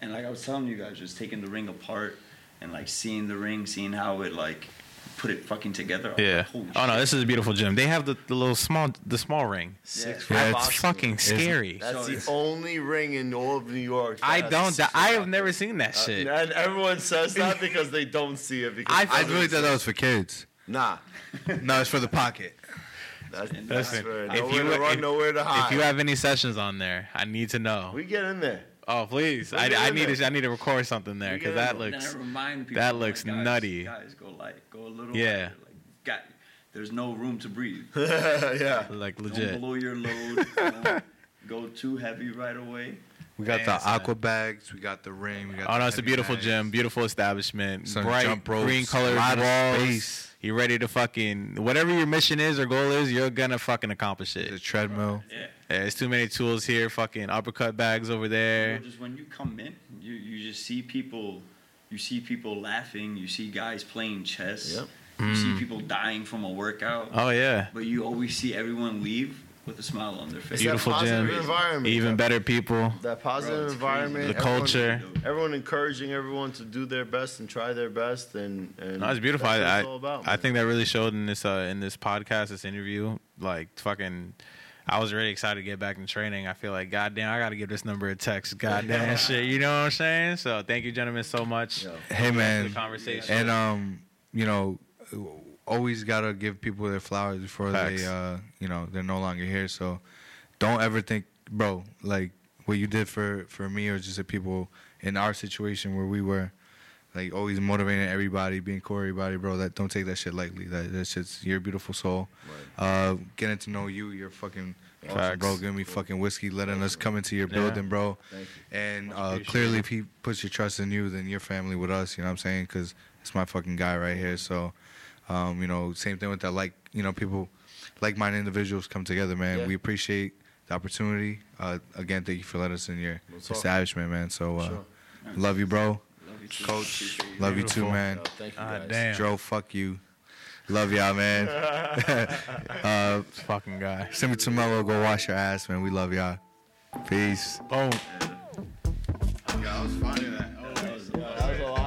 and like I was telling you guys, just taking the ring apart and like seeing the ring, seeing how it like put it fucking together. I was Yeah. like, Holy Oh no, shit. this is a beautiful gym. They have the, the little small the small ring. six Yeah, foot it's boxing. Fucking scary. That's So the only ring in all of New York. I don't. six-foot I have never seen that Uh, shit. and everyone says that because they don't see it. Because I others really thought that was for kids. Nah. No, it's for the pocket. That's, And that's Listen, for if you- to run, if- nowhere to hide. If you have any sessions on there, I need to know. we get in there. Oh please, I, I need to I need to record something there because get in that looks I remind people. that like, looks guys, nutty. Guys, go light, go a little. Yeah. lighter, Like, got, there's no room to breathe. yeah. like Don't blow your load. don't go too heavy right away. We got Man, the son. aqua bags. We got the ring. We got Oh the no, it's a beautiful bags. gym, beautiful establishment, Some bright jump ropes, green colored lot of walls. space. You ready to fucking whatever your mission is or goal is, you're gonna fucking accomplish it. The treadmill. Yeah. Yeah, there's too many tools here. Fucking uppercut bags over You there. know, just when you come in, you, you just see people, you see people laughing. You see guys playing chess. Yep. You see Mm. people dying from a workout. Oh yeah, But you always see everyone leave with a smile on their face. It's that Beautiful positive gym. environment. Even that- better people. That positive Bro, it's crazy. environment. The everyone- culture. Everyone encouraging everyone to do their best and try their best, and, and No, it's beautiful. That's what I, it's all about, I, I think that really showed in this uh, in this podcast, this interview. Like fucking, I was really excited to get back in training. I feel like, goddamn, I got to give this number a text. Goddamn shit, you know what I'm saying? So thank you, gentlemen, so much. Yo. Hey man, the conversation. and um, you know, always gotta give people their flowers before Facts. they, uh, you know, they're no longer here. So don't ever think, bro, like what you did for for me or just the people in our situation where we were. Like always motivating everybody, being cool with everybody, bro. That don't take that shit lightly. That that shit's you're a beautiful soul. Right. Uh, getting to know you, you're fucking awesome, bro. Giving me fucking whiskey, letting us come into your Yeah. building, bro. Thank you. And uh, clearly, if he puts your trust in you, then your family with us. You know what I'm saying? Because it's my fucking guy right here. So, um, you know, same thing with that. Like, you know, people, like-minded individuals come together, man. Yeah. We appreciate the opportunity. Uh, again, thank you for letting us in your We'll establishment, man. So, uh, Sure. love you, bro you. Coach, love Beautiful. you too, man. Thank you ah, guys. Uh, damn. Joe, fuck you. Love y'all, man. uh, fucking guy. Send me to Go wash your ass, man. We love y'all. Peace. Boom. Yeah, I was finding that. Oh, that was, that was